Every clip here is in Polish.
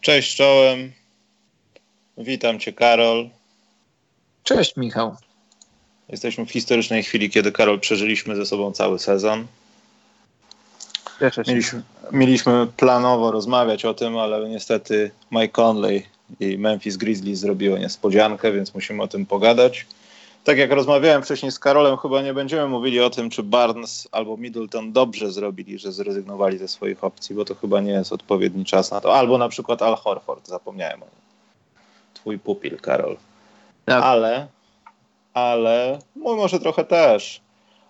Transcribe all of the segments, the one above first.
Cześć czołem. Witam Cię, Karol. Cześć, Michał. Jesteśmy w historycznej chwili, kiedy Karol przeżyliśmy ze sobą cały sezon. Cieszę się. Mieliśmy, mieliśmy planowo rozmawiać o tym, ale niestety Mike Conley i Memphis Grizzlies zrobiło niespodziankę, więc musimy o tym pogadać. Tak jak rozmawiałem wcześniej z Karolem, chyba nie będziemy mówili o tym, czy Barnes albo Middleton dobrze zrobili, że zrezygnowali ze swoich opcji, bo to chyba nie jest odpowiedni czas na to. Albo na przykład Al Horford, zapomniałem o nim. Twój pupil, Karol. Tak. Ale, ale, mój może trochę też,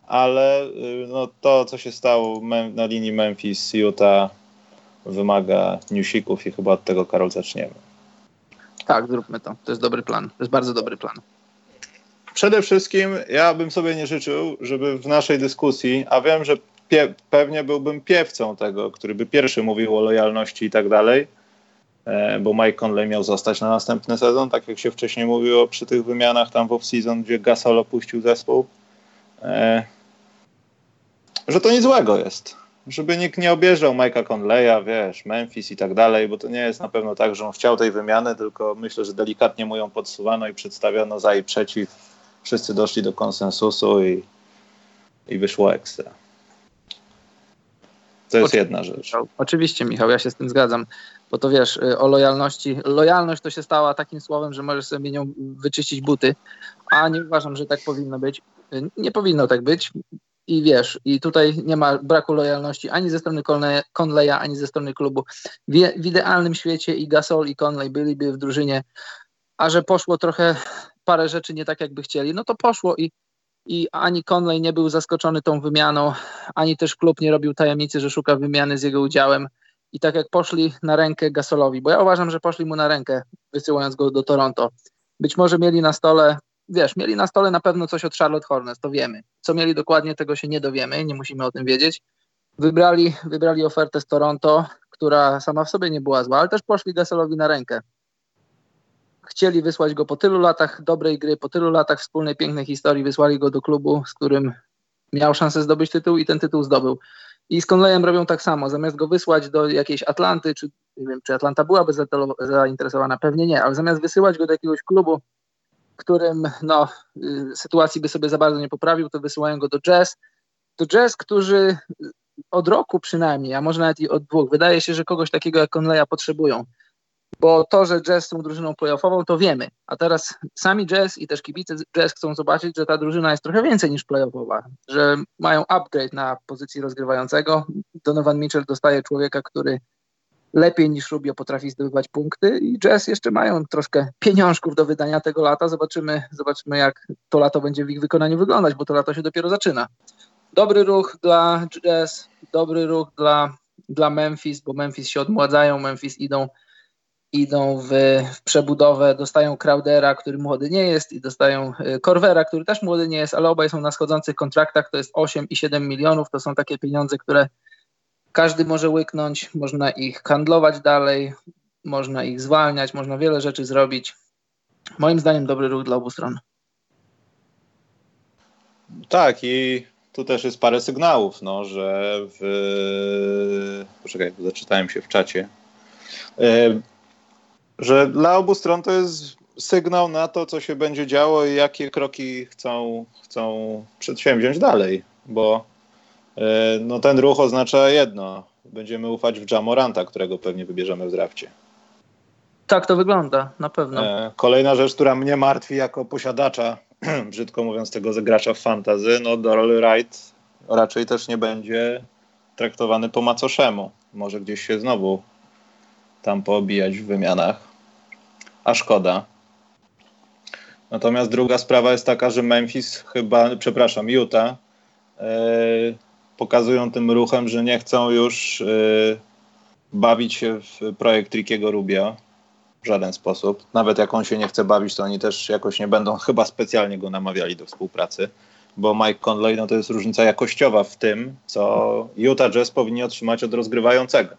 ale y, no, to, co się stało na linii Memphis-Utah wymaga newsików i chyba od tego, Karol, zaczniemy. Tak, zróbmy to. To jest dobry plan. To jest bardzo dobry plan. Przede wszystkim ja bym sobie nie życzył, żeby w naszej dyskusji, a wiem, że pie, pewnie byłbym piewcą tego, który by pierwszy mówił o lojalności i tak dalej, bo Mike Conley miał zostać na następny sezon, tak jak się wcześniej mówiło przy tych wymianach tam w off-season, gdzie Gasol opuścił zespół, e, że to nic złego jest. Żeby nikt nie objeżdżał Mike'a Conleya, wiesz, Memphis i tak dalej, bo to nie jest na pewno tak, że on chciał tej wymiany, tylko myślę, że delikatnie mu ją podsuwano i przedstawiono za i przeciw wszyscy doszli do konsensusu i, i wyszło ekstra. To jest Oczywiście, jedna rzecz. Michał. Oczywiście, Michał, ja się z tym zgadzam, bo to wiesz, y, o lojalności. Lojalność to się stała takim słowem, że możesz sobie nią wyczyścić buty, a nie uważam, że tak powinno być. Y, Nie powinno tak być. I wiesz, i tutaj nie ma braku lojalności ani ze strony Conley- Conleya, ani ze strony klubu. W, w idealnym świecie i Gasol, i Conley byliby w drużynie, a że poszło trochę parę rzeczy nie tak, jakby chcieli, no to poszło i, i ani Conley nie był zaskoczony tą wymianą, ani też klub nie robił tajemnicy, że szuka wymiany z jego udziałem. I tak jak poszli na rękę Gasolowi, bo ja uważam, że poszli mu na rękę, wysyłając go do Toronto. Być może mieli na stole, wiesz, mieli na stole na pewno coś od Charlotte Hornets, to wiemy. Co mieli dokładnie, tego się nie dowiemy, nie musimy o tym wiedzieć. Wybrali, wybrali ofertę z Toronto, która sama w sobie nie była zła, ale też poszli Gasolowi na rękę chcieli wysłać go po tylu latach dobrej gry, po tylu latach wspólnej pięknej historii, wysłali go do klubu, z którym miał szansę zdobyć tytuł i ten tytuł zdobył. I z Conleyem robią tak samo, zamiast go wysłać do jakiejś Atlanty, czy nie wiem, czy Atlanta byłaby zainteresowana, pewnie nie, ale zamiast wysyłać go do jakiegoś klubu, którym no, y, sytuacji by sobie za bardzo nie poprawił, to wysyłają go do Jazz. Do Jazz, którzy od roku przynajmniej, a może nawet i od dwóch, wydaje się, że kogoś takiego jak Conleya potrzebują bo to, że Jazz są drużyną playoffową, to wiemy. A teraz sami Jazz i też kibice Jazz chcą zobaczyć, że ta drużyna jest trochę więcej niż playoffowa, że mają upgrade na pozycji rozgrywającego. Donovan Mitchell dostaje człowieka, który lepiej niż Rubio potrafi zdobywać punkty i Jazz jeszcze mają troszkę pieniążków do wydania tego lata. Zobaczymy, zobaczymy jak to lato będzie w ich wykonaniu wyglądać, bo to lato się dopiero zaczyna. Dobry ruch dla Jazz, dobry ruch dla, dla Memphis, bo Memphis się odmładzają, Memphis idą idą w, w, przebudowę, dostają Crowdera, który młody nie jest i dostają Corvera, który też młody nie jest, ale obaj są na schodzących kontraktach, to jest 8 i 7 milionów, to są takie pieniądze, które każdy może łyknąć, można ich handlować dalej, można ich zwalniać, można wiele rzeczy zrobić. Moim zdaniem dobry ruch dla obu stron. Tak i tu też jest parę sygnałów, no, że w... Poczekaj, zaczytałem się w czacie że dla obu stron to jest sygnał na to, co się będzie działo i jakie kroki chcą, chcą przedsięwziąć dalej, bo no, ten ruch oznacza jedno. Będziemy ufać w Jamoranta, którego pewnie wybierzemy w drafcie. Tak to wygląda, na pewno. Kolejna rzecz, która mnie martwi jako posiadacza, brzydko mówiąc, tego gracza w fantazy, no Doral Wright raczej też nie będzie traktowany po macoszemu. Może gdzieś się znowu tam poobijać w wymianach. A szkoda. Natomiast druga sprawa jest taka, że Memphis chyba, przepraszam, Utah yy, pokazują tym ruchem, że nie chcą już yy, bawić się w projekt Rickiego Rubia. w żaden sposób. Nawet jak on się nie chce bawić, to oni też jakoś nie będą chyba specjalnie go namawiali do współpracy, bo Mike Conley no to jest różnica jakościowa w tym, co Utah Jazz powinni otrzymać od rozgrywającego.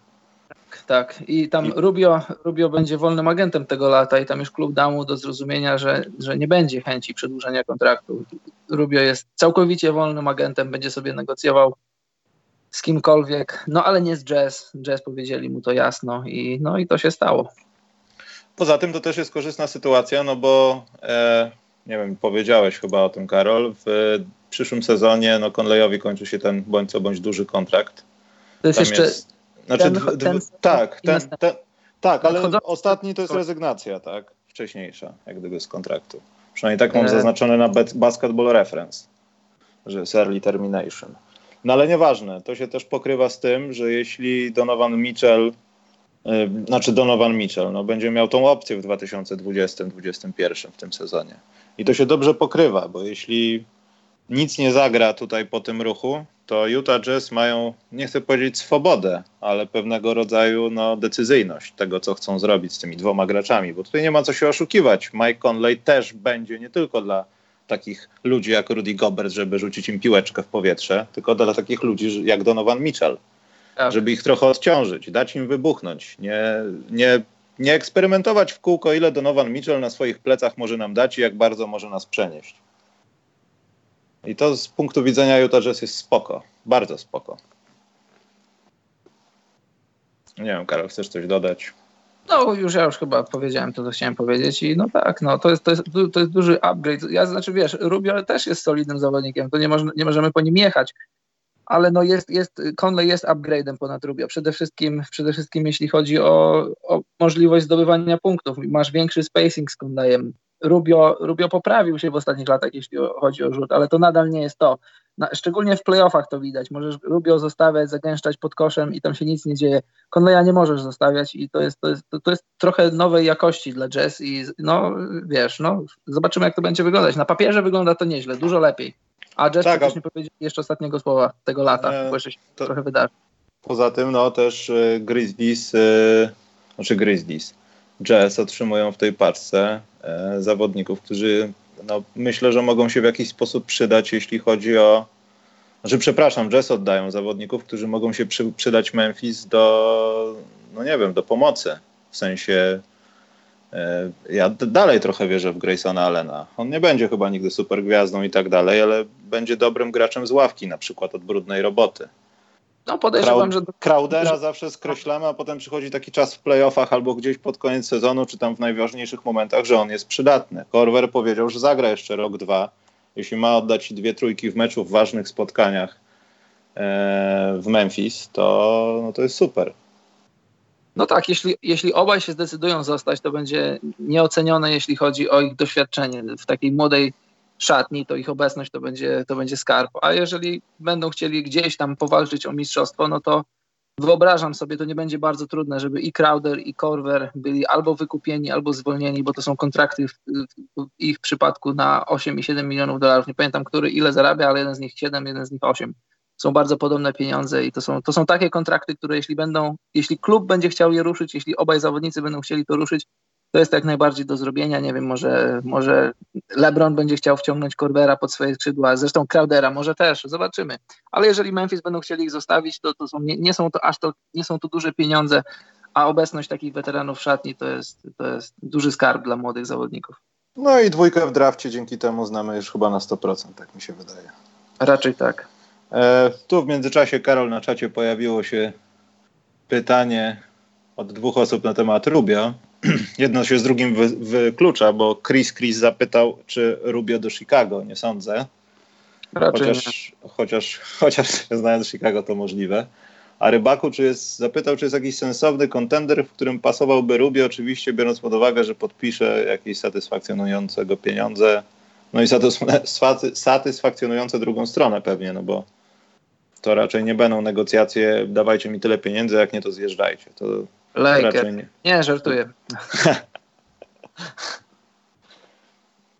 Tak. I tam I... Rubio, Rubio będzie wolnym agentem tego lata i tam już klub dał mu do zrozumienia, że, że nie będzie chęci przedłużenia kontraktu. Rubio jest całkowicie wolnym agentem, będzie sobie negocjował z kimkolwiek, no ale nie z jazz. Jazz powiedzieli mu to jasno i, no, i to się stało. Poza tym to też jest korzystna sytuacja, no bo e, nie wiem, powiedziałeś chyba o tym, Karol, w przyszłym sezonie no Conleyowi kończy się ten bądź co bądź duży kontrakt. To jest Tam jeszcze jest, znaczy, ten, ten, tak, ten, ten, tak, ale ostatni to jest rezygnacja, tak, wcześniejsza, jak gdyby z kontraktu. Przynajmniej tak mam e. zaznaczone na Basketball Reference, że jest early termination. No ale nieważne, to się też pokrywa z tym, że jeśli Donovan Mitchell, yy, znaczy Donovan Mitchell, no, będzie miał tą opcję w 2020-2021 w tym sezonie. I to się dobrze pokrywa, bo jeśli nic nie zagra tutaj po tym ruchu, to Utah Jazz mają, nie chcę powiedzieć swobodę, ale pewnego rodzaju no, decyzyjność tego, co chcą zrobić z tymi dwoma graczami, bo tutaj nie ma co się oszukiwać. Mike Conley też będzie nie tylko dla takich ludzi jak Rudy Gobert, żeby rzucić im piłeczkę w powietrze, tylko dla takich ludzi jak Donovan Mitchell, tak. żeby ich trochę odciążyć, dać im wybuchnąć, nie, nie, nie eksperymentować w kółko, ile Donovan Mitchell na swoich plecach może nam dać i jak bardzo może nas przenieść. I to z punktu widzenia Utah Jazz jest spoko, bardzo spoko. Nie wiem, Karol, chcesz coś dodać? No, już ja już chyba powiedziałem to, co chciałem powiedzieć i no tak, no to jest, to jest, to jest duży upgrade. Ja znaczy, wiesz, Rubio też jest solidnym zawodnikiem, to nie, moż, nie możemy po nim jechać, ale no jest, jest, Conley jest upgrade'em ponad Rubio. Przede wszystkim, przede wszystkim jeśli chodzi o, o możliwość zdobywania punktów. Masz większy spacing z Conleyem. Rubio, Rubio poprawił się w ostatnich latach, jeśli chodzi o rzut, ale to nadal nie jest to. Na, szczególnie w playoffach to widać. Możesz Rubio zostawiać, zagęszczać pod koszem i tam się nic nie dzieje. Conleya nie możesz zostawiać i to jest, to jest, to, to jest trochę nowej jakości dla Jazz i no wiesz, no zobaczymy jak to będzie wyglądać. Na papierze wygląda to nieźle, dużo lepiej. A Jazz tak, też nie powiedzieli jeszcze ostatniego słowa tego lata, e, bo jeszcze się to, trochę wydarzy. Poza tym no też y, Grizzlies, y, znaczy Grizzlies, Jazz otrzymują w tej paczce y, zawodników, którzy no, myślę, że mogą się w jakiś sposób przydać, jeśli chodzi o. Znaczy, przepraszam, Jazz oddają zawodników, którzy mogą się przy, przydać Memphis do, no nie wiem, do pomocy. W sensie, e, ja dalej trochę wierzę w Graysona Allena. On nie będzie chyba nigdy super gwiazdą i tak dalej, ale będzie dobrym graczem z ławki, na przykład od brudnej roboty. No podejrzewam, że... Crowdera zawsze skreślamy, a potem przychodzi taki czas w playoffach albo gdzieś pod koniec sezonu, czy tam w najważniejszych momentach, że on jest przydatny. Korwer powiedział, że zagra jeszcze rok, dwa. Jeśli ma oddać dwie trójki w meczu w ważnych spotkaniach e, w Memphis, to, no to jest super. No tak, jeśli, jeśli obaj się zdecydują zostać, to będzie nieocenione, jeśli chodzi o ich doświadczenie w takiej młodej szatni, to ich obecność to będzie, to będzie skarb. A jeżeli będą chcieli gdzieś tam powalczyć o mistrzostwo, no to wyobrażam sobie, to nie będzie bardzo trudne, żeby i Crowder, i Korver byli albo wykupieni, albo zwolnieni, bo to są kontrakty w, w ich przypadku na 8 i 7 milionów dolarów. Nie pamiętam, który ile zarabia, ale jeden z nich 7, jeden z nich 8. Są bardzo podobne pieniądze i to są, to są takie kontrakty, które jeśli będą, jeśli klub będzie chciał je ruszyć, jeśli obaj zawodnicy będą chcieli to ruszyć, to jest jak najbardziej do zrobienia. Nie wiem, może, może LeBron będzie chciał wciągnąć Corbera pod swoje skrzydła, zresztą Crowdera może też, zobaczymy. Ale jeżeli Memphis będą chcieli ich zostawić, to, to są, nie, nie, są to aż to, nie są to duże pieniądze, a obecność takich weteranów w szatni to jest, to jest duży skarb dla młodych zawodników. No i dwójkę w drafcie dzięki temu znamy już chyba na 100%, tak mi się wydaje. Raczej tak. E, tu w międzyczasie, Karol, na czacie pojawiło się pytanie od dwóch osób na temat Rubio. jedno się z drugim wy, wyklucza, bo Chris Chris zapytał, czy Rubio do Chicago. Nie sądzę. Raczej chociaż, nie. chociaż, chociaż znając Chicago to możliwe. A Rybaku czy jest, zapytał, czy jest jakiś sensowny kontender, w którym pasowałby Rubio, oczywiście biorąc pod uwagę, że podpisze jakieś satysfakcjonujące go pieniądze, no i satysfakcjonujące drugą stronę pewnie, no bo to raczej nie będą negocjacje, dawajcie mi tyle pieniędzy, jak nie to zjeżdżajcie. To Laker. Nie. nie, żartuję.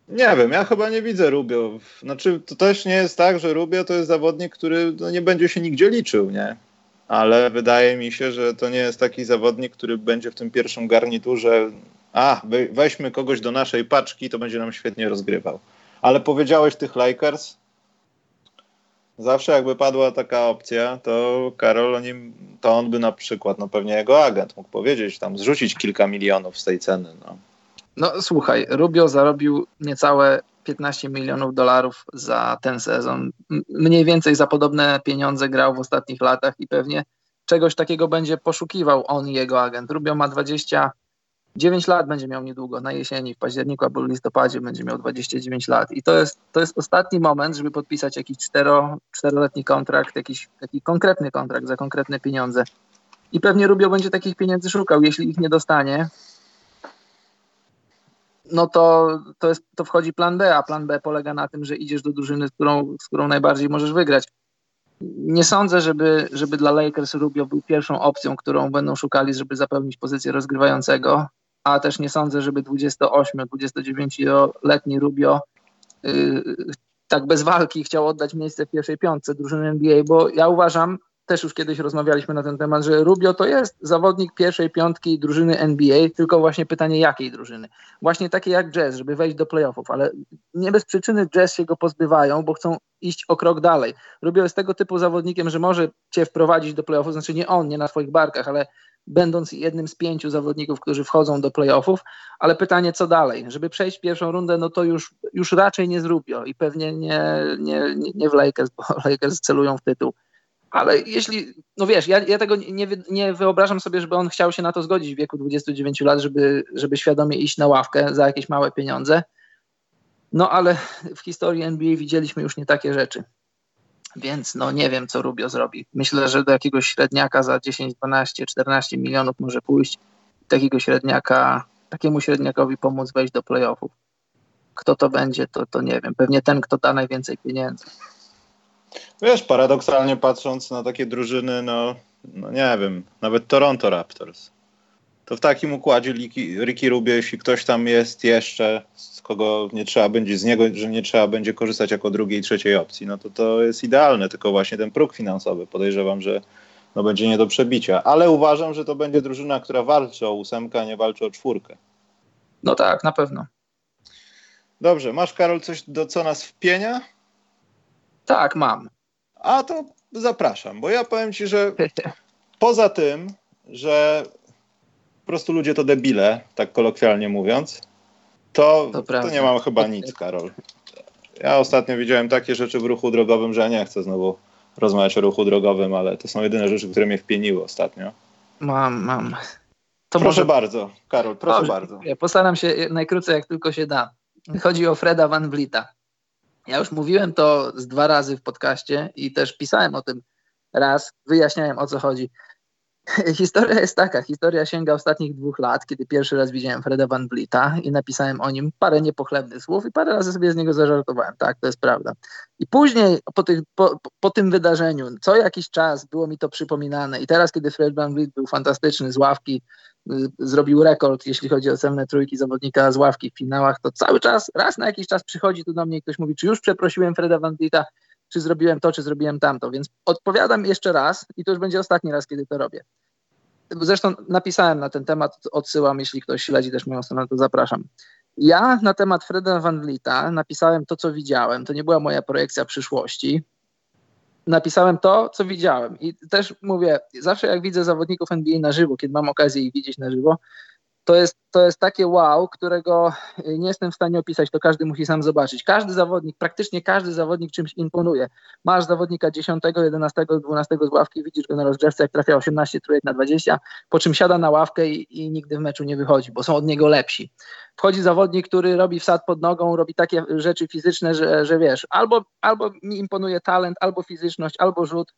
nie wiem, ja chyba nie widzę Rubio. Znaczy, to też nie jest tak, że Rubio to jest zawodnik, który no, nie będzie się nigdzie liczył, nie? Ale wydaje mi się, że to nie jest taki zawodnik, który będzie w tym pierwszym garniturze a weźmy kogoś do naszej paczki, to będzie nam świetnie rozgrywał. Ale powiedziałeś tych Lakers, zawsze jakby padła taka opcja, to Karol o nim, to on by na przykład, no pewnie jego agent mógł powiedzieć, tam zrzucić kilka milionów z tej ceny. No, no słuchaj, Rubio zarobił niecałe 15 milionów dolarów za ten sezon. Mniej więcej za podobne pieniądze grał w ostatnich latach i pewnie czegoś takiego będzie poszukiwał on i jego agent. Rubio ma 29 lat, będzie miał niedługo, na jesieni, w październiku albo listopadzie będzie miał 29 lat. I to jest, to jest ostatni moment, żeby podpisać jakiś cztero, czteroletni kontrakt, jakiś taki konkretny kontrakt za konkretne pieniądze. I pewnie Rubio będzie takich pieniędzy szukał. Jeśli ich nie dostanie, no to, to, jest, to wchodzi plan B, a plan B polega na tym, że idziesz do drużyny, z którą, z którą najbardziej możesz wygrać. Nie sądzę, żeby, żeby dla Lakers Rubio był pierwszą opcją, którą będą szukali, żeby zapełnić pozycję rozgrywającego, a też nie sądzę, żeby 28-29-letni Rubio yy, tak bez walki chciał oddać miejsce w pierwszej piątce drużyny NBA, bo ja uważam, też już kiedyś rozmawialiśmy na ten temat, że Rubio to jest zawodnik pierwszej piątki drużyny NBA, tylko właśnie pytanie jakiej drużyny. Właśnie takie jak Jazz, żeby wejść do playoffów, ale nie bez przyczyny Jazz się go pozbywają, bo chcą iść o krok dalej. Rubio jest tego typu zawodnikiem, że może cię wprowadzić do playoffów, znaczy nie on, nie na swoich barkach, ale będąc jednym z pięciu zawodników, którzy wchodzą do playoffów, ale pytanie co dalej? Żeby przejść pierwszą rundę, no to już, już raczej nie z Rubio i pewnie nie, nie, nie w Lakers, bo Lakers celują w tytuł ale jeśli, no wiesz, ja, ja tego nie, nie wyobrażam sobie, żeby on chciał się na to zgodzić w wieku 29 lat, żeby, żeby świadomie iść na ławkę za jakieś małe pieniądze. No ale w historii NBA widzieliśmy już nie takie rzeczy. Więc no nie wiem, co Rubio zrobi. Myślę, że do jakiegoś średniaka za 10, 12, 14 milionów może pójść. Takiego średniaka, takiemu średniakowi pomóc wejść do playoffów. Kto to będzie, to, to nie wiem. Pewnie ten, kto da najwięcej pieniędzy. Wiesz, paradoksalnie patrząc na takie drużyny, no, no nie wiem, nawet Toronto Raptors, to w takim układzie Ricky, Ricky Rubio, jeśli ktoś tam jest jeszcze, z kogo nie trzeba będzie, z niego, że nie trzeba będzie korzystać jako drugiej, trzeciej opcji, no to to jest idealne, tylko właśnie ten próg finansowy, podejrzewam, że no będzie nie do przebicia, ale uważam, że to będzie drużyna, która walczy o ósemkę, a nie walczy o czwórkę. No tak, na pewno. Dobrze, masz Karol coś, do co nas wpienia? Tak, mam. A to zapraszam, bo ja powiem ci, że poza tym, że po prostu ludzie to debile, tak kolokwialnie mówiąc, to, to, to nie mam chyba nic, Karol. Ja ostatnio widziałem takie rzeczy w ruchu drogowym, że ja nie chcę znowu rozmawiać o ruchu drogowym, ale to są jedyne rzeczy, które mnie wpieniły ostatnio. Mam, mam. To proszę może... bardzo, Karol, proszę Dobrze, bardzo. Postaram się najkrócej, jak tylko się da. Chodzi o Freda Van Vlita. Ja już mówiłem to z dwa razy w podcaście i też pisałem o tym raz, wyjaśniałem o co chodzi. Historia jest taka, historia sięga ostatnich dwóch lat, kiedy pierwszy raz widziałem Freda Van Vlieta i napisałem o nim parę niepochlebnych słów i parę razy sobie z niego zażartowałem. Tak, to jest prawda. I później po, tych, po, po tym wydarzeniu, co jakiś czas było mi to przypominane i teraz, kiedy Fred Van Vliet był fantastyczny z ławki, Y, zrobił rekord, jeśli chodzi o celne trójki zawodnika z ławki w finałach, to cały czas, raz na jakiś czas przychodzi tu do mnie i ktoś mówi, czy już przeprosiłem Freda Van Vlieta, czy zrobiłem to, czy zrobiłem tamto. Więc odpowiadam jeszcze raz i to już będzie ostatni raz, kiedy to robię. Zresztą napisałem na ten temat, odsyłam, jeśli ktoś śledzi też moją stronę, to zapraszam. Ja na temat Freda Van Vlieta napisałem to, co widziałem. To nie była moja projekcja przyszłości napisałem to, co widziałem. I też mówię, zawsze jak widzę zawodników NBA na żywo, kiedy mam okazję ich widzieć na żywo, to jest, to jest takie wow, którego y, nie jestem w stanie opisać, to każdy musi sam zobaczyć. Każdy zawodnik, praktycznie każdy zawodnik czymś imponuje. Masz zawodnika 10, 11, 12 z ławki, widzisz go na rozgrzewce, jak trafia 18 trójek na 20, po czym siada na ławkę i, i nigdy w meczu nie wychodzi, bo są od niego lepsi. Wchodzi zawodnik, który robi wsad pod nogą, robi takie rzeczy fizyczne, że, że wiesz, albo, albo mi imponuje talent, albo fizyczność, albo rzut,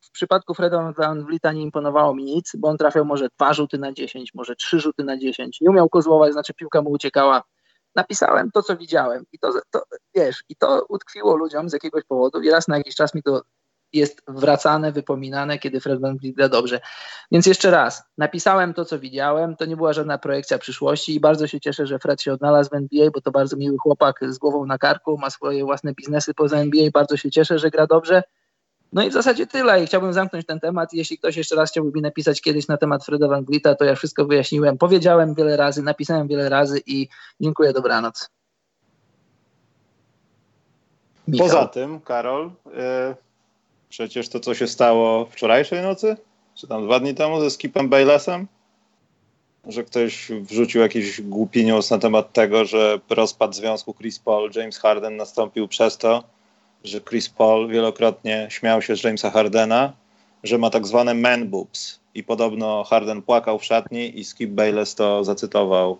w przypadku Freda Van Vlita nie imponowało mi nic, bo on trafiał może dwa rzuty na 10, może trzy rzuty na 10. Nie umiał kozłować, znaczy piłka mu uciekała. Napisałem to, co widziałem i to, to, wiesz, i to utkwiło ludziom z jakiegoś powodu i raz na jakiś czas mi to jest wracane, wypominane, kiedy Fred Van Vliet gra dobrze. Więc jeszcze raz, napisałem to, co widziałem, to nie była żadna projekcja przyszłości i bardzo się cieszę, że Fred się odnalazł w NBA, bo to bardzo miły chłopak z głową na karku, ma swoje własne biznesy poza NBA, bardzo się cieszę, że gra dobrze No i w zasadzie tyle i chciałbym zamknąć ten temat. Jeśli ktoś jeszcze raz chciałby mi napisać kiedyś na temat Freda Van Vlieta, to ja wszystko wyjaśniłem, powiedziałem wiele razy, napisałem wiele razy i dziękuję, dobranoc. Michał. Poza tym, Karol, yy, przecież to, co się stało wczorajszej nocy, czy tam dwa dni temu ze Skipem Baylessem, że ktoś wrzucił jakiś głupi news na temat tego, że rozpad związku Chris Paul, James Harden nastąpił przez to, że Chris Paul wielokrotnie śmiał się z Jamesa Hardena, że ma tak zwane man boobs i podobno Harden płakał w szatni i Skip Bayless to zacytował.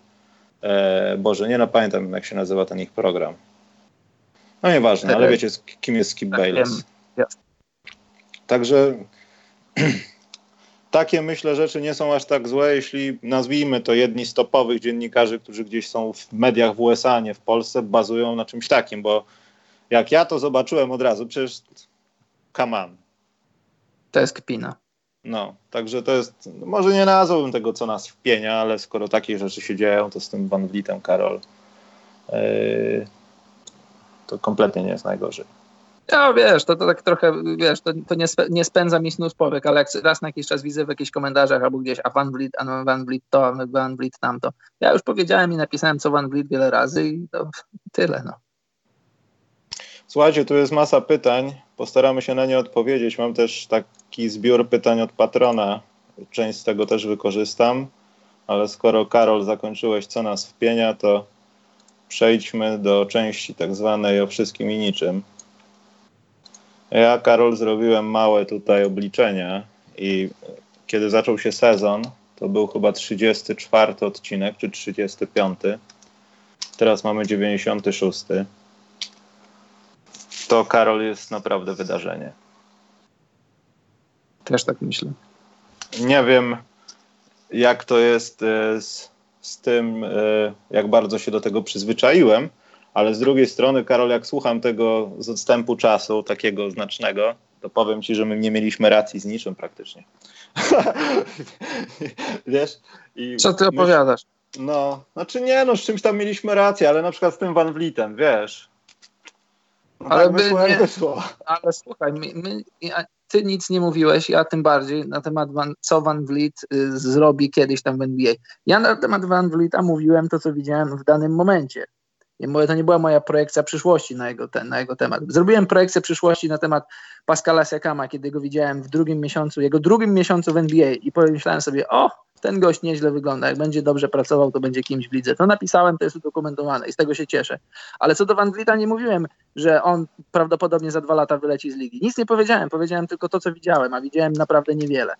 E, Boże, nie no pamiętam jak się nazywa ten ich program. No nieważne, ale wiecie kim jest Skip tak, Bayless. Także takie myślę rzeczy nie są aż tak złe, jeśli nazwijmy to jedni z topowych dziennikarzy, którzy gdzieś są w mediach w USA, nie w Polsce, bazują na czymś takim, bo jak ja to zobaczyłem od razu, przecież come on. To jest kpina. No, także to jest, może nie nazwałbym tego, co nas wpienia, ale skoro takie rzeczy się dzieją, to z tym Van Vlietem, Karol, yy, to kompletnie nie jest najgorzej. Ja wiesz, to, to tak trochę, wiesz, to, to nie, spe, nie spędza mi snu z powiek, ale jak raz na jakiś czas widzę w jakichś komentarzach albo gdzieś, a Van Vliet, a Van Vliet to, a Van Vliet tamto. Ja już powiedziałem i napisałem co Van Vliet wiele razy i to tyle, no. Słuchajcie, tu jest masa pytań. Postaramy się na nie odpowiedzieć. Mam też taki zbiór pytań od patrona. Część z tego też wykorzystam, ale skoro Karol zakończyłeś, co nas wpienia, to przejdźmy do części tak zwanej o wszystkim i niczym. Ja, Karol, zrobiłem małe tutaj obliczenia i kiedy zaczął się sezon, to był chyba 34 odcinek, czy 35. Teraz mamy 96 to Karol jest naprawdę wydarzenie. Też tak myślę. Nie wiem, jak to jest e, z, z tym, e, jak bardzo się do tego przyzwyczaiłem, ale z drugiej strony, Karol, jak słucham tego z odstępu czasu, takiego znacznego, to powiem ci, że my nie mieliśmy racji z niczym praktycznie. Wiesz? Co ty opowiadasz? No, znaczy nie, no z czymś tam mieliśmy rację, ale na przykład z tym Van Vlietem, wiesz, ale, tak wyszło. ale słuchaj, my, my, ty nic nie mówiłeś, ja tym bardziej na temat Van, co Van Vliet y, zrobi kiedyś tam w NBA. Ja na temat Van Vlieta mówiłem to, co widziałem w danym momencie. to nie była moja projekcja przyszłości na jego, ten, na jego temat. Zrobiłem projekcję przyszłości na temat Pascala Siakama, kiedy go widziałem w drugim miesiącu, jego drugim miesiącu w NBA i pomyślałem sobie, o, ten gość nieźle wygląda, jak będzie dobrze pracował, to będzie kimś w lidze. To napisałem, to jest udokumentowane i z tego się cieszę. Ale co do Van Vlieta nie mówiłem, że on prawdopodobnie za dwa lata wyleci z ligi. Nic nie powiedziałem, powiedziałem tylko to, co widziałem, a widziałem naprawdę niewiele.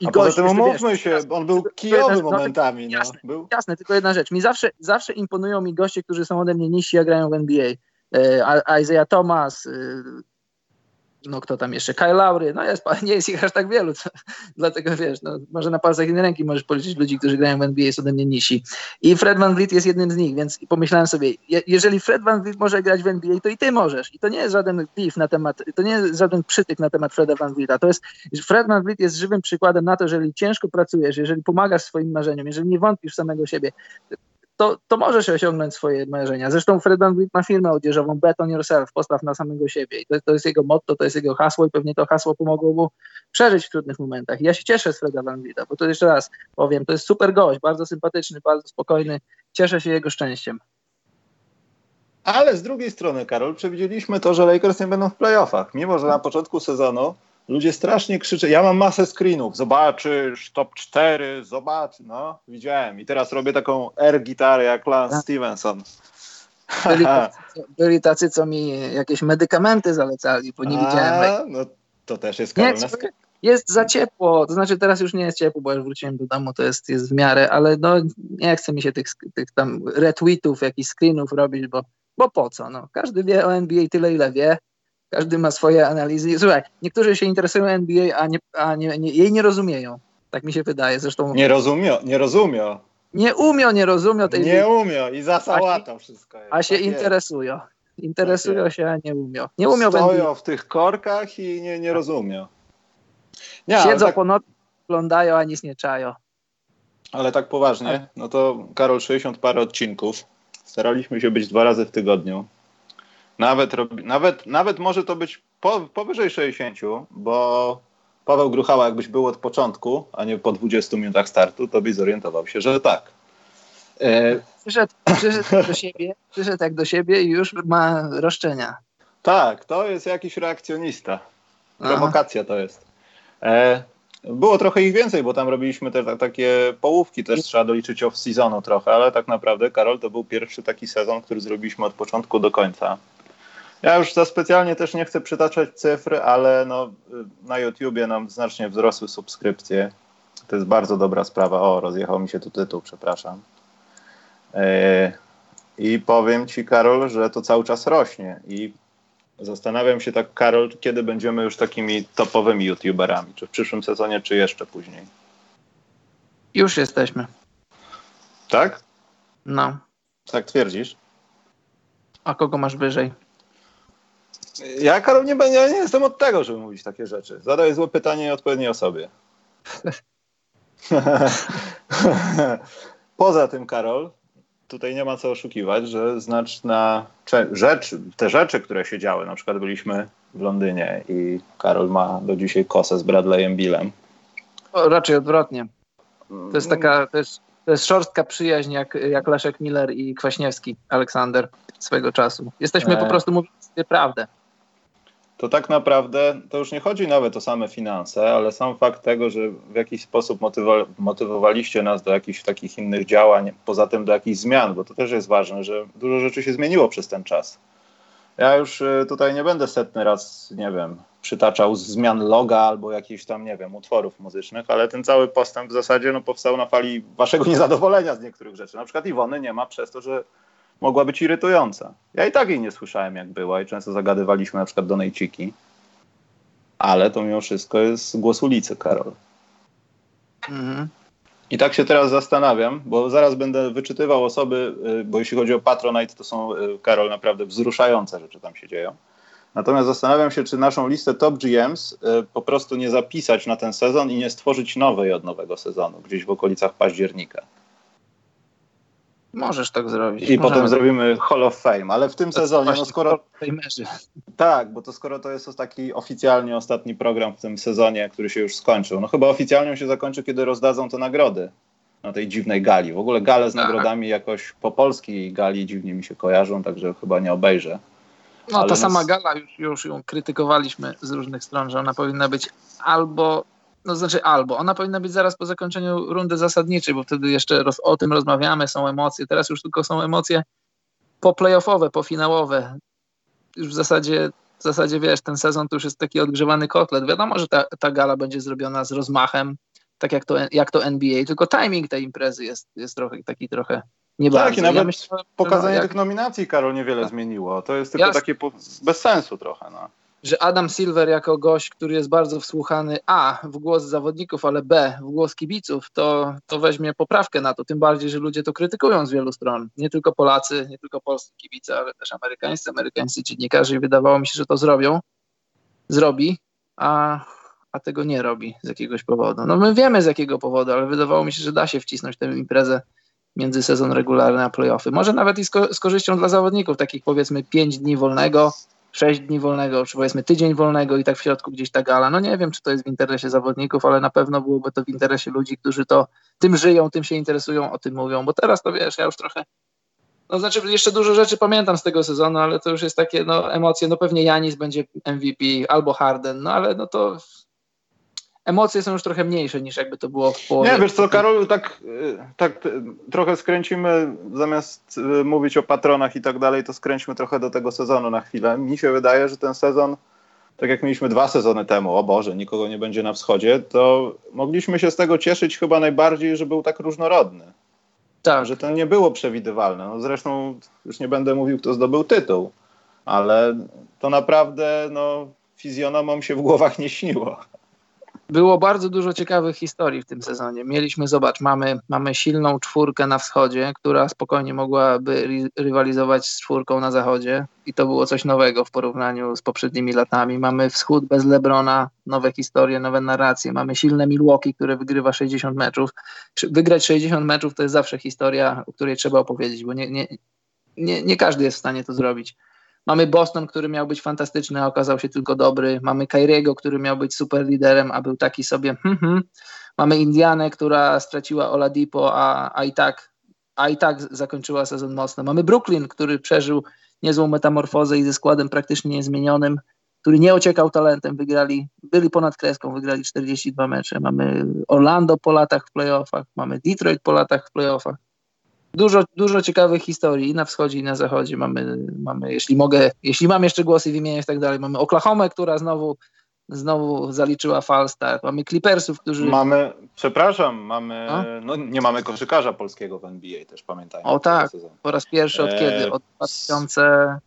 I a gość, poza tym umówmy się, on był kijowy momentami. No, jasne, był... jasne, tylko jedna rzecz. Mi zawsze, zawsze imponują mi goście, którzy są ode mnie niżsi, a grają w NBA. E, Isaiah Thomas, e, no kto tam jeszcze, Kyle Lowry, no jest, nie jest ich aż tak wielu, dlatego wiesz, no, może na palcach jednej ręki możesz policzyć ludzi, którzy grają w NBA, jest ode mnie niżsi. I Fred Van Vliet jest jednym z nich, więc pomyślałem sobie, je, jeżeli Fred Van Vliet może grać w NBA, to i ty możesz. I to nie jest żaden beef na temat, to nie jest żaden przytyk na temat Freda Van Vlieta, to jest, Fred Van Vliet jest żywym przykładem na to, że jeżeli ciężko pracujesz, jeżeli pomagasz swoim marzeniom, jeżeli nie wątpisz w samego siebie, to, to możesz osiągnąć swoje marzenia. Zresztą Fred Van Vliet ma firmę odzieżową Bet on Yourself, postaw na samego siebie. I to, to jest jego motto, to jest jego hasło i pewnie to hasło pomogło mu przeżyć w trudnych momentach. I ja się cieszę z Freda Van Vlieta, bo to jeszcze raz powiem, to jest super gość, bardzo sympatyczny, bardzo spokojny. Cieszę się jego szczęściem. Ale z drugiej strony, Karol, przewidzieliśmy to, że Lakers nie będą w playoffach. Mimo, że na początku sezonu Ludzie strasznie krzyczą. Ja mam masę screenów. Zobaczysz, top 4, zobacz. No, widziałem. I teraz robię taką air-gitarę jak Lance tak. Stevenson. Byli tacy, byli tacy, co mi jakieś medykamenty zalecali, bo nie A, widziałem. No to też jest nie, Jest za ciepło, to znaczy teraz już nie jest ciepło, bo już wróciłem do domu, to jest, jest w miarę, ale no nie chce mi się tych, tych tam retweetów, jakichś screenów robić, bo, bo po co? No, każdy wie o NBA tyle, ile wie każdy ma swoje analizy. Słuchaj, niektórzy się interesują NBA, a, nie, a nie, nie, jej nie rozumieją. Tak mi się wydaje. Zresztą. Nie rozumio, nie rozumio. Nie umio, nie rozumio tej. Nie umio i zasałata wszystko. Jest. A się tak interesują. Interesują tak się, a nie umią. Nie umią Stoją w, w tych korkach i nie, nie rozumią. Nie, Siedzą tak... po nocy, oglądają, a nic nie czają. Ale tak poważnie, no to Karol, 60 parę odcinków. Staraliśmy się być dwa razy w tygodniu. Nawet, nawet, nawet może to być po, powyżej 60, bo Paweł Gruchała jakbyś był od początku, a nie po 20 minutach startu, to byś zorientował się, że tak. E... Przyszedł, przyszedł do siebie, przyszedł jak do siebie i już ma roszczenia. Tak, to jest jakiś reakcjonista. Prowokacja to jest. E, było trochę ich więcej, bo tam robiliśmy te takie połówki, też trzeba doliczyć off-seasonu trochę, ale tak naprawdę, Karol, to był pierwszy taki sezon, który zrobiliśmy od początku do końca. Ja już za specjalnie też nie chcę przytaczać cyfr, ale no, na YouTubie nam znacznie wzrosły subskrypcje. To jest bardzo dobra sprawa. O, rozjechał mi się tu tytuł, przepraszam. E, I powiem Ci, Karol, że to cały czas rośnie. I Zastanawiam się tak, Karol, kiedy będziemy już takimi topowymi YouTuberami? Czy w przyszłym sezonie, czy jeszcze później? Już jesteśmy. Tak? No. Tak twierdzisz? A kogo masz wyżej? Ja, Karol, nie, ja nie jestem od tego, żeby mówić takie rzeczy. Zadaję złe pytanie odpowiedniej osobie. Poza tym, Karol, tutaj nie ma co oszukiwać, że znaczna rzecz, te rzeczy, które się działy, na przykład byliśmy w Londynie i Karol ma do dzisiaj kosę z Bradleyem Billem. O, raczej odwrotnie. To jest taka, to jest, to jest szorstka przyjaźń jak, jak Leszek Miller i Kwaśniewski, Aleksander swego czasu. Jesteśmy e... po prostu mówiąc prawdę to tak naprawdę to już nie chodzi nawet o same finanse, ale sam fakt tego, że w jakiś sposób motywa- motywowaliście nas do jakichś takich innych działań, poza tym do jakichś zmian, bo to też jest ważne, że dużo rzeczy się zmieniło przez ten czas. Ja już y, tutaj nie będę setny raz, nie wiem, przytaczał zmian loga albo jakichś tam, nie wiem, utworów muzycznych, ale ten cały postęp w zasadzie no, powstał na fali waszego niezadowolenia z niektórych rzeczy. Na przykład Iwony nie ma przez to, że mogła być irytująca. Ja i tak jej nie słyszałem, jak była, i często zagadywaliśmy na przykład do Nejciki. Ale to mimo wszystko jest głos ulicy, Karol. Mhm. I tak się teraz zastanawiam, bo zaraz będę wyczytywał osoby, y, bo jeśli chodzi o Patronite, to są, y, Karol, naprawdę wzruszające rzeczy tam się dzieją. Natomiast zastanawiam się, czy naszą listę top GMs y, po prostu nie zapisać na ten sezon i nie stworzyć nowej od nowego sezonu, gdzieś w okolicach października. Możesz tak zrobić. I Możemy. potem zrobimy Hall of Fame, ale w tym to sezonie, no skoro... Tak, bo to skoro to jest taki oficjalnie ostatni program w tym sezonie, który się już skończył. No chyba oficjalnie się zakończy, kiedy rozdadzą te nagrody na tej dziwnej gali. W ogóle gale z tak. nagrodami jakoś po polskiej gali dziwnie mi się kojarzą, także chyba nie obejrzę. No ale ta sama gala, już, już ją krytykowaliśmy z różnych stron, że ona powinna być albo no znaczy albo. Ona powinna być zaraz po zakończeniu rundy zasadniczej, bo wtedy jeszcze roz, o tym rozmawiamy, są emocje. Teraz już tylko są emocje poplayoffowe, pofinałowe. Już w zasadzie, w zasadzie wiesz, ten sezon to już jest taki odgrzewany kotlet. Wiadomo, że ta, ta gala będzie zrobiona z rozmachem, tak jak to, jak to NBA, tylko timing tej imprezy jest, jest trochę taki trochę nie tak, bardzo. i nawet ja myślę, pokazanie no, jak... tych nominacji, Karol, niewiele tak. zmieniło. To jest tylko takie po, bez sensu trochę. No że Adam Silver jako gość, który jest bardzo wsłuchany A w głos zawodników, ale B w głos kibiców, to, to weźmie poprawkę na to. Tym bardziej, że ludzie to krytykują z wielu stron. Nie tylko Polacy, nie tylko polscy kibice, ale też amerykańscy, amerykańscy dziennikarze i wydawało mi się, że to zrobią, zrobi, a, a tego nie robi z jakiegoś powodu. No my wiemy z jakiego powodu, ale wydawało mi się, że da się wcisnąć tę imprezę między sezon regularny a playoffy. Może nawet i z, ko- z korzyścią dla zawodników, takich powiedzmy 5 dni wolnego, sześć dni wolnego, czy powiedzmy tydzień wolnego i tak w środku gdzieś ta gala. No nie wiem, czy to jest w interesie zawodników, ale na pewno byłoby to w interesie ludzi, którzy to tym żyją, tym się interesują, o tym mówią, bo teraz to wiesz, ja już trochę no znaczy jeszcze dużo rzeczy pamiętam z tego sezonu, ale to już jest takie no emocje, no pewnie Janis będzie MVP albo Harden, no ale no to emocje są już trochę mniejsze niż jakby to było w połowie. Nie, wiesz co, Karol, tak, tak trochę skręcimy, zamiast y, mówić o patronach i tak dalej, to skręćmy trochę do tego sezonu na chwilę. Mi się wydaje, że ten sezon, tak jak mieliśmy dwa sezony temu, o Boże, nikogo nie będzie na wschodzie, to mogliśmy się z tego cieszyć chyba najbardziej, że był tak różnorodny. Tak. Że to nie było przewidywalne. No zresztą już nie będę mówił, kto zdobył tytuł, ale to naprawdę no, fizjonomom się w głowach nie śniło. Było bardzo dużo ciekawych historii w tym sezonie. Mieliśmy, zobacz, mamy, mamy silną czwórkę na wschodzie, która spokojnie mogłaby rywalizować z czwórką na zachodzie i to było coś nowego w porównaniu z poprzednimi latami. Mamy wschód bez Lebrona, nowe historie, nowe narracje. Mamy silne Milwaukee, które wygrywa 60 meczów. Wygrać 60 meczów to jest zawsze historia, o której trzeba opowiedzieć, bo nie, nie, nie, nie każdy jest w stanie to zrobić. Mamy Boston, który miał być fantastyczny, a okazał się tylko dobry. Mamy Kyriego, który miał być super liderem, a był taki sobie. Hmm, hmm. Mamy Indianę, która straciła Oladipo, a, a, i tak, a i tak zakończyła sezon mocno. Mamy Brooklyn, który przeżył niezłą metamorfozę i ze składem praktycznie niezmienionym, który nie ociekał talentem, wygrali, byli ponad kreską, wygrali 42 mecze. Mamy Orlando po latach w playoffach, mamy Detroit po latach w playoffach dużo, dużo ciekawych historii i na wschodzie, i na zachodzie. Mamy, mamy, jeśli mogę, jeśli mam jeszcze głosy wymieniać i tak dalej, mamy Oklahoma, która znowu znowu zaliczyła falstart. Mamy Clippersów, którzy... Mamy, przepraszam, mamy, no nie mamy koszykarza polskiego w NBA też, pamiętajmy. O tak, po raz pierwszy od kiedy? Od 2000...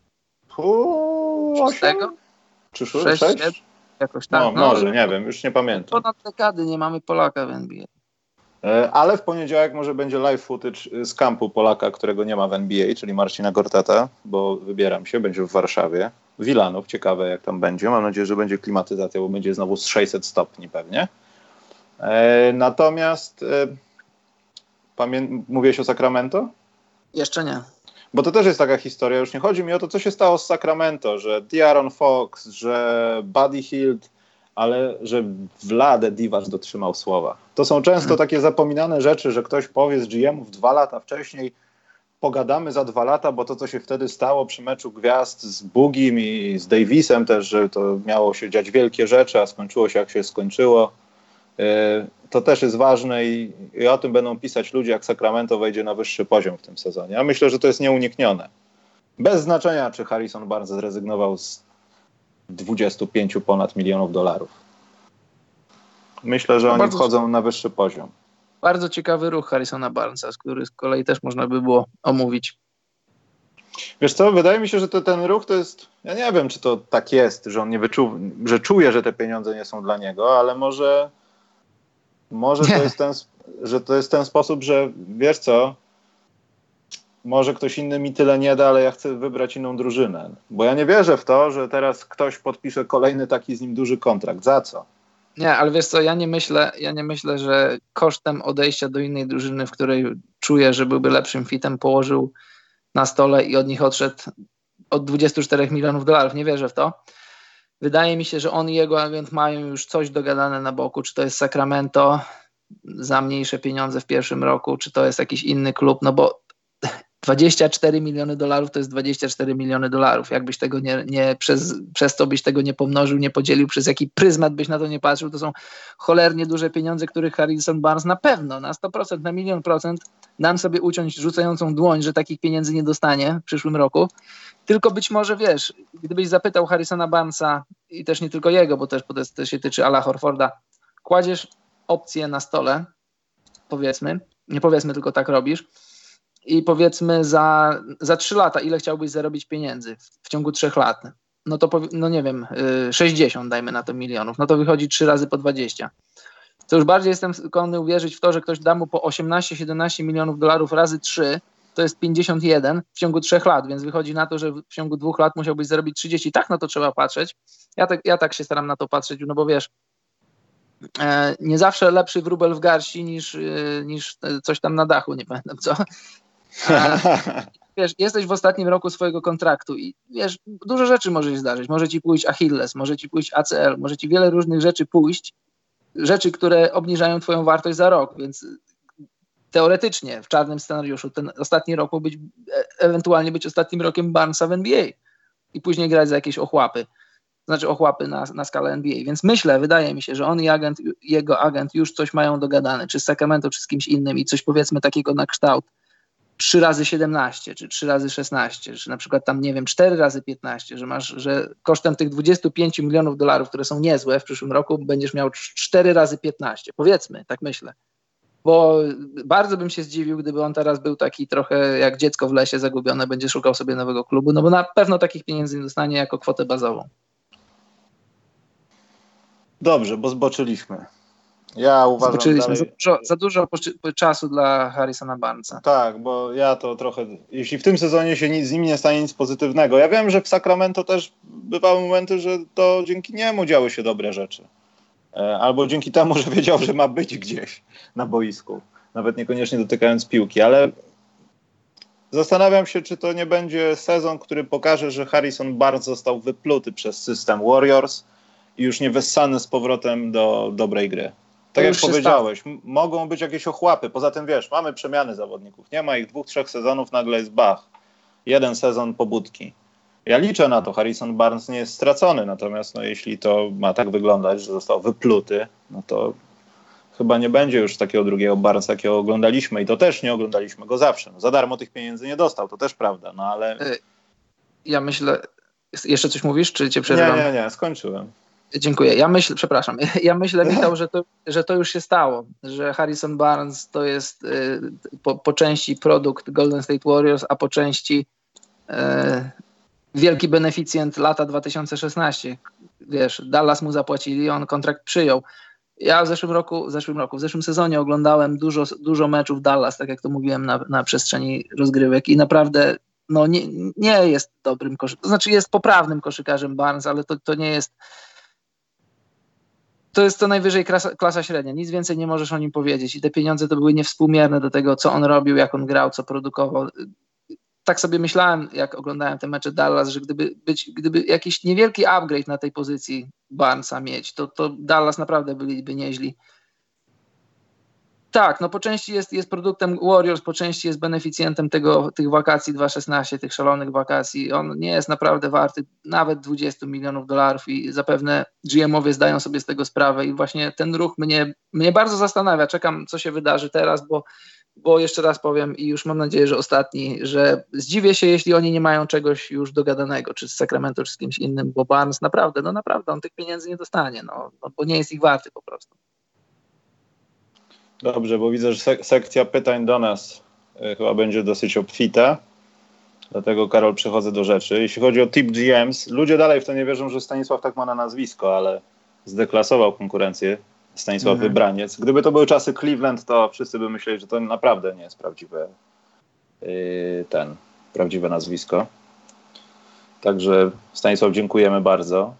Czy 6? 6? Jakoś tak. No, no, może, nie wiem, już nie pamiętam. Ponad dekady nie mamy Polaka w NBA. E, ale w poniedziałek może będzie live footage z kampu Polaka, którego nie ma w NBA, czyli Marcina Gortata, bo wybieram się, będzie w Warszawie. Wilanów, ciekawe jak tam będzie. Mam nadzieję, że będzie klimatyzacja, bo będzie znowu z 600 stopni pewnie. E, natomiast e, pamię- mówiłeś o Sacramento? Jeszcze nie. Bo to też jest taka historia, już nie chodzi mi o to, co się stało z Sacramento, że Diaron Fox, że Buddy Hield ale że Vlade Divac dotrzymał słowa. To są często hmm. takie zapominane rzeczy, że ktoś powie z GM-ów dwa lata wcześniej, pogadamy za dwa lata, bo to, co się wtedy stało przy meczu gwiazd z Bugim i z Davisem też, że to miało się dziać wielkie rzeczy, a skończyło się jak się skończyło. E, to też jest ważne i, i o tym będą pisać ludzie, jak Sacramento wejdzie na wyższy poziom w tym sezonie. Ja myślę, że to jest nieuniknione. Bez znaczenia, czy Harrison Barnes zrezygnował z 25 ponad milionów dolarów. Myślę, że no oni wchodzą na wyższy poziom. Bardzo ciekawy ruch Harrisona Barnesa, który z kolei też można by było omówić. Wiesz co, wydaje mi się, że to, ten ruch to jest, ja nie wiem, czy to tak jest, że on nie wyczuł, że czuje, że te pieniądze nie są dla niego, ale może, może to jest ten, że to jest ten sposób, że wiesz co, może ktoś inny mi tyle nie da, ale ja chcę wybrać inną drużynę. Bo ja nie wierzę w to, że teraz ktoś podpisze kolejny taki z nim duży kontrakt. Za co? Nie, ale wiesz co, ja nie myślę, ja nie myślę, że kosztem odejścia do innej drużyny, w której czuję, że byłby lepszym fitem, położył na stole i od nich odszedł od 24 milionów dolarów. Nie wierzę w to. Wydaje mi się, że on i jego agent mają już coś dogadane na boku, czy to jest Sacramento za mniejsze pieniądze w pierwszym roku, czy to jest jakiś inny klub, no bo 24 miliony dolarów to jest 24 miliony dolarów. Jakbyś tego nie, nie przez, przez to byś tego nie pomnożył, nie podzielił, przez jaki pryzmat byś na to nie patrzył, to są cholernie duże pieniądze, których Harrison Barnes na pewno, na 100%, na milion procent dam sobie uciąć rzucającą dłoń, że takich pieniędzy nie dostanie w przyszłym roku. Tylko być może wiesz, gdybyś zapytał Harrisona Barnesa i też nie tylko jego, bo też to się tyczy Ala Horforda, kładziesz opcję na stole, powiedzmy, nie powiedzmy, tylko tak robisz, i powiedzmy za, za 3 lata, ile chciałbyś zarobić pieniędzy w, w ciągu 3 lat? No to no nie wiem, 60 y, dajmy na to milionów, no to wychodzi 3 razy po 20. To już bardziej jestem skłonny uwierzyć w to, że ktoś da mu po 18-17 milionów dolarów razy 3, to jest 51 w ciągu 3 lat, więc wychodzi na to, że w ciągu dwóch lat musiałbyś zarobić 30. Tak na to trzeba patrzeć. Ja tak, ja tak się staram na to patrzeć, no bo wiesz, e, nie zawsze lepszy wróbel w garści niż, e, niż coś tam na dachu, nie pamiętam co. wiesz, jesteś w ostatnim roku swojego kontraktu i wiesz, dużo rzeczy może się zdarzyć. Może ci pójść Achilles, może ci pójść ACL, może ci wiele różnych rzeczy pójść, rzeczy, które obniżają twoją wartość za rok, więc teoretycznie w czarnym scenariuszu ten ostatni rok mógł być, e, ewentualnie być ostatnim rokiem Barnesa w NBA i później grać za jakieś ochłapy. Znaczy ochłapy na, na skalę NBA. Więc myślę, wydaje mi się, że on i agent, jego agent już coś mają dogadane, czy z Sacramento, czy z kimś innym i coś powiedzmy takiego na kształt 3 razy 17, czy 3 razy 16, czy na przykład tam, nie wiem, 4 razy 15, że masz, że kosztem tych 25 milionów dolarów, które są niezłe w przyszłym roku, będziesz miał 4 razy 15. Powiedzmy, tak myślę. Bo bardzo bym się zdziwił, gdyby on teraz był taki trochę jak dziecko w lesie zagubione, będzie szukał sobie nowego klubu, no bo na pewno takich pieniędzy nie dostanie jako kwotę bazową. Dobrze, bo zboczyliśmy. Ja uważam dalej... za dużo, za dużo czasu dla Harrisona Barnesa. Tak, bo ja to trochę, jeśli w tym sezonie się nic, z nim nie stanie nic pozytywnego. Ja wiem, że w Sacramento też bywały momenty, że to dzięki niemu działy się dobre rzeczy. E, albo dzięki temu, że wiedział, że ma być gdzieś na boisku. Nawet niekoniecznie dotykając piłki, ale Zastanawiam się, czy to nie będzie sezon, który pokaże, że Harrison Barnes został wypluty przez system Warriors i już nie wessany z powrotem do dobrej gry. Tak jak powiedziałeś, mogą być jakieś ochłapy. Poza tym wiesz, mamy przemiany zawodników. Nie ma ich dwóch, trzech sezonów, nagle jest bach. Jeden sezon pobudki. Ja liczę na to, Harrison Barnes nie jest stracony, natomiast no, jeśli to ma tak wyglądać, że został wypluty, no to chyba nie będzie już takiego drugiego Barnesa, jakiego oglądaliśmy i to też nie oglądaliśmy go zawsze. No, za darmo tych pieniędzy nie dostał, to też prawda, no ale... E, ja myślę... Jeszcze coś mówisz, czy cię przerywam? Nie, nie, nie, skończyłem. Dziękuję. Ja myślę, przepraszam, ja myślę, Michał, że to, że to już się stało, że Harrison Barnes to jest y, po, po, części produkt Golden State Warriors, a po części y, wielki beneficjent lata 2016. Wiesz, Dallas mu zapłacili, on kontrakt przyjął. Ja w zeszłym roku, w zeszłym roku, w zeszłym sezonie oglądałem dużo, dużo meczów Dallas, tak jak to mówiłem na, na przestrzeni rozgrywek i naprawdę no, nie, nie jest dobrym koszykarzem, to znaczy jest poprawnym koszykarzem Barnes, ale to, to nie jest to jest to najwyżej klasa, klasa, średnia. Nic więcej nie możesz o nim powiedzieć. I te pieniądze to były niewspółmierne do tego, co on robił, jak on grał, co produkował. Tak sobie myślałem, jak oglądałem te mecze Dallas, że gdyby, być, gdyby jakiś niewielki upgrade na tej pozycji Barnesa mieć, to, to Dallas naprawdę byliby nieźli. Tak, no po części jest, jest produktem Warriors, po części jest beneficjentem tego, tych wakacji 2.16, tych szalonych wakacji. On nie jest naprawdę warty nawet 20 milionów dolarów i zapewne GM-owie zdają sobie z tego sprawę i właśnie ten ruch mnie, mnie bardzo zastanawia. Czekam, co się wydarzy teraz, bo, bo jeszcze raz powiem i już mam nadzieję, że ostatni, że zdziwię się, jeśli oni nie mają czegoś już dogadanego, czy z Sacramento, czy z kimś innym, bo Barnes naprawdę, no naprawdę, on tych pieniędzy nie dostanie, no, no bo nie jest ich warty po prostu. Dobrze, bo widzę, że sek sekcja pytań do nas y, chyba będzie dosyć obfita. Dlatego, Karol, przechodzę do rzeczy. Jeśli chodzi o tip GMs, ludzie dalej w to nie wierzą, że Stanisław tak ma na nazwisko, ale zdeklasował konkurencję Stanisław mhm. Wybraniec. Gdyby to były czasy Cleveland, to wszyscy by myśleli, że to naprawdę nie jest prawdziwe yy, ten, prawdziwe nazwisko. Także Stanisław, dziękujemy bardzo.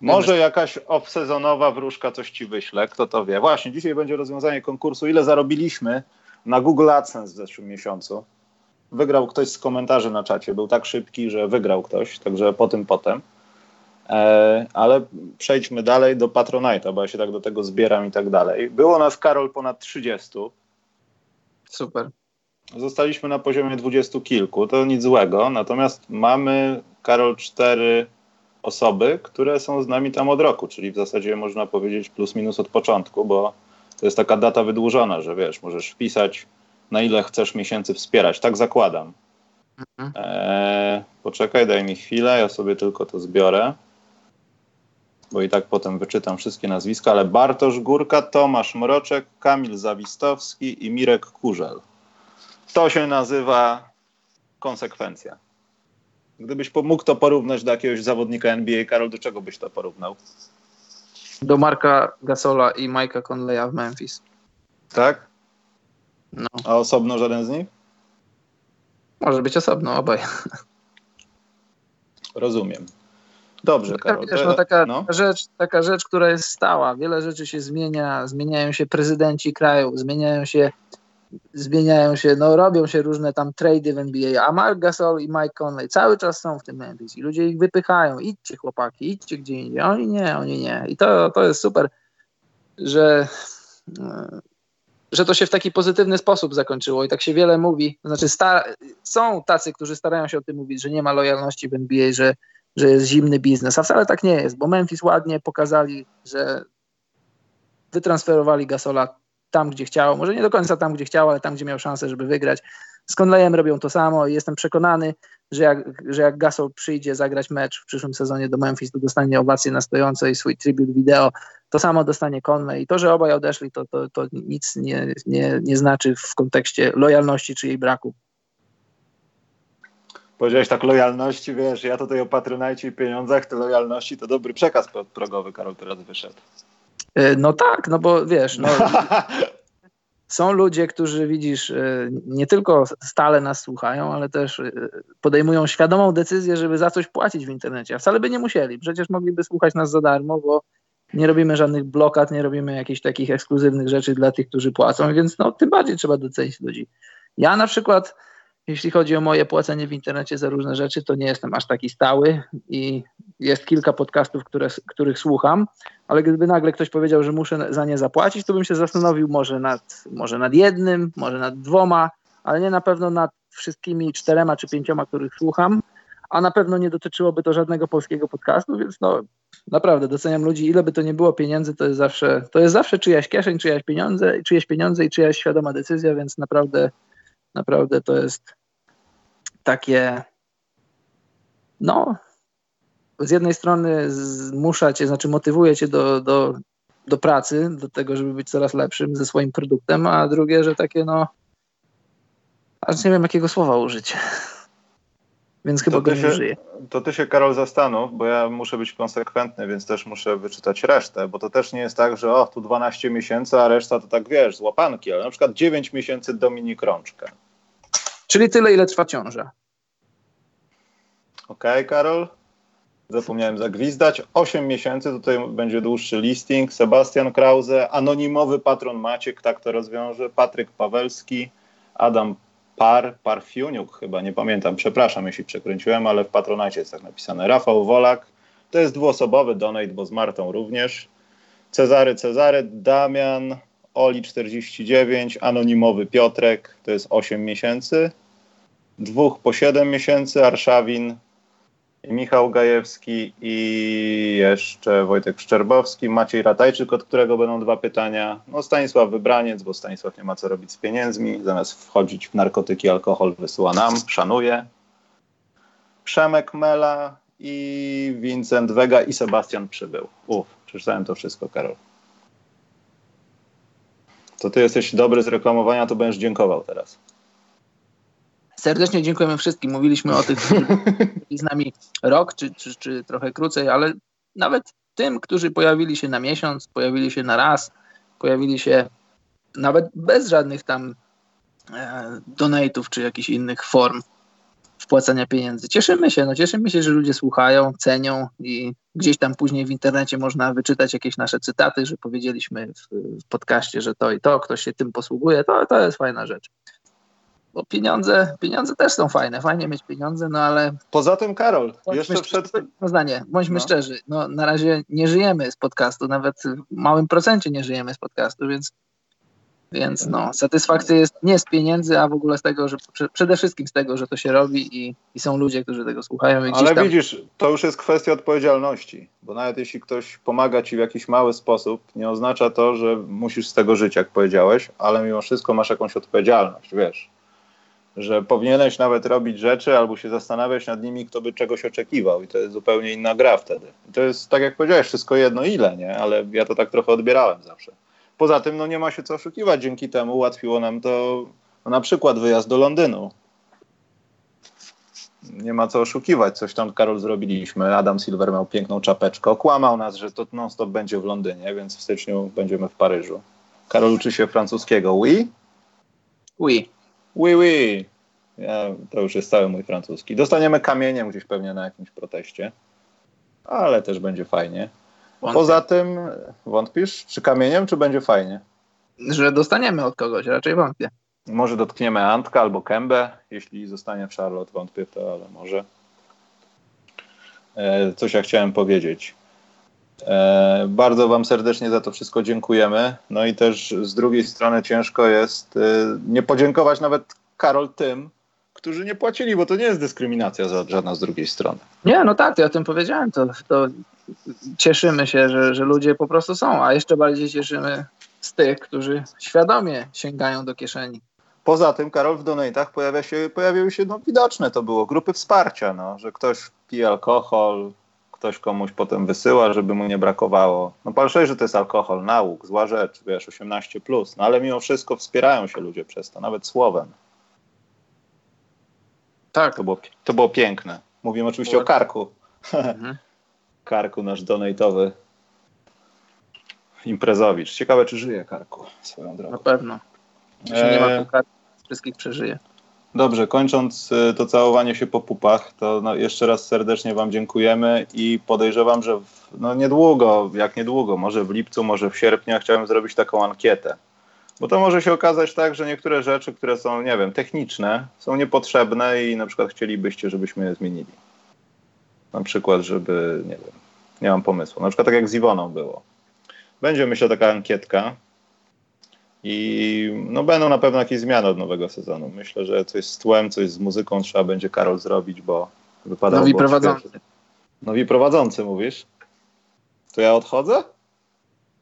Może jakaś obsezonowa wróżka coś ci wyśle, kto to wie. Właśnie, dzisiaj będzie rozwiązanie konkursu, ile zarobiliśmy na Google AdSense w zeszłym miesiącu. Wygrał ktoś z komentarzy na czacie, był tak szybki, że wygrał ktoś, także po tym potem. E, ale przejdźmy dalej do Patronite'a, bo ja się tak do tego zbieram i tak dalej. Było nas, Karol, ponad 30. Super. Zostaliśmy na poziomie dwudziestu kilku, to nic złego, natomiast mamy, Karol, cztery osoby, które są z nami tam od roku, czyli w zasadzie można powiedzieć plus minus od początku, bo to jest taka data wydłużona, że wiesz, możesz wpisać na ile chcesz miesięcy wspierać. Tak zakładam. Eee, poczekaj, daj mi chwilę, ja sobie tylko to zbiorę, bo i tak potem wyczytam wszystkie nazwiska, ale Bartosz Górka, Tomasz Mroczek, Kamil Zawistowski i Mirek Kurzel. To się nazywa konsekwencja. Gdybyś mógł to porównać do jakiegoś zawodnika NBA, Karol, do czego byś to porównał? Do Marka Gasola i Mike'a Conleya w Memphis. Tak? No. A osobno żaden z nich? Może być osobno, obaj. Rozumiem. Dobrze, no, Karol. Wiesz, no, taka, no. Rzecz, taka rzecz, która jest stała. Wiele rzeczy się zmienia. Zmieniają się prezydenci kraju, zmieniają się zmieniają się, no robią się różne tam trady w NBA, a. Mark Gasol i Mike Conley cały czas są w tym Memphis i ludzie ich wypychają, idźcie chłopaki, idźcie gdzie indziej, oni nie, oni nie. I to, to jest super, że e, że to się w taki pozytywny sposób zakończyło. I tak się wiele mówi, znaczy są tacy, którzy starają się o tym mówić, że nie ma lojalności w NBA, że, że jest zimny biznes, a wcale tak nie jest, bo Memphis ładnie pokazali, że wytransferowali Gasola tam, gdzie chciał. Może nie do końca tam, gdzie chciał, ale tam, gdzie miał szansę, żeby wygrać. Z Conleyem robią to samo i jestem przekonany, że jak, że jak Gasol przyjdzie zagrać mecz w przyszłym sezonie do Memphis, to dostanie owację na stojącej, swój tribute wideo. To samo dostanie Conley. I to, że obaj odeszli, to, to, to nic nie, nie, nie znaczy w kontekście lojalności czy jej braku. Powiedziałeś tak lojalności, wiesz, ja tutaj o patronajcie i pieniądzach, te lojalności to dobry przekaz progowy, Karol teraz wyszedł. E, no tak, no bo wiesz, no, są ludzie, którzy widzisz, e, nie tylko stale nas słuchają, ale też e, podejmują świadomą decyzję, żeby za coś płacić w internecie, a wcale by nie musieli. Przecież mogliby słuchać nas za darmo, bo nie robimy żadnych blokad, nie robimy jakichś takich ekskluzywnych rzeczy dla tych, którzy płacą, więc no tym bardziej trzeba docenić ludzi. Ja na przykład jeśli chodzi o moje płacenie w internecie za różne rzeczy, to nie jestem aż taki stały i jest kilka podcastów, które, których słucham, ale gdyby nagle ktoś powiedział, że muszę za nie zapłacić, to bym się zastanowił może nad, może nad jednym, może nad dwoma, ale nie na pewno nad wszystkimi czterema czy pięcioma, których słucham, a na pewno nie dotyczyłoby to żadnego polskiego podcastu, więc no naprawdę doceniam ludzi, ile by to nie było pieniędzy, to jest zawsze, to jest zawsze czyjaś kieszeń, czyjaś pieniądze, czyjeś pieniądze i czyjaś świadoma decyzja, więc naprawdę, naprawdę to jest takie no z jednej strony zmusza cię, znaczy motywuje cię do, do, do pracy, do tego, żeby być coraz lepszym ze swoim produktem, a drugie, że takie no aż nie wiem jakiego słowa użyć. Więc chyba go nie się, użyję. To ty się, Karol, zastanów, bo ja muszę być konsekwentny, więc też muszę wyczytać resztę, bo to też nie jest tak, że o, tu 12 miesięcy, a reszta to tak, wiesz, z łapanki, ale na przykład 9 miesięcy Dominik Rączkę. Czyli tyle, ile trwa ciąża. Okej, okay, Karol? Zapomniałem zagwizdać. 8 miesięcy, tutaj będzie dłuższy listing. Sebastian Krause, anonimowy patron Maciek, tak to rozwiąże. Patryk Pawelski, Adam Par, Parfiuniuk chyba, nie pamiętam, przepraszam jeśli przekręciłem, ale w patronacie jest tak napisane. Rafał Wolak, to jest dwuosobowy donate, bo z Martą również. Cezary Cezary, Damian, Oli 49, anonimowy Piotrek, to jest 8 miesięcy. Dwóch po 7 miesięcy, Arszawin, Michał Gajewski i jeszcze Wojtek Szczerbowski, Maciej Ratajczyk, od którego będą dwa pytania. No Stanisław Wybraniec, bo Stanisław nie ma co robić z pieniędzmi, zamiast wchodzić w narkotyki, alkohol wysyła nam, szanuje. Przemek Mela i Vincent Vega i Sebastian Przybył. Uf, przeczytałem to wszystko, Karol. To ty jesteś dobry z reklamowania, to będziesz dziękował teraz. Serdecznie dziękujemy wszystkim. Mówiliśmy o tych, którzy z nami rok, czy, czy, czy trochę krócej, ale nawet tym, którzy pojawili się na miesiąc, pojawili się na raz, pojawili się nawet bez żadnych tam e, donate'ów czy jakichś innych form wpłacania pieniędzy. Cieszymy się, no cieszymy się, że ludzie słuchają, cenią i gdzieś tam później w internecie można wyczytać jakieś nasze cytaty, że powiedzieliśmy w, w podcaście, że to i to, ktoś się tym posługuje, to, to jest fajna rzecz bo pieniądze, pieniądze też są fajne, fajnie mieć pieniądze, no ale... Poza tym, Karol, jeszcze przed... No zdanie, bądźmy no. szczerzy, no na razie nie żyjemy z podcastu, nawet w małym procencie nie żyjemy z podcastu, więc więc no, satysfakcja jest nie z pieniędzy, a w ogóle z tego, że przede wszystkim z tego, że to się robi i, i są ludzie, którzy tego słuchają. I Ale tam... widzisz, to już jest kwestia odpowiedzialności, bo nawet jeśli ktoś pomaga ci w jakiś mały sposób, nie oznacza to, że musisz z tego żyć, jak powiedziałeś, ale mimo wszystko masz jakąś odpowiedzialność, wiesz że powinieneś nawet robić rzeczy albo się zastanawiać nad nimi, kto by czegoś oczekiwał i to jest zupełnie inna gra wtedy. I to jest, tak jak powiedziałeś, wszystko jedno ile, nie? Ale ja to tak trochę odbierałem zawsze. Poza tym, no nie ma się co oszukiwać, dzięki temu ułatwiło nam to no, na przykład wyjazd do Londynu. Nie ma co oszukiwać, coś tam Karol zrobiliśmy. Adam Silver miał piękną czapeczkę. Okłamał nas, że to non-stop będzie w Londynie, więc w styczniu będziemy w Paryżu. Karol uczy się francuskiego. Oui? Oui. Oui, oui. Ja, to już jest cały mój francuski. Dostaniemy kamieniem gdzieś pewnie na jakimś proteście, ale też będzie fajnie. Wątpię. Poza tym, wątpisz, czy kamieniem, czy będzie fajnie? Że dostaniemy od kogoś, raczej wątpię. Może dotkniemy Antka albo Kębę, jeśli zostanie w Charlotte, wątpię to, ale może. E, coś ja chciałem powiedzieć. E, bardzo Wam serdecznie za to wszystko dziękujemy. No i też z drugiej strony ciężko jest e, nie podziękować nawet Karol tym, którzy nie płacili, bo to nie jest dyskryminacja żadna z drugiej strony. Nie, no tak, ja o tym powiedziałem. To, to cieszymy się, że, że ludzie po prostu są, a jeszcze bardziej cieszymy z tych, którzy świadomie sięgają do kieszeni. Poza tym, Karol, w donatach pojawia się, pojawiły się, no widoczne to było, grupy wsparcia, no, że ktoś pije alkohol, ktoś komuś potem wysyła, żeby mu nie brakowało. No patrzę, że to jest alkohol, nauk, zła rzecz, wiesz, 18+, plus, no ale mimo wszystko wspierają się ludzie przez to, nawet słowem. Tak. To było, to było piękne. Mówimy oczywiście o Karku. Mhm. Karku, nasz donatowy imprezowicz. Ciekawe, czy żyje Karku swoją drogą. Na pewno. Jeśli nie ma e, Karku, wszystkich przeżyje. Dobrze, kończąc y, to całowanie się po pupach, to no jeszcze raz serdecznie Wam dziękujemy i podejrzewam, że w, no niedługo, jak niedługo, może w lipcu, może w sierpniu, chciałem zrobić taką ankietę. Bo to może się okazać tak, że niektóre rzeczy, które są, nie wiem, techniczne, są niepotrzebne i na przykład chcielibyście, żebyśmy je zmienili. Na przykład, żeby, nie wiem, nie mam pomysłu. Na przykład tak jak z Iwoną było. Będzie, myślę, taka ankietka i no, będą na pewno jakieś zmiany od nowego sezonu. Myślę, że coś z tłem, coś z muzyką trzeba będzie Karol zrobić, bo wypada. Nowi prowadzący. Nowi prowadzący, mówisz? To ja odchodzę?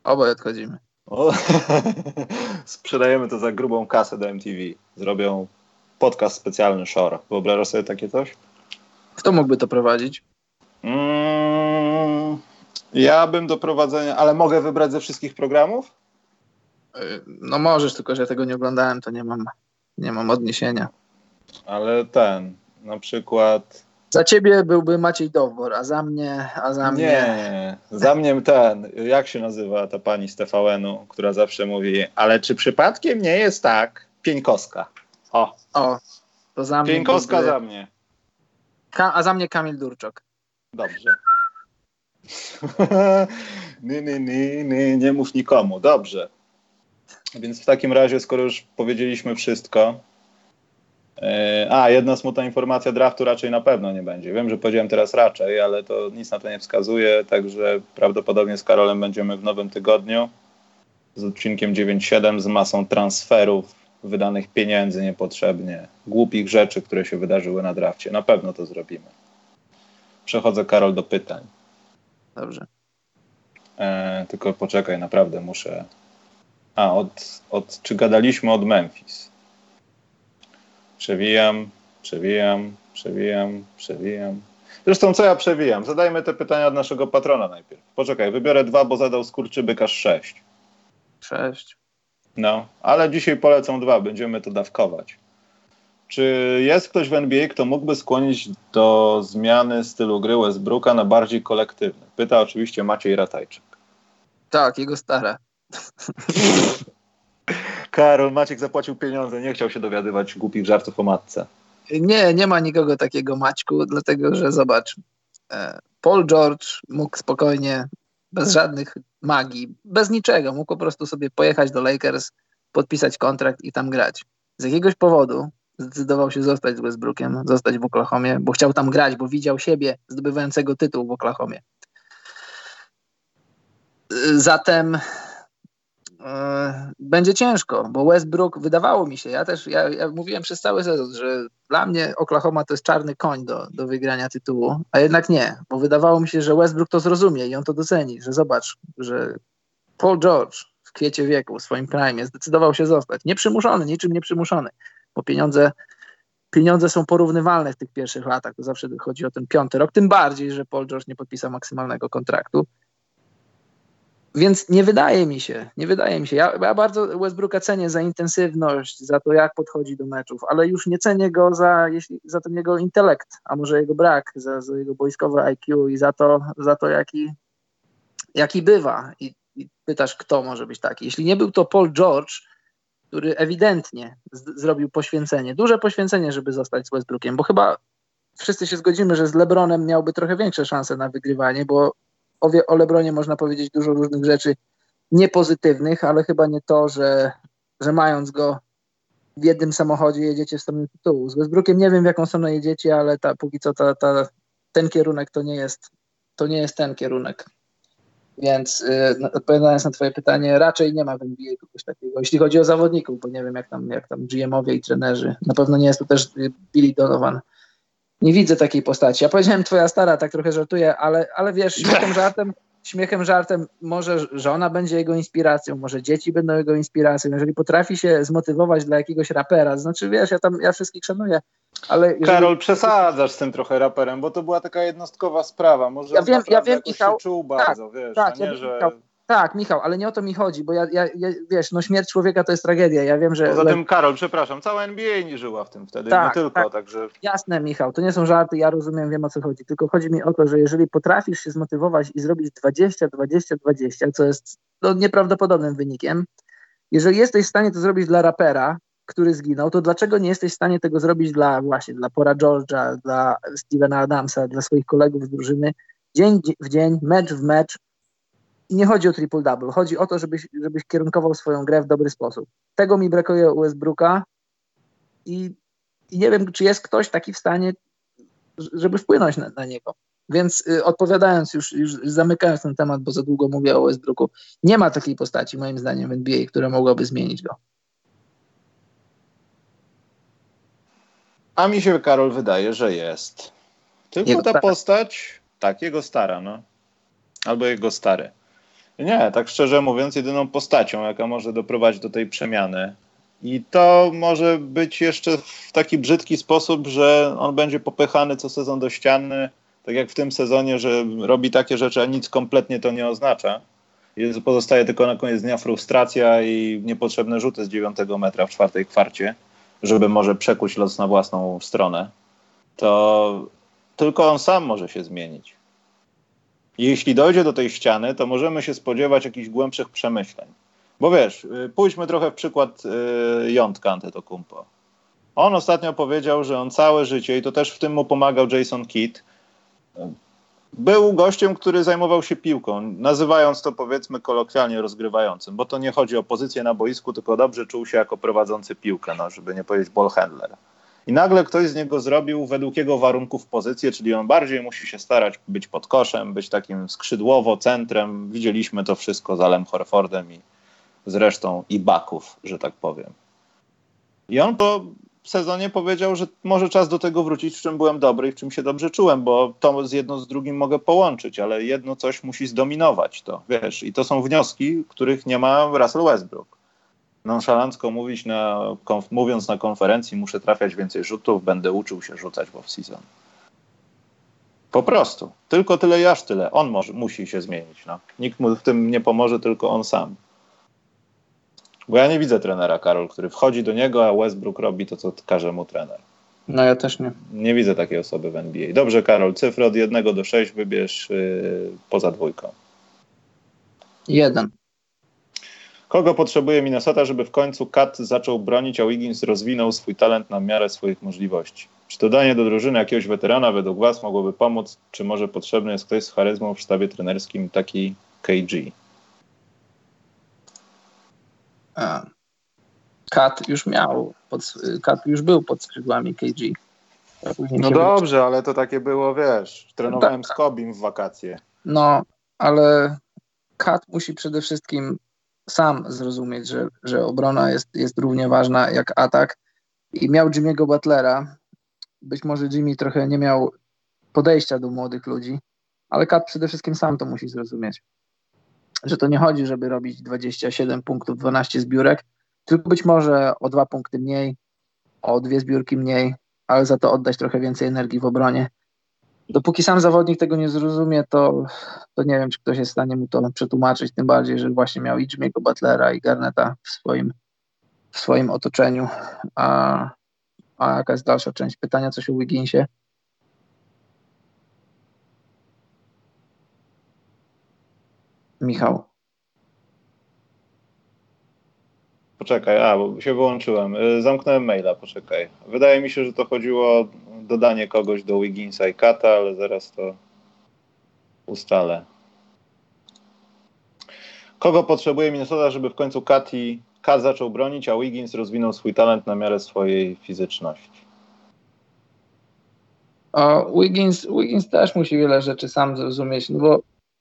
Obaj odchodzimy. O, sprzedajemy to za grubą kasę do MTV. Zrobią podcast specjalny Shore. Wyobrażasz sobie takie coś? Kto mógłby to prowadzić? Mm, ja bym do prowadzenia, ale mogę wybrać ze wszystkich programów? No możesz, tylko że ja tego nie oglądałem, to nie mam, nie mam odniesienia. Ale ten, na przykład za ciebie byłby Maciej Dowbor, a za mnie, a za mnie... Nie, za mnie ten, jak się nazywa ta pani z TVN-u, która zawsze mówi, ale czy przypadkiem nie jest tak? Pieńkowska. O. O, to za mnie Pieńkowska byłby... za mnie. Ka a za mnie Kamil Durczok. Dobrze. nie, nie, nie, nie, nie mów nikomu. Dobrze. Więc w takim razie, skoro już powiedzieliśmy wszystko, E, a, jedna smutna informacja, draftu raczej na pewno nie będzie. Wiem, że powiedziałem teraz raczej, ale to nic na to nie wskazuje, także prawdopodobnie z Karolem będziemy w nowym tygodniu z odcinkiem 9.7 z masą transferów, wydanych pieniędzy niepotrzebnie, głupich rzeczy, które się wydarzyły na drafcie. Na pewno to zrobimy. Przechodzę, Karol, do pytań. Dobrze. E, tylko poczekaj, naprawdę muszę. A, od, od, czy gadaliśmy od Memphis? Przewijam, przewijam, przewijam, przewijam. Zresztą co ja przewijam? Zadajmy te pytania od naszego patrona najpierw. Poczekaj, wybiorę dwa, bo zadał skurczybyk aż sześć. Sześć. No, ale dzisiaj polecą dwa, będziemy to dawkować. Czy jest ktoś w NBA, kto mógłby skłonić do zmiany stylu gry Westbrooka na bardziej kolektywny? Pyta oczywiście Maciej Ratajczyk. Tak, jego stara. Karol Maciek zapłacił pieniądze, nie chciał się dowiadywać głupich żartów o matce. Nie, nie ma nikogo takiego Maćku, dlatego że zobacz, e, Paul George mógł spokojnie, bez żadnych magii, bez niczego, mógł po prostu sobie pojechać do Lakers, podpisać kontrakt i tam grać. Z jakiegoś powodu zdecydował się zostać z Westbrookiem, zostać w Oklahomie, bo chciał tam grać, bo widział siebie zdobywającego tytuł w Oklahomie. Zatem E, będzie ciężko, bo Westbrook wydawało mi się, ja też ja, ja, mówiłem przez cały sezon, że dla mnie Oklahoma to jest czarny koń do, do wygrania tytułu, a jednak nie, bo wydawało mi się, że Westbrook to zrozumie i on to doceni, że zobacz, że Paul George w kwiecie wieku, w swoim prime zdecydował się zostać. Nieprzymuszony, niczym nieprzymuszony, bo pieniądze pieniądze są porównywalne w tych pierwszych latach, to zawsze chodzi o ten piąty rok, tym bardziej, że Paul George nie podpisał maksymalnego kontraktu. Więc nie wydaje mi się, nie wydaje mi się. Ja, ja, bardzo Westbrooka cenię za intensywność, za to, jak podchodzi do meczów, ale już nie cenię go za, jeśli, za ten jego intelekt, a może jego brak, za, za jego boiskowe IQ i za to, za to jaki, jaki bywa. I, I, pytasz, kto może być taki. Jeśli nie był to Paul George, który ewidentnie z, zrobił poświęcenie, duże poświęcenie, żeby zostać z Westbrookiem, bo chyba wszyscy się zgodzimy, że z LeBronem miałby trochę większe szanse na wygrywanie, bo o, o Lebronie można powiedzieć dużo różnych rzeczy niepozytywnych, ale chyba nie to, że, że mając go w jednym samochodzie jedziecie w stronę tytułu. Z Westbrookiem nie wiem, w jaką stronę jedziecie, ale ta, póki co ta, ta, ten kierunek to nie jest to nie jest ten kierunek. Więc yy, odpowiadając na twoje pytanie, raczej nie ma w NBA kogoś takiego, jeśli chodzi o zawodników, bo nie wiem jak tam, jak tam GM-owie i trenerzy. Na pewno nie jest to też Billy Donovan nie widzę takiej postaci. Ja powiedziałem twoja stara, tak trochę żartuję, ale, ale wiesz, śmiechem, żartem, śmiechem, żartem, może żona będzie jego inspiracją, może dzieci będą jego inspiracją. Jeżeli potrafi się zmotywować dla jakiegoś rapera, znaczy wiesz, ja tam, ja wszystkich szanuję, ale... Jeżeli... Karol, przesadzasz z tym trochę raperem, bo to była taka jednostkowa sprawa. Może ja wiem, ja wiem, Michał, się czuł bardzo, tak, wiesz, tak, nie, ja że... Michał, tak, Michał, ale nie o to mi chodzi, bo ja, ja, ja, wiesz, no śmierć człowieka to jest tragedia. Ja wiem, że. Poza tym, Karol, przepraszam, cała NBA nie żyła w tym wtedy, tak, nie tylko, tak. także. Jasne, Michał, to nie są żarty, ja rozumiem, wiem o co chodzi. Tylko chodzi mi o to, że jeżeli potrafisz się zmotywować i zrobić 20, 20, 20, co jest no, nieprawdopodobnym wynikiem, jeżeli jesteś w stanie to zrobić dla rapera, który zginął, to dlaczego nie jesteś w stanie tego zrobić dla właśnie dla Pora George'a, dla Stevena Adamsa, dla swoich kolegów z drużyny, dzień w dzień, mecz w mecz, nie chodzi o triple-double, chodzi o to, żebyś, żebyś kierunkował swoją grę w dobry sposób. Tego mi brakuje u Westbrooka i, i nie wiem, czy jest ktoś taki w stanie, żeby wpłynąć na, na niego. Więc y, odpowiadając, już, już zamykając ten temat, bo za długo mówię o Westbrooku, nie ma takiej postaci, moim zdaniem, w NBA, która mogłaby zmienić go. A mi się, Karol, wydaje, że jest. Tylko jego ta stara. postać, tak, jego stara, no. Albo jego stary. Nie, tak szczerze mówiąc, jedyną postacią, jaka może doprowadzić do tej przemiany. I to może być jeszcze w taki brzydki sposób, że on będzie popychany co sezon do ściany, tak jak w tym sezonie, że robi takie rzeczy, a nic kompletnie to nie oznacza. Jest, pozostaje tylko na koniec dnia frustracja i niepotrzebne rzuty z dziewiątego metra w czwartej kwarcie, żeby może przekuć los na własną stronę. To tylko on sam może się zmienić. Jeśli dojdzie do tej ściany, to możemy się spodziewać jakichś głębszych przemyśleń. Bo wiesz, y, pójdźmy trochę w przykład y, Jątka Antetokumpo. On ostatnio powiedział, że on całe życie, i to też w tym mu pomagał Jason Kidd, był gościem, który zajmował się piłką, nazywając to powiedzmy kolokwialnie rozgrywającym, bo to nie chodzi o pozycję na boisku, tylko dobrze czuł się jako prowadzący piłkę, no, żeby nie powiedzieć ball handler. I nagle ktoś z niego zrobił według jego warunków pozycję, czyli on bardziej musi się starać być pod koszem, być takim skrzydłowo, centrem. Widzieliśmy to wszystko z Alem Horfordem i zresztą i Baków, że tak powiem. I on w sezonie powiedział, że może czas do tego wrócić, w czym byłem dobry i w czym się dobrze czułem, bo to z jedno z drugim mogę połączyć, ale jedno coś musi zdominować to, wiesz. I to są wnioski, których nie ma Russell Westbrook nonszalancko mówić na, konf, mówiąc na konferencji, muszę trafiać więcej rzutów, będę uczył się rzucać w off-season. Po prostu. Tylko tyle i aż tyle. On może, musi się zmienić. No. Nikt mu w tym nie pomoże, tylko on sam. Bo ja nie widzę trenera, Karol, który wchodzi do niego, a Westbrook robi to, co każe mu trener. No ja też nie. Nie widzę takiej osoby w NBA. Dobrze, Karol, cyfry od 1 do 6 wybierz yy, poza dwójką. Jeden. Kogo potrzebuje Minnesota, żeby w końcu Kat zaczął bronić, a Wiggins rozwinął swój talent na miarę swoich możliwości? Czy dodanie do drużyny jakiegoś weterana według Was mogłoby pomóc? Czy może potrzebny jest ktoś z charyzmą w sztabie trenerskim, taki KG? Kat już miał, pod, Kat już był pod skrzydłami KG. No dobrze, ale to takie było, wiesz, trenowałem tak. z Kobim w wakacje. No, ale Kat musi przede wszystkim sam zrozumieć, że, że obrona jest, jest równie ważna jak atak. I miał Jimmy'ego Butlera. Być może Jimmy trochę nie miał podejścia do młodych ludzi, ale Kat przede wszystkim sam to musi zrozumieć. Że to nie chodzi, żeby robić 27 punktów, 12 zbiórek, tylko być może o dwa punkty mniej, o dwie zbiórki mniej, ale za to oddać trochę więcej energii w obronie dopóki sam zawodnik tego nie zrozumie, to, to nie wiem, czy ktoś jest w stanie mu to przetłumaczyć, tym bardziej, że właśnie miał i Jimmy'ego Butlera i Garneta w swoim, w swoim otoczeniu. A, a jaka jest dalsza część pytania, coś o Wigginsie? Michał. Poczekaj, a, bo się wyłączyłem. Y, zamknąłem maila, poczekaj. Wydaje mi się, że to chodziło o dodanie kogoś do Wigginsa i Kata, ale zaraz to ustalę. Kogo potrzebuje Minnesota, żeby w końcu Kat, i, Kat zaczął bronić, a Wiggins rozwinął swój talent na miarę swojej fizyczności? O, Wiggins, Wiggins też musi wiele rzeczy sam zrozumieć, no bo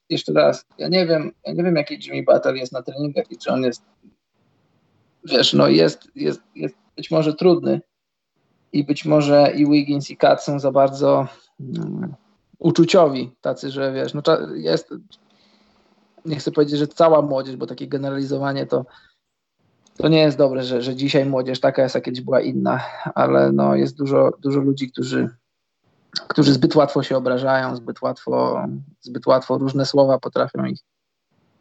jeszcze raz, ja nie wiem, ja nie wiem jaki Jimmy Butler jest na treningach i czy on jest wiesz, no jest, jest, jest być może trudny i być może i Wiggins i Kat są za bardzo um, uczuciowi, tacy, że wiesz, no jest, nie chcę powiedzieć, że cała młodzież, bo takie generalizowanie to to nie jest dobre, że, że dzisiaj młodzież taka jest, a kiedyś była inna, ale no jest dużo, dużo ludzi, którzy, którzy zbyt łatwo się obrażają, zbyt łatwo, zbyt łatwo różne słowa potrafią ich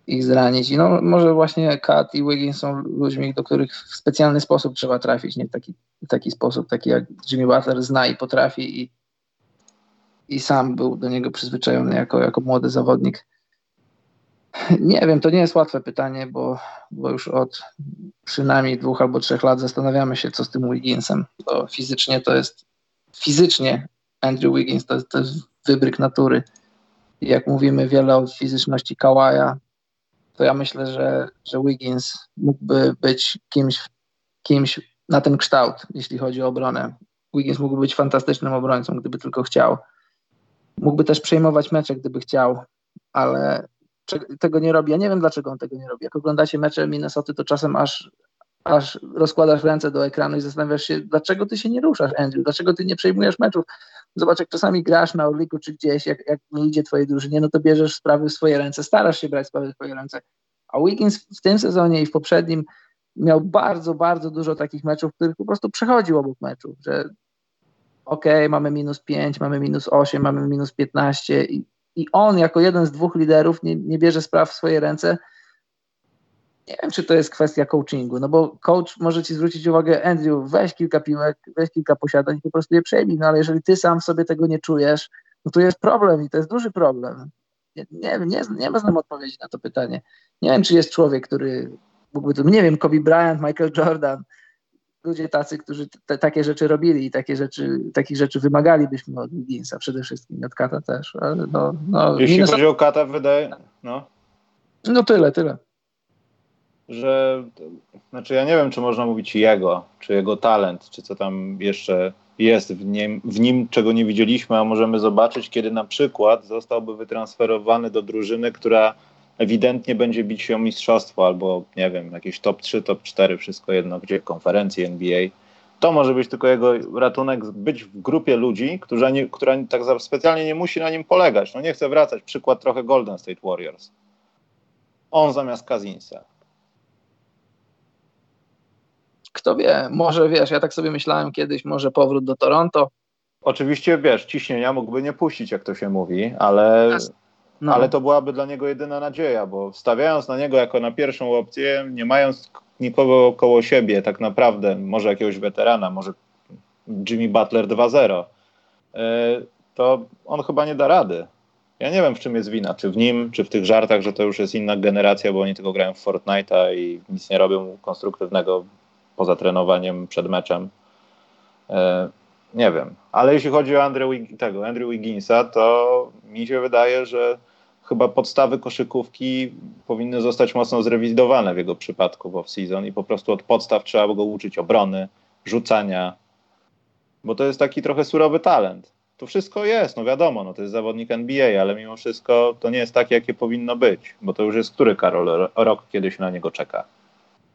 ich zranić. I no, może właśnie Kat i Wiggins są ludźmi, do których w specjalny sposób trzeba trafić, nie taki, taki sposób, taki jak Jimmy Butler zna i potrafi i, i sam był do niego przyzwyczajony jako, jako młody zawodnik. Nie wiem, to nie jest łatwe pytanie, bo, bo już od przynajmniej dwóch albo trzech lat zastanawiamy się, co z tym Wigginsem. Bo fizycznie to jest, fizycznie Andrew Wiggins to, to jest wybryk natury. Jak mówimy wiele o fizyczności Kawaja, to ja myślę, że, że Wiggins mógłby być kimś, kimś na ten kształt, jeśli chodzi o obronę. Wiggins mógłby być fantastycznym obrońcą, gdyby tylko chciał. Mógłby też przejmować mecze, gdyby chciał, ale tego nie robi. Ja nie wiem, dlaczego on tego nie robi. Jak oglądacie mecze Minnesota, to czasem aż, aż rozkładasz ręce do ekranu i zastanawiasz się, dlaczego ty się nie ruszasz, Andrew, dlaczego ty nie przejmujesz meczów. Zobacz, jak czasami grasz na Orliku czy gdzieś, jak, jak nie idzie twojej drużynie, no to bierzesz sprawy w swoje ręce, starasz się brać sprawy w swoje ręce. A Wiggins w tym sezonie i w poprzednim miał bardzo, bardzo dużo takich meczów, w których po prostu przechodził obok meczów, że okej, okay, mamy minus 5, mamy minus 8, mamy minus 15 i, i on jako jeden z dwóch liderów nie, nie bierze spraw w swoje ręce. Nie wiem, czy to jest kwestia coachingu, no bo coach może ci zwrócić uwagę, Andrew, weź kilka piłek, weź kilka posiadań i po prostu je przejmij, no ale jeżeli ty sam sobie tego nie czujesz, no to jest problem i to jest duży problem. Nie, nie, nie, nie ma znam odpowiedzi na to pytanie. Nie wiem, czy jest człowiek, który mógłby to, nie wiem, Kobe Bryant, Michael Jordan, ludzie tacy, którzy te, takie rzeczy robili i takie rzeczy, takich rzeczy wymagalibyśmy od Wigginsa przede wszystkim, od Kata też. Ale no, no, Jeśli chodzi o Kata, wydaje, no. No tyle, tyle. Że, znaczy ja nie wiem, czy można mówić jego, czy jego talent, czy co tam jeszcze jest w nim, w nim, czego nie widzieliśmy, a możemy zobaczyć, kiedy na przykład zostałby wytransferowany do drużyny, która ewidentnie będzie bić się o mistrzostwo albo, nie wiem, jakieś top 3, top 4, wszystko jedno, gdzie konferencji NBA. To może być tylko jego ratunek, być w grupie ludzi, która, nie, która tak specjalnie nie musi na nim polegać. No nie chcę wracać, przykład trochę Golden State Warriors. On zamiast Kazinsa. Kto wie, może wiesz, ja tak sobie myślałem kiedyś, może powrót do Toronto. Oczywiście, wiesz, ciśnienia mógłby nie puścić, jak to się mówi, ale... No. Ale to byłaby dla niego jedyna nadzieja, bo stawiając na niego jako na pierwszą opcję, nie mając nikogo koło siebie, tak naprawdę, może jakiegoś weterana, może Jimmy Butler 2-0, e, to on chyba nie da rady. Ja nie wiem, w czym jest wina, czy w nim, czy w tych żartach, że to już jest inna generacja, bo oni tylko grają w Fortnite'a i nic nie robią konstruktywnego poza trenowaniem przed meczem. E, nie wiem. Ale jeśli chodzi o Andrew, tego, Andrew Wigginsa, to mi się wydaje, że chyba podstawy koszykówki powinny zostać mocno zrewidowane w jego przypadku w off-season i po prostu od podstaw trzeba go uczyć obrony, rzucania, bo to jest taki trochę surowy talent. To wszystko jest, no wiadomo, no to jest zawodnik NBA, ale mimo wszystko to nie jest takie, jakie powinno być, bo to już jest który Karol rok, kiedy się na niego czeka?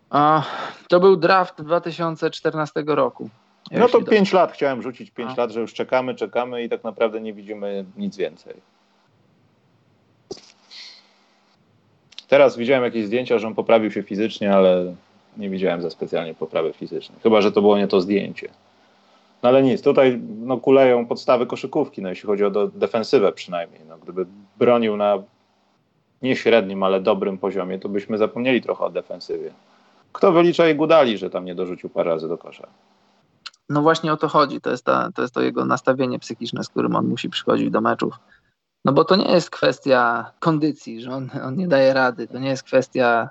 A, to był draft 2014 roku. No to 5 lat chciałem rzucić, 5 lat, że już czekamy, czekamy i tak naprawdę nie widzimy nic więcej. Teraz widziałem jakieś zdjęcia, że on poprawił się fizycznie, ale nie widziałem za specjalnie poprawy fizycznej. Chyba, że to było nie to zdjęcie. No ale nic, tutaj no, kuleją podstawy koszykówki, no, jeśli chodzi o do, defensywę przynajmniej. No, gdyby bronił na nie średnim, ale dobrym poziomie, to byśmy zapomnieli trochę o defensywie. Kto wylicza i Gudali, że tam nie dorzucił parę razy do kosza? No właśnie o to chodzi. To jest, ta, to jest to jego nastawienie psychiczne, z którym on musi przychodzić do meczów. No bo to nie jest kwestia kondycji, że on, on nie daje rady. To nie jest kwestia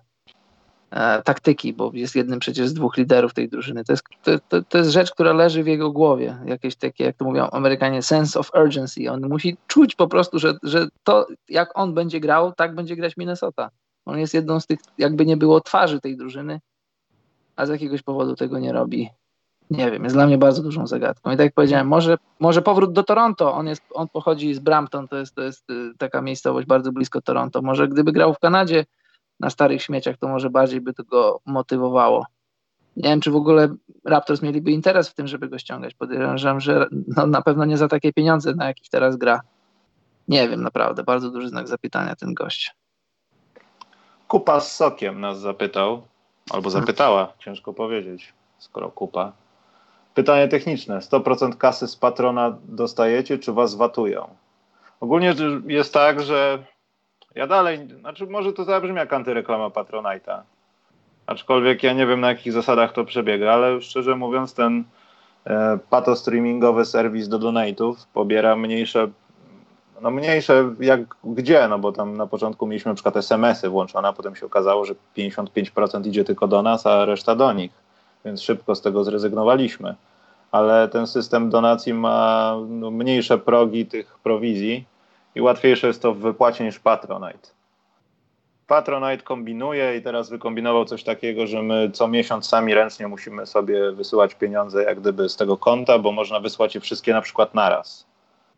e, taktyki, bo jest jednym przecież z dwóch liderów tej drużyny. To jest, to, to, to, jest rzecz, która leży w jego głowie. Jakieś takie, jak to mówią Amerykanie, sense of urgency. On musi czuć po prostu, że, że to, jak on będzie grał, tak będzie grać Minnesota. On jest jedną z tych, jakby nie było twarzy tej drużyny, a z jakiegoś powodu tego nie robi nie wiem, jest dla mnie bardzo dużą zagadką. I tak jak powiedziałem, może, może powrót do Toronto, on, jest, on pochodzi z Brampton, to jest, to jest y, taka miejscowość bardzo blisko Toronto. Może gdyby grał w Kanadzie na starych śmieciach, to może bardziej by to go motywowało. Nie wiem, czy w ogóle Raptors mieliby interes w tym, żeby go ściągać. Podejrzewam, że no, na pewno nie za takie pieniądze, na jakich teraz gra. Nie wiem, naprawdę, bardzo duży znak zapytania ten gość. Kupa z sokiem nas zapytał, albo zapytała, ciężko powiedzieć, skoro kupa. Pytanie techniczne. 100% kasy z patrona dostajecie, czy was watują? Ogólnie jest tak, że ja dalej, znaczy może to zabrzmi jak antyreklama Patronite'a. Aczkolwiek ja nie wiem na jakich zasadach to przebiega, ale szczerze mówiąc ten e, pato streamingowy serwis do donate'ów pobiera mniejsze, no mniejsze jak gdzie, no bo tam na początku mieliśmy na przykład SMS-y włączone, a potem się okazało, że 55% idzie tylko do nas, a reszta do nich, więc szybko z tego zrezygnowaliśmy. Ale ten system donacji ma no, mniejsze progi tych prowizji i łatwiejsze jest to w wypłacie niż Patronite. Patronite kombinuje i teraz wykombinował coś takiego, że my co miesiąc sami ręcznie musimy sobie wysyłać pieniądze jak gdyby z tego konta, bo można wysłać je wszystkie na przykład naraz,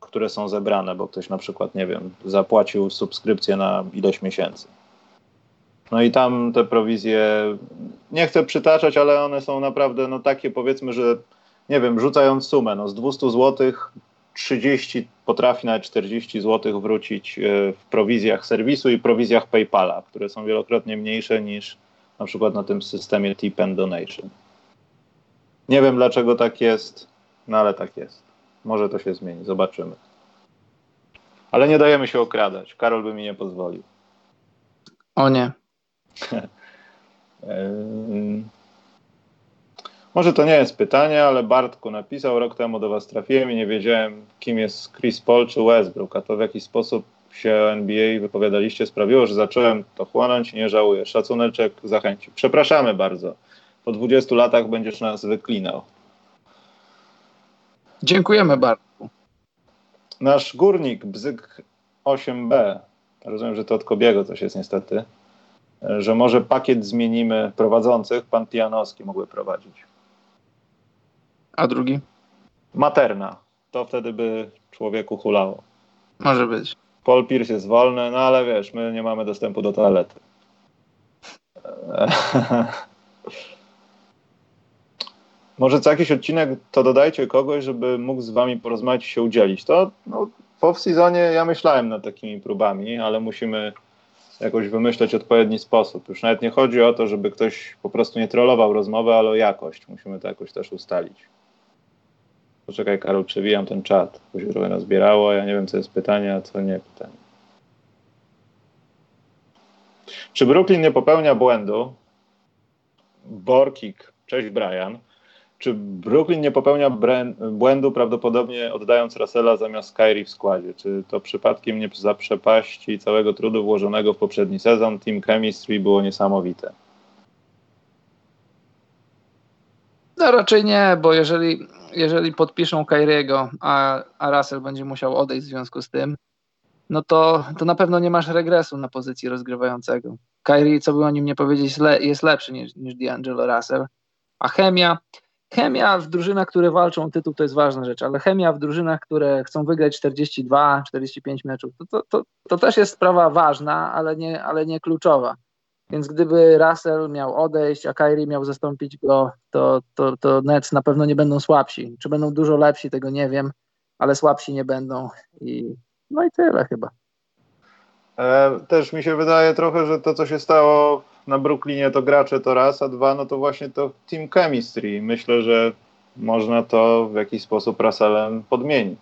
które są zebrane, bo ktoś na przykład, nie wiem, zapłacił subskrypcję na ileś miesięcy. No i tam te prowizje, nie chcę przytaczać, ale one są naprawdę no takie powiedzmy, że nie wiem, rzucając sumę, no z 200 zł 30 potrafi nawet 40 zł wrócić e, w prowizjach serwisu i prowizjach PayPala, które są wielokrotnie mniejsze niż na przykład na tym systemie Tip and Donation. Nie wiem dlaczego tak jest, no ale tak jest. Może to się zmieni, zobaczymy. Ale nie dajemy się okradać. Karol by mi nie pozwolił. O nie. Może to nie jest pytanie, ale Bartku napisał, rok temu do was trafiłem i nie wiedziałem, kim jest Chris Paul czy Westbrook, a to w jaki sposób się o NBA wypowiadaliście sprawiło, że zacząłem to chłonąć i nie żałuję. Szacuneczek zachęcił. Przepraszamy bardzo. Po 20 latach będziesz nas wyklinał. Dziękujemy Bartku. Nasz górnik Bzyk 8B, rozumiem, że to od Kobiego coś jest niestety, że może pakiet zmienimy prowadzących, pan Pijanowski mógłby prowadzić. A drugi? Materna. To wtedy by człowieku hulało. Może być. Paul Pierce jest wolny, no ale wiesz, my nie mamy dostępu do toalety. Może co jakiś odcinek to dodajcie kogoś, żeby mógł z wami porozmawiać i się udzielić. To no, po sezonie ja myślałem nad takimi próbami, ale musimy jakoś wymyśleć odpowiedni sposób. Już nawet nie chodzi o to, żeby ktoś po prostu nie trollował rozmowę, ale o jakość. Musimy to jakoś też ustalić. Poczekaj, Karol, przewijam ten czat, bo się trochę nazbierało. Ja nie wiem, co jest pytanie, a co nie pytanie. Czy Brooklyn nie popełnia błędu? Borkik, cześć Brian. Czy Brooklyn nie popełnia błędu prawdopodobnie oddając Russella zamiast Kyrie w składzie? Czy to przypadkiem nie zaprzepaści całego trudu włożonego w poprzedni sezon? Team chemistry było niesamowite. No raczej nie, bo jeżeli, jeżeli podpiszą Kyriego, a, a Russell będzie musiał odejść w związku z tym, no to, to na pewno nie masz regresu na pozycji rozgrywającego. Kyrie, co by o nim nie powiedzieć, jest lepszy niż, niż D'Angelo Russell. A chemia, chemia w drużynach, które walczą o tytuł, to jest ważna rzecz, ale chemia w drużynach, które chcą wygrać 42, 45 meczów, to, to, to, to też jest sprawa ważna, ale nie, ale nie kluczowa. Więc gdyby Russell miał odejść, a Kyrie miał zastąpić go, to, to, to Nets na pewno nie będą słabsi. Czy będą dużo lepsi, tego nie wiem, ale słabsi nie będą. I, no i tyle chyba. E, też mi się wydaje trochę, że to, co się stało na Brooklynie, to gracze to raz, a dwa, no to właśnie to team chemistry. Myślę, że można to w jakiś sposób Russellem podmienić.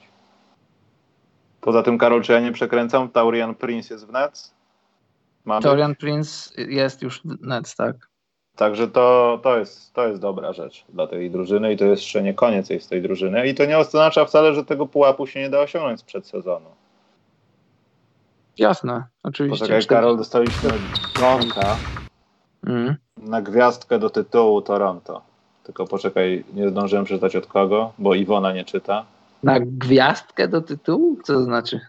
Poza tym, Karol, czy ja nie przekręcam? Taurian Prince jest w Nets? Ma Taurian Prince jest już w Nets, tak. Także to, to, jest, to jest dobra rzecz dla tej drużyny i to jest jeszcze nie koniec jest tej drużyny. I to nie oznacza wcale, że tego pułapu się nie da osiągnąć sprzed sezonu. Jasne, oczywiście. Poczekaj, Karol, dostaliśmy dzwonka mm. na gwiazdkę do tytułu Toronto. Tylko poczekaj, nie zdążyłem przeczytać od kogo, bo Iwona nie czyta. Na gwiazdkę do tytułu? Co to znaczy?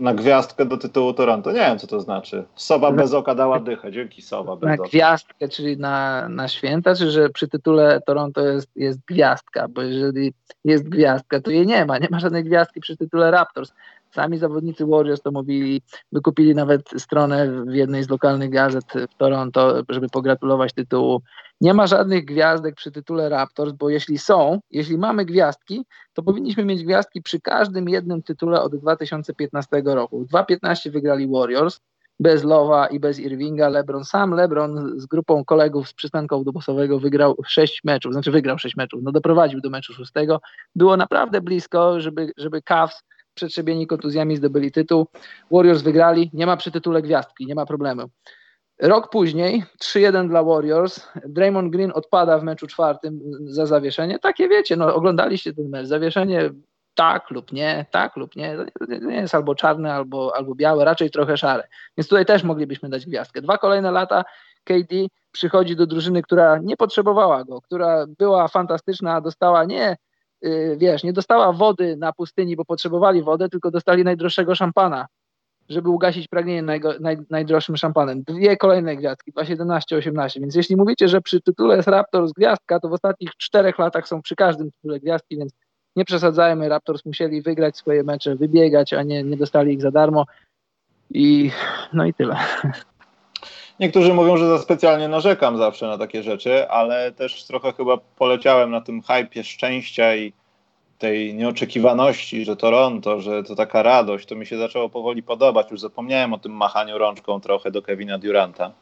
Na gwiazdkę do tytułu Toronto. Nie wiem, co to znaczy. Sowa bez oka dała dychę. Dzięki, Sowa bez na oka. Na gwiazdkę, czyli na, na święta, czy że przy tytule Toronto jest, jest gwiazdka? Bo jeżeli jest gwiazdka, to jej nie ma. Nie ma żadnej gwiazdki przy tytule Raptors. Sami zawodnicy Warriors to mówili, wykupili nawet stronę w jednej z lokalnych gazet w Toronto, żeby pogratulować tytułu. Nie ma żadnych gwiazdek przy tytule Raptors, bo jeśli są, jeśli mamy gwiazdki, to powinniśmy mieć gwiazdki przy każdym jednym tytule od 2015 roku. W 2015 wygrali Warriors, bez Lowa i bez Irvinga. LeBron, sam LeBron z grupą kolegów z przystanku autobusowego wygrał sześć meczów, znaczy wygrał sześć meczów, no doprowadził do meczu szóstego. Było naprawdę blisko, żeby, żeby Cavs przetrzebieni kontuzjami zdobyli tytuł. Warriors wygrali, nie ma przy tytule gwiazdki, nie ma problemu. Rok później 3-1 dla Warriors. Draymond Green odpada w meczu czwartym za zawieszenie. Takie wiecie, no oglądaliście ten mecz. Zawieszenie tak lub nie, tak lub nie. To nie jest albo czarne, albo, albo białe, raczej trochę szare. Więc tutaj też moglibyśmy dać gwiazdkę. Dwa kolejne lata KD przychodzi do drużyny, która nie potrzebowała go, która była fantastyczna, dostała nie wiesz, nie dostała wody na pustyni, bo potrzebowali wodę, tylko dostali najdroższego szampana żeby ugasić pragnienie najgo, naj, najdroższym szampanem. Dwie kolejne gwiazdki, 2.17-18. Więc jeśli mówicie, że przy tytule jest Raptors gwiazdka, to w ostatnich czterech latach są przy każdym tytule gwiazdki, więc nie przesadzajmy. Raptors musieli wygrać swoje mecze, wybiegać, a nie, nie dostali ich za darmo. I no i tyle. Niektórzy mówią, że za specjalnie narzekam zawsze na takie rzeczy, ale też trochę chyba poleciałem na tym hypie szczęścia i tej nieoczekiwaności, że Toronto, że to taka radość, to mi się zaczęło powoli podobać. Już zapomniałem o tym machaniu rączką trochę do Kevina Duranta,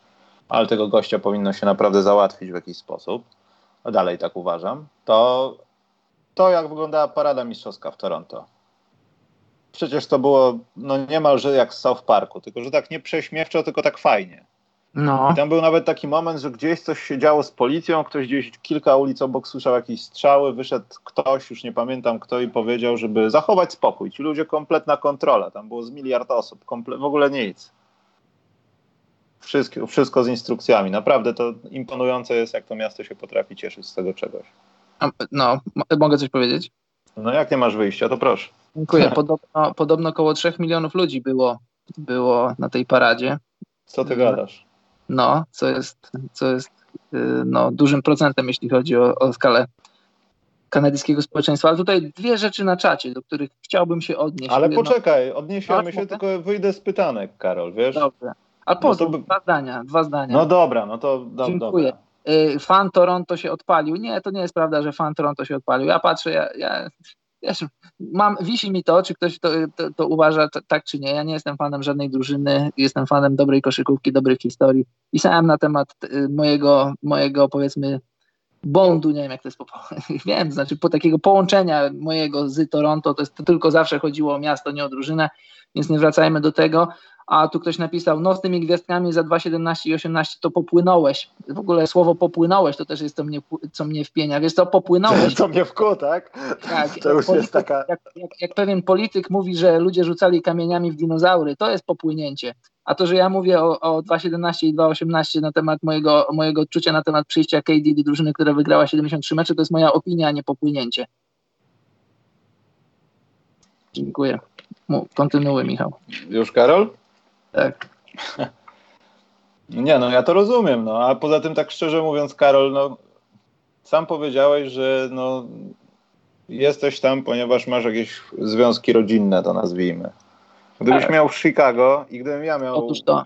ale tego gościa powinno się naprawdę załatwić w jakiś sposób. Dalej tak uważam. To, to jak wyglądała parada mistrzowska w Toronto. Przecież to było no niemalże jak z South Parku, tylko że tak nie prześmiewczo, tylko tak fajnie. No. I tam był nawet taki moment, że gdzieś coś się działo z policją, ktoś gdzieś kilka ulic obok słyszał jakieś strzały, wyszedł ktoś, już nie pamiętam kto, i powiedział, żeby zachować spokój. Ci ludzie kompletna kontrola, tam było z miliard osób, komple- w ogóle nic. Wszystko, wszystko z instrukcjami. Naprawdę to imponujące jest, jak to miasto się potrafi cieszyć z tego czegoś. No, mogę coś powiedzieć? No jak nie masz wyjścia, to proszę. Dziękuję. Podobno, podobno około 3 milionów ludzi było, było na tej paradzie. Co ty gadasz? No, co jest, co jest y, no, dużym procentem, jeśli chodzi o, o skalę kanadyjskiego społeczeństwa. Ale tutaj dwie rzeczy na czacie, do których chciałbym się odnieść. Ale poczekaj, odniesiemy się, tylko wyjdę z pytanek, Karol, wiesz? Dobrze. A po no by... dwa zdania, dwa zdania. No dobra, no to do, Dziękuję. Dobra. Fan Toronto się odpalił. Nie, to nie jest prawda, że fan Toronto się odpalił. Ja patrzę, ja, ja wiesz, mam, wisi mi to, czy ktoś to, to, to uważa tak czy nie. Ja nie jestem fanem żadnej drużyny, jestem fanem dobrej koszykówki, dobrej historii. Pisałem na temat y, mojego, mojego powiedzmy bondu, nie wiem jak to jest, po, wiem, znaczy po takiego połączenia mojego z Toronto, to, jest, to tylko zawsze chodziło o miasto, nie o drużynę, więc nie wracajmy do tego a tu ktoś napisał, no z tymi gwiazdkami za 2,17 i 18 to popłynąłeś. W ogóle słowo popłynąłeś to też jest to mnie, co mnie wpienia. Wiesz co, popłynąłeś. To mnie wku, tak? Tak. To już polityk, jest taka... Jak, jak, jak, pewien polityk mówi, że ludzie rzucali kamieniami w dinozaury, to jest popłynięcie. A to, że ja mówię o, o 2,17 i 2,18 na temat mojego, mojego odczucia na temat przyjścia KD do drużyny, która wygrała 73 mecze, to jest moja opinia, a nie popłynięcie. Dziękuję. Kontynuuj, Michał. Już, Karol? Tak. Nie, no ja to rozumiem, no a poza tym tak szczerze mówiąc, Karol, no sam powiedziałeś, że no jesteś tam, ponieważ masz jakieś związki rodzinne, to nazwijmy. Gdybyś tak. miał w Chicago i gdybym ja miał... Otóż to.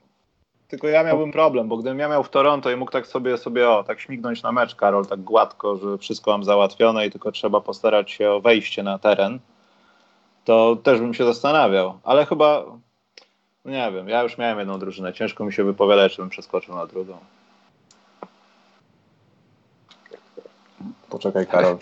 Tylko ja miałbym problem, bo gdybym ja miał w Toronto i mógł tak sobie, sobie o, tak śmignąć na mecz, Karol, tak gładko, że wszystko mam załatwione i tylko trzeba postarać się o wejście na teren, to też bym się zastanawiał. Ale chyba no nie wiem, ja już miałem jedną drużynę. Ciężko mi się wypowiadać, żebym przeskoczył na drugą. Poczekaj, Karol.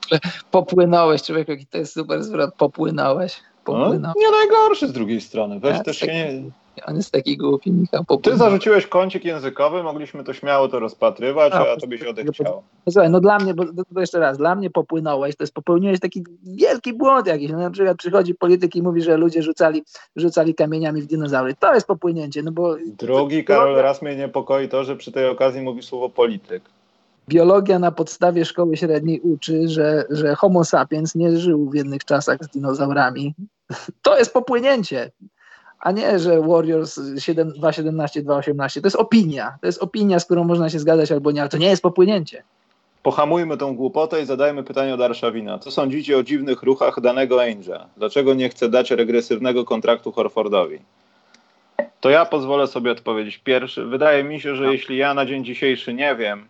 Popłynąłeś, człowiek, jaki to jest super zwrot. Popłynąłeś. Popłynąłeś. No, nie najgorszy z drugiej strony. Weź ja, też taki, się nie... On jest taki głupi, Michał. Ty zarzuciłeś kącik językowy, mogliśmy to śmiało to rozpatrywać, a, a tobie się odechciało. Słuchaj, no dla mnie, bo, bo jeszcze raz, dla mnie popłynąłeś, to jest popełniłeś taki wielki błąd jakiś. No, na przykład przychodzi polityk i mówi, że ludzie rzucali, rzucali kamieniami w dinozaury. To jest popłynięcie, no bo... Drugi, Karol, raz mnie niepokoi to, że przy tej okazji mówi słowo polityk biologia na podstawie szkoły średniej uczy, że, że Homo sapiens nie żył w jednych czasach z dinozaurami. To jest popłynięcie a nie, że Warriors 2.17, 2.18. To jest opinia. To jest opinia, z którą można się zgadzać albo nie, ale to nie jest popłynięcie. Pohamujmy tą głupotę i zadajmy pytanie od Arszawina. Co sądzicie o dziwnych ruchach danego Angela? Dlaczego nie chce dać regresywnego kontraktu Horfordowi? To ja pozwolę sobie odpowiedzieć pierwszy. Wydaje mi się, że no. jeśli ja na dzień dzisiejszy nie wiem,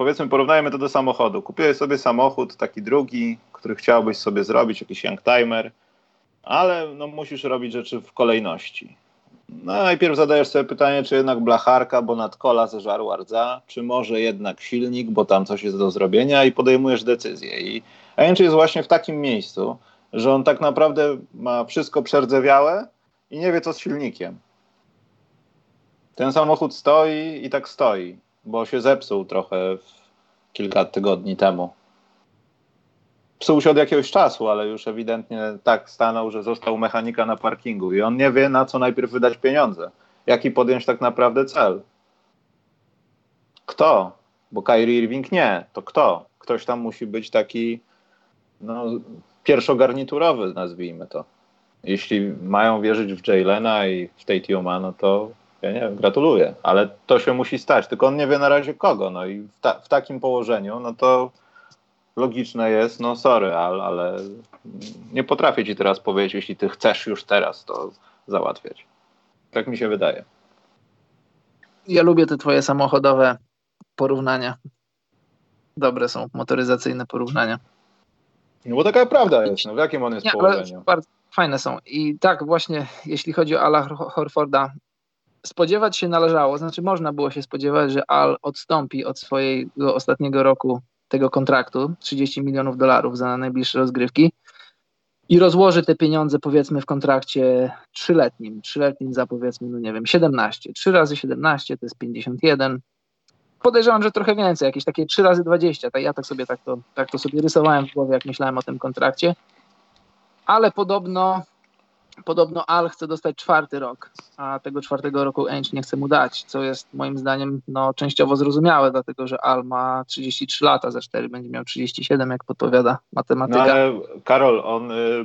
powiedzmy porównajmy to do samochodu. Kupiłeś sobie samochód, taki drugi, który chciałbyś sobie zrobić, jakiś youngtimer, ale no, musisz robić rzeczy w kolejności. No, najpierw zadajesz sobie pytanie, czy jednak blacharka, bo nadkola zeżarła rdza, czy może jednak silnik, bo tam coś jest do zrobienia i podejmujesz decyzję. I Angel jest właśnie w takim miejscu, że on tak naprawdę ma wszystko przerdzewiałe i nie wie, co z silnikiem. Ten samochód stoi i tak stoi, bo się zepsuł trochę kilka tygodni temu psuł się od jakiegoś czasu, ale już ewidentnie tak stanął, że został mechanika na parkingu i on nie wie, na co najpierw wydać pieniądze. Jaki podjąć tak naprawdę cel? Kto? Bo Kyrie Irving nie. To kto? Ktoś tam musi być taki no, pierwszogarniturowy, nazwijmy to. jeśli mają wierzyć w Jaylena i w Tatiuma, no to ja nie wiem, gratuluję, ale to się musi stać, tylko on nie wie na razie kogo, no i w, ta, w takim położeniu, no to logiczne jest, no sorry, ale, ale nie potrafię ci teraz powiedzieć, jeśli ty chcesz już teraz to załatwiać. Tak mi się wydaje. Ja lubię te twoje samochodowe porównania. Dobre są motoryzacyjne porównania. No bo taka prawda jest, no w jakim on jest nie, położeniu? Bardzo fajne są. I tak właśnie, jeśli chodzi o Ala Horforda, spodziewać się należało, znaczy można było się spodziewać, że Al odstąpi od swojego ostatniego roku tego kontraktu, 30 milionów dolarów za najbliższe rozgrywki i rozłoży te pieniądze powiedzmy w kontrakcie trzyletnim, trzyletnim za powiedzmy, no nie wiem, 17. 3 razy 17 to jest 51. Podejrzewam, że trochę więcej, jakieś takie 3 razy 20. Tak, ja tak sobie tak to, tak to sobie rysowałem w głowie, jak myślałem o tym kontrakcie. Ale podobno Podobno Al chce dostać czwarty rok, a tego czwartego roku Ainge nie chce mu dać, co jest moim zdaniem no, częściowo zrozumiałe, dlatego że Al ma 33 lata, za 4 będzie miał 37, jak podpowiada matematyka. No ale Karol, on, y,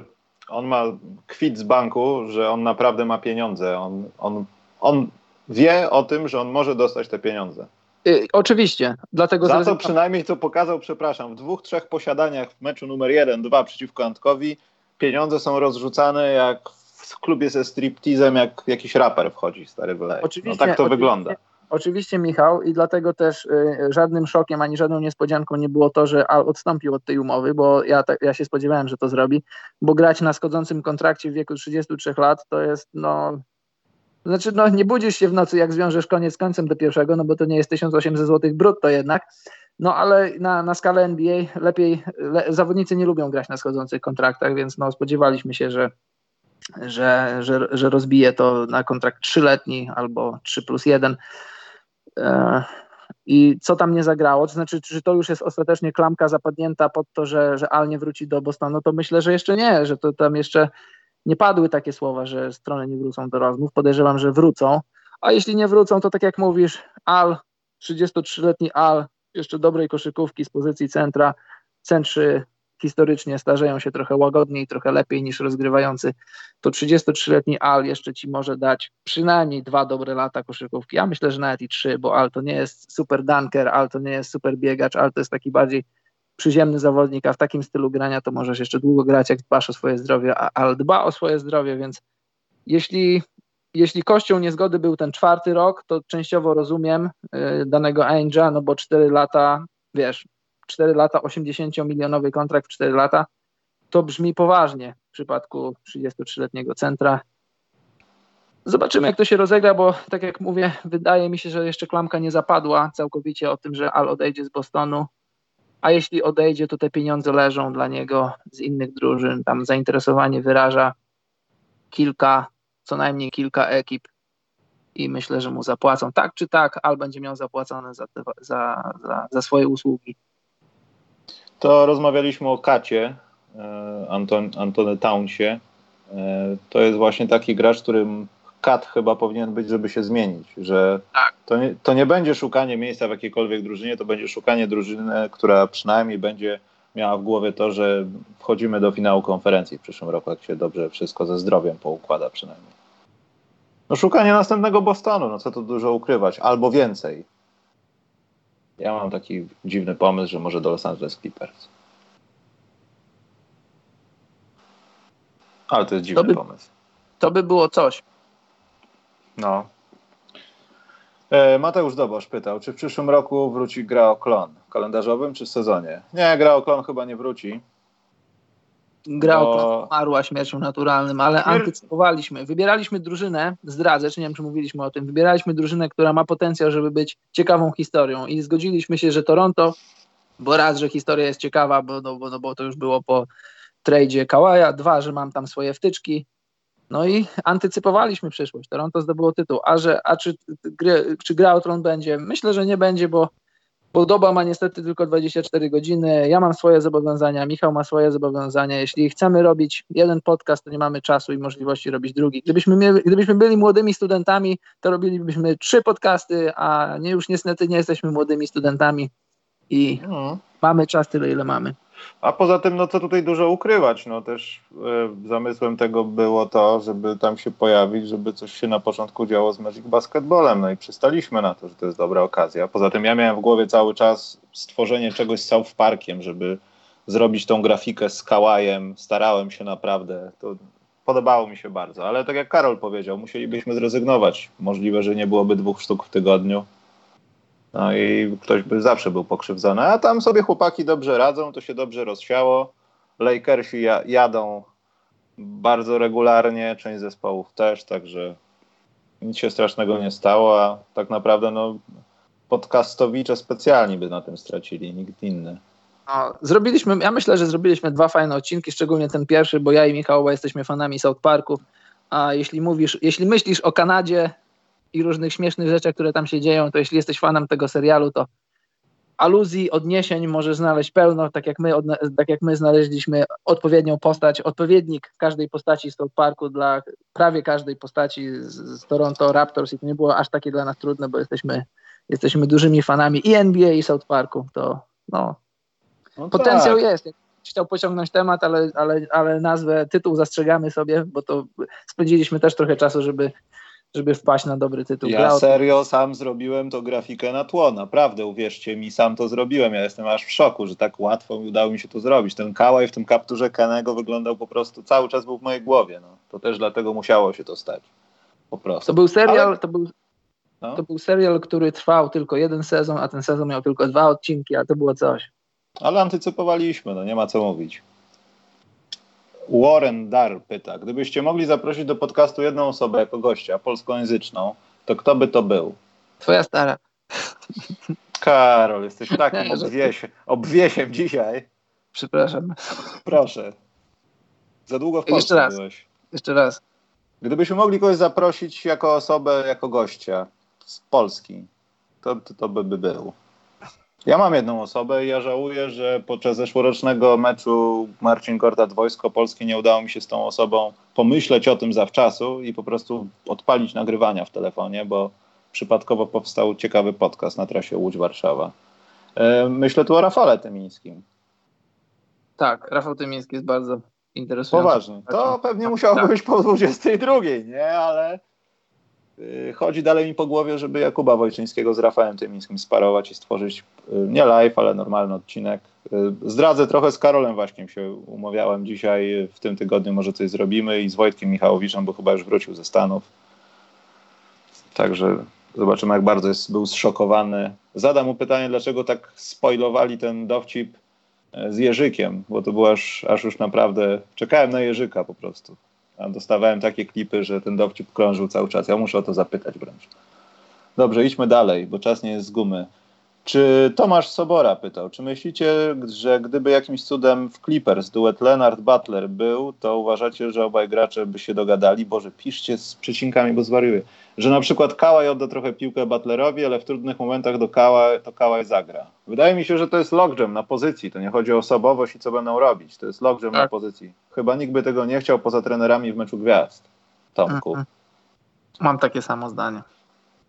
on ma kwit z banku, że on naprawdę ma pieniądze. On, on, on wie o tym, że on może dostać te pieniądze. Yy, oczywiście, dlatego Za to przynajmniej to pokazał, przepraszam, w dwóch, trzech posiadaniach w meczu numer jeden, dwa przeciwko Antkowi pieniądze są rozrzucane jak w klubie ze striptizem, jak jakiś raper wchodzi, stary wyleje. Oczywiście, no tak to oczywiście, wygląda. Oczywiście, Michał, i dlatego też y, żadnym szokiem ani żadną niespodzianką nie było to, że Al odstąpił od tej umowy, bo ja, ja się spodziewałem, że to zrobi, bo grać na schodzącym kontrakcie w wieku 33 lat to jest, no, znaczy, no nie budzisz się w nocy, jak zwiążesz koniec końcem do pierwszego, no bo to nie jest 1800 zł brutto jednak, no ale na, na skalę NBA lepiej, le, zawodnicy nie lubią grać na schodzących kontraktach, więc no spodziewaliśmy się, że że, że, że rozbije to na kontrakt trzyletni albo 3 plus 1. E, I co tam nie zagrało, to znaczy, czy to już jest ostatecznie klamka zapadnięta pod to, że, że Al nie wróci do Bostonu, to myślę, że jeszcze nie, że to tam jeszcze nie padły takie słowa, że strony nie wrócą do rozmów. Podejrzewam, że wrócą. A jeśli nie wrócą, to tak jak mówisz, Al, 33-letni Al, jeszcze dobrej koszykówki z pozycji centra, centrzy historycznie starzeją się trochę łagodniej, trochę lepiej niż rozgrywający, to 33-letni Al jeszcze ci może dać przynajmniej dwa dobre lata koszykówki. Ja myślę, że nawet i trzy, bo Al to nie jest super dunker, Al to nie jest super biegacz, Al to jest taki bardziej przyziemny zawodnik, a w takim stylu grania to możesz jeszcze długo grać, jak dbasz o swoje zdrowie, a Al dba o swoje zdrowie, więc jeśli jeśli kością niezgody był ten czwarty rok, to częściowo rozumiem yy, danego Angela, no bo cztery lata, wiesz, 4 lata, 80-milionowy kontrakt w 4 lata, to brzmi poważnie w przypadku 33-letniego centra. Zobaczymy, jak to się rozegra, bo tak jak mówię, wydaje mi się, że jeszcze klamka nie zapadła całkowicie o tym, że Al odejdzie z Bostonu. A jeśli odejdzie, to te pieniądze leżą dla niego z innych drużyn. Tam zainteresowanie wyraża kilka, co najmniej kilka ekip i myślę, że mu zapłacą tak czy tak, Al będzie miał zapłacone za, te, za, za, za swoje usługi to rozmawialiśmy o Kacie, e, Anton, Antony Townsie. E, to jest właśnie taki gracz, którym kat chyba powinien być, żeby się zmienić, że tak. to, nie, to nie będzie szukanie miejsca w jakiejkolwiek drużynie, to będzie szukanie drużyny, która przynajmniej będzie miała w głowie to, że wchodzimy do finału konferencji w przyszłym roku, jak się dobrze wszystko ze zdrowiem poukłada przynajmniej. No szukanie następnego Bostonu, no co tu dużo ukrywać, albo więcej. Ja mam taki dziwny pomysł, że może do Los Angeles Clippers. Ale to jest dziwny to by, pomysł. To by było coś. No. E, Mateusz Dobosz pytał, czy w przyszłym roku wróci gra o klon? Kalendarzowym czy w sezonie? Nie, gra o klon chyba nie wróci grał, bo... umarła śmiercią naturalnym, ale Śmier... antycypowaliśmy. Wybieraliśmy drużynę, zdradzę, czy nie wiem, czy mówiliśmy o tym, wybieraliśmy drużynę, która ma potencjał, żeby być ciekawą historią i zgodziliśmy się, że Toronto, bo raz, że historia jest ciekawa, bo, no, bo, no, bo to już było po tradzie Kawaja, dwa, że mam tam swoje wtyczki, no i antycypowaliśmy przyszłość. Toronto zdobyło tytuł. A, że, a czy, czy gra o tron będzie? Myślę, że nie będzie, bo Podoba ma niestety tylko 24 godziny. Ja mam swoje zobowiązania, Michał ma swoje zobowiązania. Jeśli chcemy robić jeden podcast, to nie mamy czasu i możliwości robić drugi. Gdybyśmy, mieli, gdybyśmy byli młodymi studentami, to robilibyśmy trzy podcasty, a nie już niestety nie jesteśmy młodymi studentami i no. mamy czas tyle, ile mamy. A poza tym, no co tutaj dużo ukrywać, no też e, zamysłem tego było to, żeby tam się pojawić, żeby coś się na początku działo z Magic Basketballem, no i przystaliśmy na to, że to jest dobra okazja. Poza tym ja miałem w głowie cały czas stworzenie czegoś z South Parkiem, żeby zrobić tą grafikę z Kałajem, starałem się naprawdę, to podobało mi się bardzo, ale tak jak Karol powiedział, musielibyśmy zrezygnować. Możliwe, że nie byłoby dwóch sztuk w tygodniu. No i ktoś by zawsze był pokrzywdzony. A tam sobie chłopaki dobrze radzą, to się dobrze rozsiało. Lakersi jadą bardzo regularnie, część zespołów też, także nic się strasznego nie stało, a tak naprawdę no, podcastowicze specjalni by na tym stracili, nikt inny. No, zrobiliśmy, ja myślę, że zrobiliśmy dwa fajne odcinki, szczególnie ten pierwszy, bo ja i Michał jesteśmy fanami South Parku, a jeśli mówisz, jeśli myślisz o Kanadzie i różnych śmiesznych rzeczach, które tam się dzieją, to jeśli jesteś fanem tego serialu, to aluzji, odniesień możesz znaleźć pełno, tak jak my, tak jak my znaleźliśmy odpowiednią postać, odpowiednik każdej postaci z South Parku dla prawie każdej postaci z, z Toronto Raptors i to nie było aż takie dla nas trudne, bo jesteśmy, jesteśmy dużymi fanami i NBA i South Parku, to no, no Potencjał tak. jest. Chciał pociągnąć temat, ale, ale, ale nazwę, tytuł zastrzegamy sobie, bo to spędziliśmy też trochę czasu, żeby, żeby wpaść na dobry tytuł. Ja serio sam zrobiłem to grafikę na tło, naprawdę, uwierzcie mi, sam to zrobiłem. Ja jestem aż w szoku, że tak łatwo udało mi się to zrobić. Ten kałaj w tym kapturze Kenego wyglądał po prostu, cały czas był w mojej głowie. No. To też dlatego musiało się to stać. Po prostu. To był serial, Ale... to był no. To był serial, który trwał tylko jeden sezon, a ten sezon miał tylko dwa odcinki, a to było coś. Ale antycypowaliśmy, no nie ma co mówić. Warren Dar pyta, gdybyście mogli zaprosić do podcastu jedną osobę jako gościa polskojęzyczną, to kto by to był? Twoja stara. Karol, jesteś takim obwiesiem, obwiesiem dzisiaj. Przepraszam. Proszę. Za długo w Polsce Jeszcze raz. byłeś. Jeszcze raz. Gdybyśmy mogli kogoś zaprosić jako osobę, jako gościa z Polski, to, to, to by, by był. Ja mam jedną osobę i ja żałuję, że podczas zeszłorocznego meczu Marcin Gortat Wojsko Polskie nie udało mi się z tą osobą pomyśleć o tym zawczasu i po prostu odpalić nagrywania w telefonie, bo przypadkowo powstał ciekawy podcast na trasie Łódź-Warszawa. E, myślę tu o Rafale Tymińskim. Tak, Rafał Tymiński jest bardzo interesujący. Poważnie. To pewnie musiało tak. być po 22, nie? Ale chodzi dalej mi po głowie, żeby Jakuba Wojczyńskiego z Rafałem Tymińskim sparować i stworzyć y, nie live, ale normalny odcinek. Y, zdradzę trochę z Karolem Waśkiem się umawiałem dzisiaj, w tym tygodniu może coś zrobimy i z Wojtkiem Michałowiczem, bo chyba już wrócił ze Stanów. Także zobaczymy, jak bardzo jest, był zszokowany. Zadam mu pytanie, dlaczego tak spoilowali ten dowcip z Jerzykiem, bo to było aż, aż już naprawdę, czekałem na Jerzyka po prostu. Dostawałem takie klipy, że ten dowcip krążył cały czas. Ja muszę o to zapytać wręcz. Dobrze, idźmy dalej, bo czas nie jest z gumy. Czy Tomasz Sobora pytał, czy myślicie, że gdyby jakimś cudem w Clippers duet Leonard Butler był, to uważacie, że obaj gracze by się dogadali? Boże, piszcie z przecinkami, bo zwariuję. Że na przykład Kałaj odda trochę piłkę Butlerowi, ale w trudnych momentach do Kała, to Kałaj zagra. Wydaje mi się, że to jest logjam na pozycji. To nie chodzi o osobowość i co będą robić. To jest logjam tak. na pozycji. Chyba nikt by tego nie chciał poza trenerami w meczu gwiazd. Tomku. -hmm. Mam takie samo zdanie.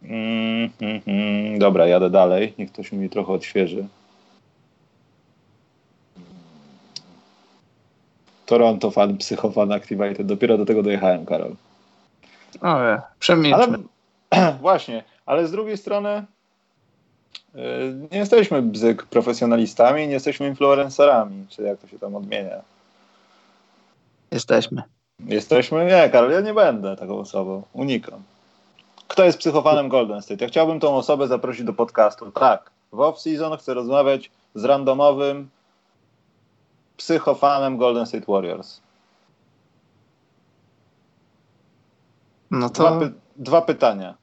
Mm, mm, mm. Dobra, jadę dalej. Niech ktoś mi trochę odświeży. Toronto fan, psychofan Activated. Dopiero do tego dojechałem, Karol. O, przemilczmy. Ale, właśnie, ale z drugiej strony yy, nie jesteśmy bzyk profesjonalistami, nie jesteśmy influencerami, czy jak to się tam odmienia. Jesteśmy. Jesteśmy? Nie, Karol, ja nie będę taką osobą. Unikam. Kto jest psychofanem Golden State? Ja chciałbym tą osobę zaprosić do podcastu. Tak, w off-season chcę rozmawiać z randomowym psychofanem Golden State Warriors. No to... Dwa, py dwa, pytania,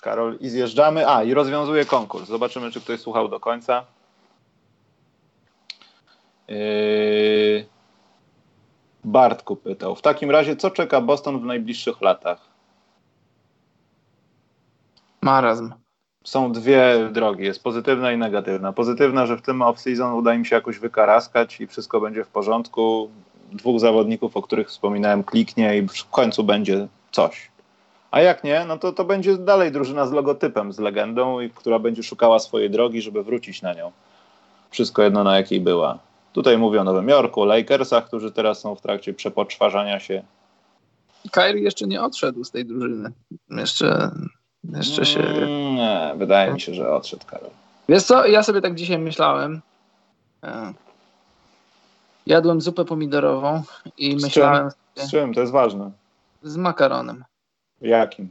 Karol, i zjeżdżamy. A, i rozwiązuję konkurs. Zobaczymy, czy ktoś słuchał do końca. Yy... Bartku pytał. W takim razie, co czeka Boston w najbliższych latach? Marazm. Są dwie drogi, jest pozytywna i negatywna. Pozytywna, że w tym off-season uda im się jakoś wykaraskać i wszystko będzie w porządku. Dwóch zawodników, o których wspominałem, kliknie i w końcu będzie coś. A jak nie, no to to będzie dalej drużyna z logotypem, z legendą, i która będzie szukała swojej drogi, żeby wrócić na nią. Wszystko jedno na jakiej była. Tutaj mówię o Nowym Jorku, o Lakersach, którzy teraz są w trakcie przepoczwarzania się. Kyrie jeszcze nie odszedł z tej drużyny. Jeszcze, jeszcze się... Mm, nie, wydaje mi się, że odszedł Karol. Wiesz co, ja sobie tak dzisiaj myślałem. E, jadłem zupę pomidorową i Z myślałem Z czym? To jest ważne. z makaronem Jakim?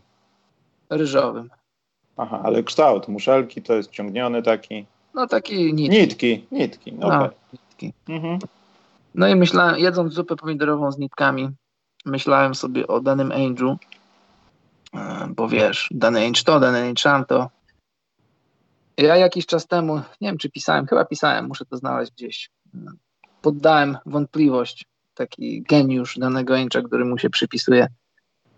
ryżowym. Aha, ale kształt, muszelki to jest ciągniony taki. No taki nic. Nitki, nitki, no okej. nitki. Mhm. No i myślałem, jedząc zupę pomidorową z nitkami, myślałem sobie o danym Angel, bo wiesz, dany Ainge to, dany Ainge tamto. Ja jakiś czas temu, nie wiem czy pisałem, chyba pisałem, muszę to znaleźć gdzieś, e, poddałem wątpliwość taki geniusz danego Ainge'a, który mu się przypisuje.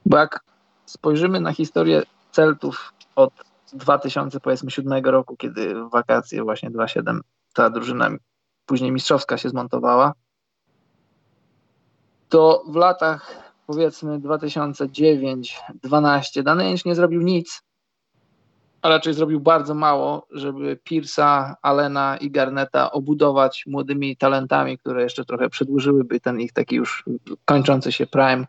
Bo jak spojrzymy na historię Celtów od 2007 roku, kiedy w wakacje właśnie 2.7 ta drużyna później mistrzowska się zmontowała, to w latach powiedzmy 2009-12 dany Ainge nie zrobił nic, a raczej zrobił bardzo mało, żeby Pierce'a, Allena i Garneta obudować młodymi talentami, które jeszcze trochę przedłużyłyby ten ich taki już kończący się prime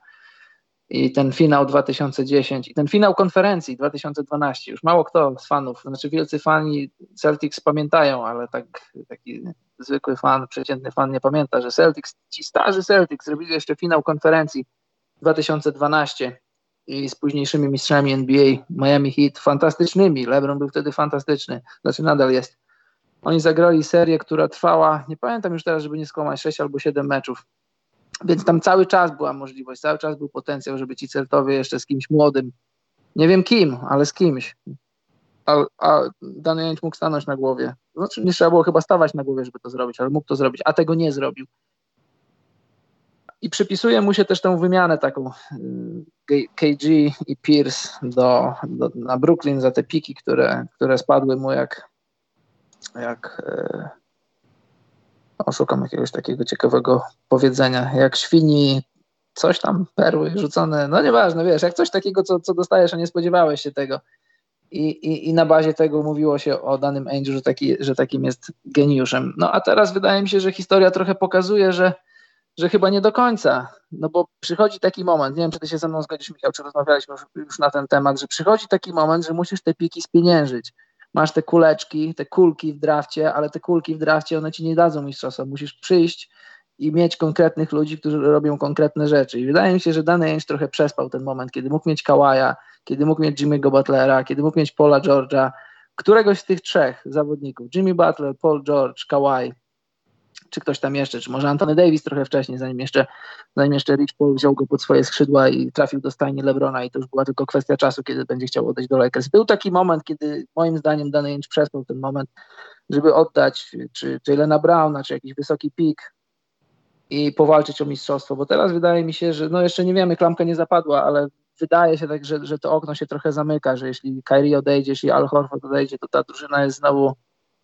i ten finał 2010 i ten finał konferencji 2012. Już mało kto z fanów, znaczy wielcy fani Celtics pamiętają, ale tak, taki zwykły fan, przeciętny fan nie pamięta, że Celtics, ci starzy Celtics zrobili jeszcze finał konferencji 2012 i z późniejszymi mistrzami NBA Miami Heat, fantastycznymi. LeBron był wtedy fantastyczny, znaczy nadal jest. Oni zagrali serię, która trwała, nie pamiętam już teraz, żeby nie skłamać, 6 albo 7 meczów. Więc tam cały czas była możliwość, cały czas był potencjał, żeby ci Celtowie jeszcze z kimś młodym, nie wiem kim, ale z kimś. A, a Jęć mógł stanąć na głowie. Znaczy nie trzeba było chyba stawać na głowie, żeby to zrobić, ale mógł to zrobić, a tego nie zrobił. I przypisuje mu się też tę wymianę taką y, KG i Pierce do, do, na Brooklyn za te piki, które, które spadły mu jak jak e, o, szukam jakiegoś takiego ciekawego powiedzenia, jak świni coś tam, perły rzucone, no nieważne, wiesz, jak coś takiego, co, co dostajesz, a nie spodziewałeś się tego. I, i, I na bazie tego mówiło się o danym Angel, że, taki, że takim jest geniuszem. No a teraz wydaje mi się, że historia trochę pokazuje, że że chyba nie do końca, no bo przychodzi taki moment, nie wiem, czy ty się ze mną zgodzisz, Michał, czy rozmawialiśmy już, na ten temat, że przychodzi taki moment, że musisz te piki spieniężyć. Masz te kuleczki, te kulki w drafcie, ale te kulki w drafcie, one ci nie dadzą mistrzostwa. Musisz przyjść i mieć konkretnych ludzi, którzy robią konkretne rzeczy. I wydaje mi się, że dany Ainge trochę przespał ten moment, kiedy mógł mieć Kawaja, kiedy mógł mieć Jimmy'ego Butlera, kiedy mógł mieć Paula George'a, któregoś z tych trzech zawodników, Jimmy Butler, Paul George, Kawhi, czy ktoś tam jeszcze, czy może Anthony Davis trochę wcześniej, zanim jeszcze, zanim jeszcze Rich Paul wziął go pod swoje skrzydła i trafił do stajni Lebrona i to już była tylko kwestia czasu, kiedy będzie chciał odejść do Lakers. Był taki moment, kiedy moim zdaniem Danny Ainge przespał ten moment, żeby oddać czy Jalena Browna, czy jakiś wysoki pik i powalczyć o mistrzostwo, bo teraz wydaje mi się, że no jeszcze nie wiemy, klamka nie zapadła, ale wydaje się tak, że, że to okno się trochę zamyka, że jeśli Kyrie odejdzie, jeśli Al Horford odejdzie, to ta drużyna jest znowu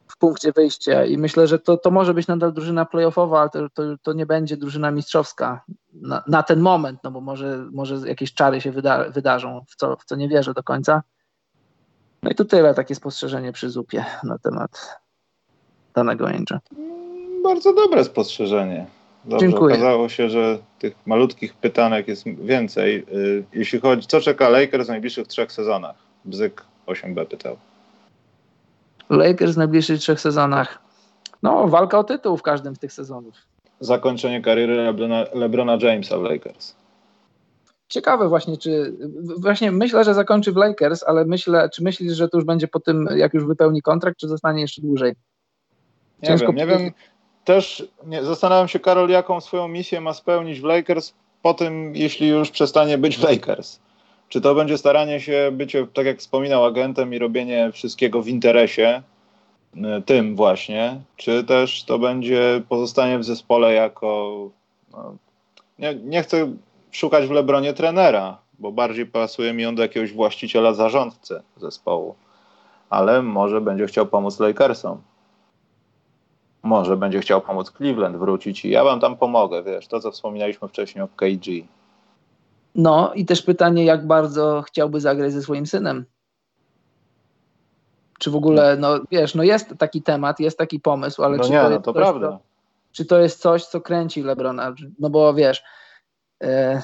w punkcie wyjścia i myślę, że to, to może być nadal drużyna playoffowa, ale to, to, to nie będzie drużyna mistrzowska na, na, ten moment, no bo może, może jakieś czary się wyda, wydarzą, w co, w co nie wierzę do końca. No i to tyle, takie spostrzeżenie przy zupie na temat danego Angel. Bardzo dobre spostrzeżenie. Dobrze, Dziękuję. okazało się, że tych malutkich pytanek jest więcej. Y, Jeśli chodzi, co czeka Lakers w najbliższych trzech sezonach? Bzyk 8B pytał. Lakers w najbliższych trzech sezonach. No, walka o tytuł w każdym z tych sezonów. Zakończenie kariery Lebrona, Lebrona Jamesa w Lakers. Ciekawe właśnie, czy właśnie myślę, że zakończy w Lakers, ale myślę, czy myślisz, że to już będzie po tym, jak już wypełni kontrakt, czy zostanie jeszcze dłużej? Nie Ciężko wiem, nie wiem. Też nie, zastanawiam się, Karol, jaką swoją misję ma spełnić w Lakers po tym, jeśli już przestanie być w Lakers. Czy to będzie staranie się bycie, tak jak wspominał, agentem i robienie wszystkiego w interesie y, tym właśnie, czy też to będzie pozostanie w zespole jako. No, nie, nie chcę szukać w Lebronie trenera, bo bardziej pasuje mi on do jakiegoś właściciela, zarządcy zespołu, ale może będzie chciał pomóc Lakersom. Może będzie chciał pomóc Cleveland wrócić i ja wam tam pomogę, wiesz, to co wspominaliśmy wcześniej o KG. No i też pytanie, jak bardzo chciałby zagrać ze swoim synem. Czy w ogóle, no wiesz, no jest taki temat, jest taki pomysł, ale No czy nie, to no jest to coś, czy to jest coś, co kręci LeBrona. No bo wiesz, e,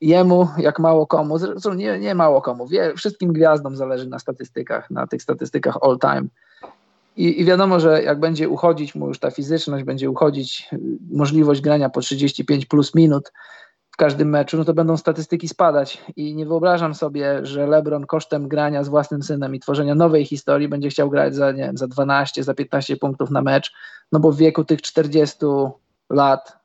jemu jak mało komu, zresztą nie, nie mało komu, wie, wszystkim gwiazdom zależy na statystykach, na tych statystykach all time. I, I, wiadomo, że jak będzie uchodzić mu już ta fizyczność, będzie uchodzić y, możliwość grania po 35 plus minut w każdym meczu, no to będą statystyki spadać. I nie wyobrażam sobie, że LeBron kosztem grania z własnym synem i tworzenia nowej historii będzie chciał grać za, nie wiem, za 12, za 15 punktów na mecz, no bo w wieku tych 40 lat,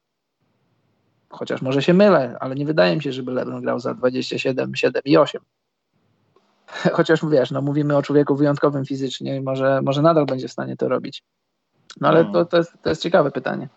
chociaż może się mylę, ale nie wydaje mi się, żeby LeBron grał za 27, 7 i 8. Chociaż wiesz, no mówimy o człowieku wyjątkowym fizycznie i może, może nadal będzie w stanie to robić. No ale to, to, jest, to jest ciekawe pytanie.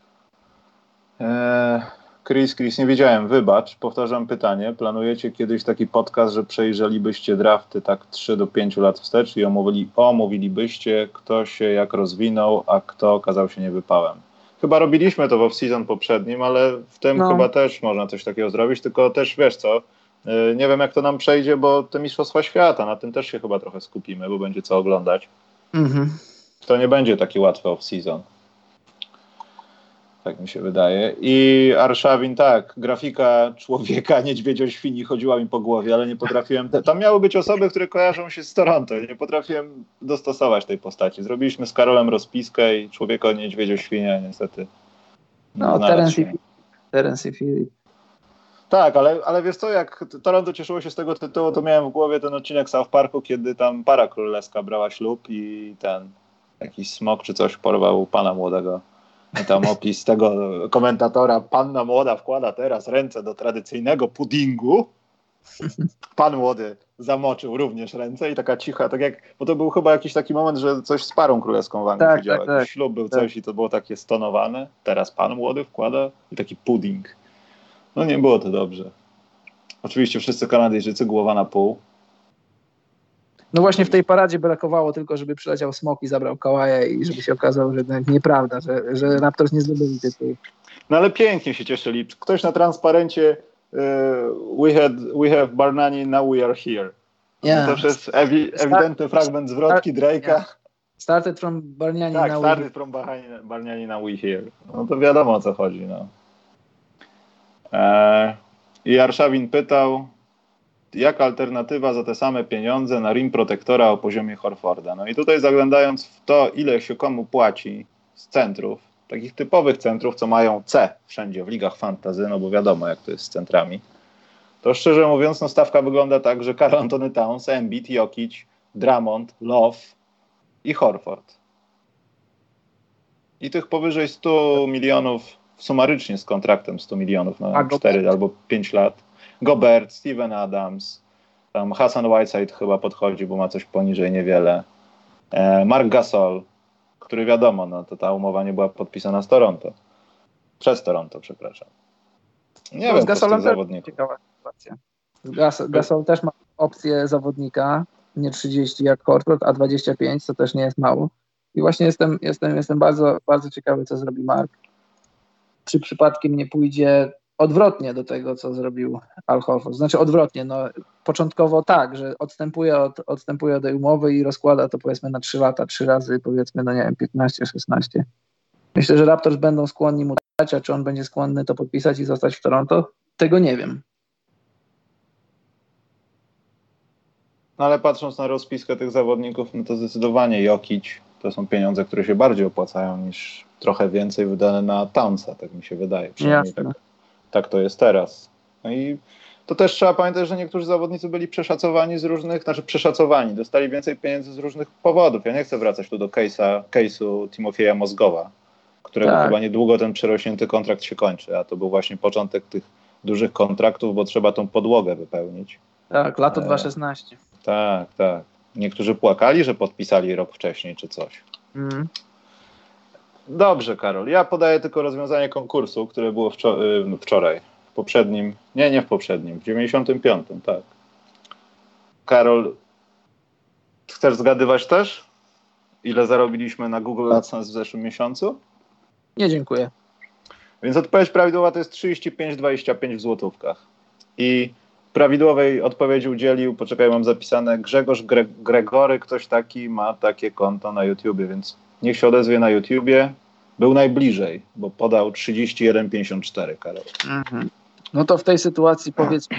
Eee, Chris, Chris, nie wiedziałem, wybacz, powtarzam pytanie. Planujecie kiedyś taki podcast, że przejrzelibyście drafty tak 3 do 5 lat wstecz i omówili, omówilibyście, kto się jak rozwinął, a kto okazał się niewypałem? Chyba robiliśmy to w off-season poprzednim, ale w tym no. chyba też można coś takiego zrobić, tylko też wiesz co, Y, nie wiem, jak to nam przejdzie, bo te Mistrzostwa Świata, na tym też się chyba trochę skupimy, bo będzie co oglądać. Mhm. To nie będzie taki łatwy off-season. Tak mi się wydaje. I Arszawin, tak, grafika człowieka niedźwiedzio świni chodziła mi po głowie, ale nie potrafiłem. Tam miały być osoby, które kojarzą się z Toronto. Nie potrafiłem dostosować tej postaci. Zrobiliśmy z Karolem rozpiskę i człowieka niedźwiedzio świnia niestety. No, Terence i Filip. Tak, ale, ale wiesz co, jak Toronto cieszyło się z tego tytułu, to miałem w głowie ten odcinek South Parku, kiedy tam para królewska brała ślub i ten jakiś smok czy coś porwał pana młodego. Tam opis tego komentatora, panna młoda wkłada teraz ręce do tradycyjnego puddingu. Pan młody zamoczył również ręce i taka cicha, tak jak, bo to był chyba jakiś taki moment, że coś z parą królewską w Anglii tak. Tak, tak, ślub był tak. coś i to było takie stonowane. Teraz pan młody wkłada i taki pudding. No nie było to dobrze. Oczywiście wszyscy Kanadyjczycy głowa na pół. No właśnie w tej paradzie brakowało tylko, żeby przyleciał smok i zabrał kałaja i żeby się okazało, że nieprawda, że, że Raptors nie zdobyli tytułu. No ale pięknie się cieszyli. Ktoś na transparencie uh, we, had, we have Barnani, now we are here. Yeah. To jest ewi ewidentny fragment zwrotki Drake'a. Yeah. Started from Barniani tak, now started we from Barniani now we here. No to wiadomo o co chodzi. No. E, I Arszawin pytał, jak alternatywa za te same pieniądze na rim protektora o poziomie Horforda. No i tutaj zaglądając w to, ile się komu płaci z centrów, takich typowych centrów, co mają C wszędzie w ligach fantazy, no bo wiadomo jak to jest z centrami, to szczerze mówiąc, no stawka wygląda tak, że Karl Antony Towns, Embiid, Jokic, Drummond, Love i Horford. I tych powyżej 100 milionów sumarycznie z kontraktem 100 milionów na 4 albo 5 lat. Gobert, Steven Adams, tam Hassan Whiteside chyba podchodzi, bo ma coś poniżej niewiele. E, Mark Gasol, który wiadomo, no to ta umowa nie była podpisana z Toronto. Przez Toronto, przepraszam. Nie no, wiem, z Gasolem zawodników. ciekawa sytuacja. Gas, Gasol też ma opcję zawodnika, nie 30 jak Horford, a 25, co też nie jest mało. I właśnie jestem, jestem, jestem bardzo, bardzo ciekawy, co zrobi Mark czy przypadkiem nie pójdzie odwrotnie do tego, co zrobił Al Horford. Znaczy odwrotnie, no początkowo tak, że odstępuje od, odstępuje od tej umowy i rozkłada to powiedzmy na 3 lata, 3 razy powiedzmy, no nie wiem, 15, 16. Myślę, że Raptors będą skłonni mu dać, a czy on będzie skłonny to podpisać i zostać w Toronto, tego nie wiem. No ale patrząc na rozpiskę tych zawodników, no to zdecydowanie Jokic to są pieniądze, które się bardziej opłacają niż trochę więcej wydane na Townsa, tak mi się wydaje. Przynajmniej tak, tak to jest teraz. No i to też trzeba pamiętać, że niektórzy zawodnicy byli przeszacowani z różnych, znaczy przeszacowani, dostali więcej pieniędzy z różnych powodów. Ja nie chcę wracać tu do case'a, case'u Timofieja Mozgowa, którego tak. chyba niedługo ten przerośnięty kontrakt się kończy, a to był właśnie początek tych dużych kontraktów, bo trzeba tą podłogę wypełnić. Tak, lato 2016. E, tak, tak. Niektórzy płakali, że podpisali rok wcześniej czy coś. Mm. Dobrze, Karol. Ja podaję tylko rozwiązanie konkursu, które było y, wczoraj, w poprzednim, nie, nie w poprzednim, w 95, tak. Karol, chcesz zgadywać też? Ile zarobiliśmy na Google AdSense w zeszłym miesiącu? Nie, dziękuję. Więc odpowiedź prawidłowa to jest 35,25 w złotówkach. I prawidłowej odpowiedzi udzielił, poczekaj, mam zapisane, Grzegorz Gre Gregory, ktoś taki ma takie konto na YouTubie, więc niech się odezwie na YouTubie, Był najbliżej, bo podał 31,54 Karol. Mhm. No to w tej sytuacji powiedz mi,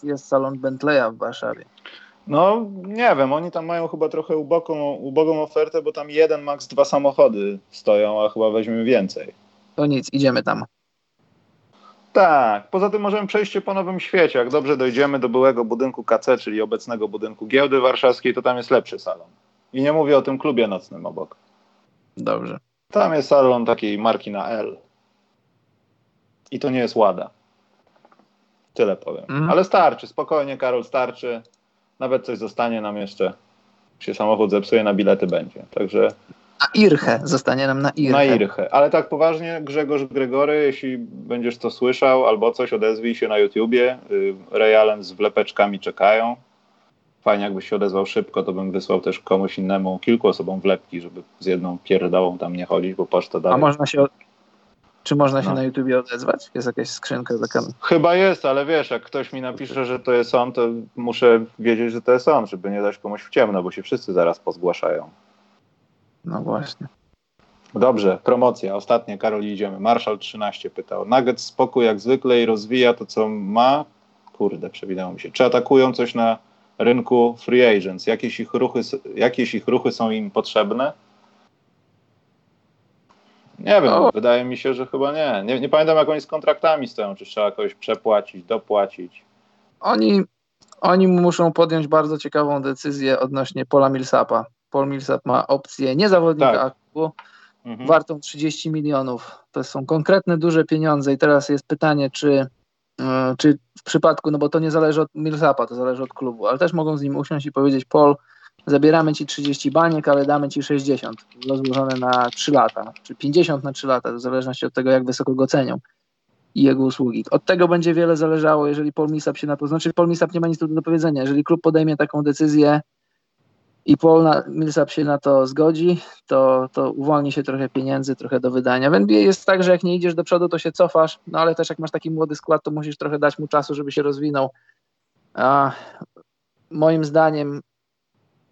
czy jest salon Bentleya w Warszawie? No nie wiem, oni tam mają chyba trochę ubogą, ubogą ofertę, bo tam jeden, max dwa samochody stoją, a chyba weźmiemy więcej. To nic, idziemy tam. Tak, poza tym możemy przejść po Nowym Świecie. Jak dobrze dojdziemy do byłego budynku KC, czyli obecnego budynku Giełdy Warszawskiej, to tam jest lepszy salon. I nie mówię o tym klubie nocnym obok. Dobrze. Tam jest salon takiej marki na L. I to nie jest Łada. Tyle powiem. Mhm. Ale starczy, spokojnie Karol, starczy. Nawet coś zostanie nam jeszcze. Się samochód zepsuje, na bilety będzie. Także na Irchę, zostanie nam na Irchę. Na Irchę, ale tak poważnie Grzegorz Gregory, jeśli będziesz to słyszał albo coś, odezwij się na YouTubie. Y, Ray Allen z wlepeczkami czekają. Fajnie jakbyś się odezwał szybko, to bym wysłał też komuś innemu, kilku osobom wlepki, żeby z jedną pierdałą tam nie chodzić, bo poczta dalej. A można się, czy można się no. na YouTubie odezwać? Jest jakaś skrzynka taka? Chyba jest, ale wiesz, jak ktoś mi napisze, że to jest on, to muszę wiedzieć, że to jest on, żeby nie dać komuś w ciemno, bo się wszyscy zaraz pozgłaszają. No właśnie. Dobrze, promocja. Ostatnie, Karol, idziemy. Marszal 13 pytał. Nugget spokój jak zwykle i rozwija to, co ma. Kurde, przewinęło mi się. Czy atakują coś na rynku free agents? Jakieś ich ruchy, jakieś ich ruchy są im potrzebne? Nie wiem, o. wydaje mi się, że chyba nie. nie. Nie pamiętam, jak oni z kontraktami stoją. Czy trzeba kogoś przepłacić, dopłacić? Oni, oni muszą podjąć bardzo ciekawą decyzję odnośnie Pola Millsapa Paul Millsap ma opcję nie zawodnika tak. aktu, mhm. wartą 30 milionów. To są konkretne, duże pieniądze i teraz jest pytanie, czy, czy w przypadku, no bo to nie zależy od Millsapa, to zależy od klubu, ale też mogą z nim usiąść i powiedzieć, Paul, zabieramy ci 30 baniek, ale damy ci 60, rozłożone na 3 lata, czy 50 na 3 lata, w zależności od tego, jak wysoko go cenią i jego usługi. Od tego będzie wiele zależało, jeżeli Paul Millsap się na to, znaczy Paul Millsap nie ma nic do powiedzenia, jeżeli klub podejmie taką decyzję, i Paul Millsap się na to zgodzi, to, to uwolni się trochę pieniędzy, trochę do wydania. W NBA jest tak, że jak nie idziesz do przodu, to się cofasz, no ale też jak masz taki młody skład, to musisz trochę dać mu czasu, żeby się rozwinął. A moim zdaniem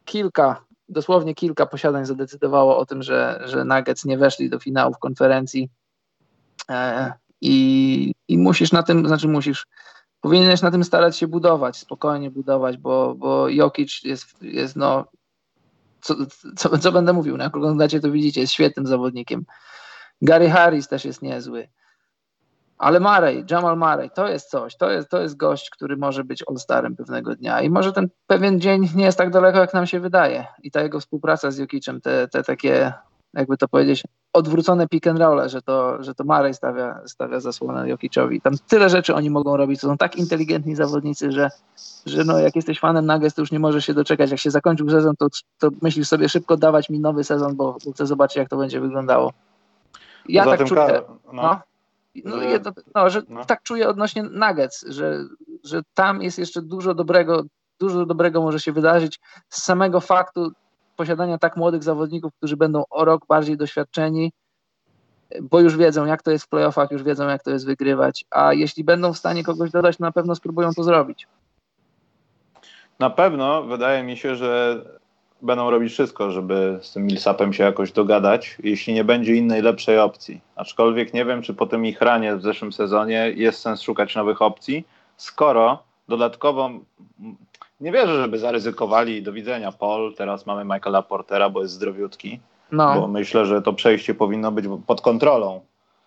kilka, dosłownie kilka posiadań zadecydowało o tym, że, że Nuggets nie weszli do finałów konferencji e, i, i musisz na tym, znaczy musisz, powinieneś na tym starać się budować, spokojnie budować, bo, bo Jokic jest, jest no, co, co, co będę mówił, na jak oglądacie to widzicie, jest świetnym zawodnikiem. Gary Harris też jest niezły. Ale Murray, Jamal Murray, to jest coś, to jest, to jest gość, który może być all-starem pewnego dnia i może ten pewien dzień nie jest tak daleko, jak nam się wydaje. I ta jego współpraca z Jokicem, te, te takie, jakby to powiedzieć, odwrócone pick and roll, że to, że to Murray stawia, stawia zasłonę Jokiczowi. Tam tyle rzeczy oni mogą robić, to są tak inteligentni zawodnicy, że, że no, jak jesteś fanem Nuggets, to już nie możesz się doczekać. Jak się zakończył sezon, to, to myślisz sobie szybko dawać mi nowy sezon, bo, bo chcę zobaczyć, jak to będzie wyglądało. Ja Poza tak czuję. No. No, no, jedno, no, że no. tak czuję odnośnie Nuggets, że, że tam jest jeszcze dużo dobrego, dużo dobrego może się wydarzyć z samego faktu posiadania tak młodych zawodników, którzy będą o rok bardziej doświadczeni, bo już wiedzą, jak to jest w playoffach, już wiedzą, jak to jest wygrywać, a jeśli będą w stanie kogoś dodać, na pewno spróbują to zrobić. Na pewno wydaje mi się, że będą robić wszystko, żeby z tym Millsapem się jakoś dogadać, jeśli nie będzie innej lepszej opcji. Aczkolwiek nie wiem, czy po tym ich ranie w zeszłym sezonie jest sens szukać nowych opcji, skoro dodatkowo nie wierzę, żeby zaryzykowali do widzenia Paul. Teraz mamy Michaela Portera, bo jest zdrowiutki. No. Bo myślę, że to przejście powinno być pod kontrolą,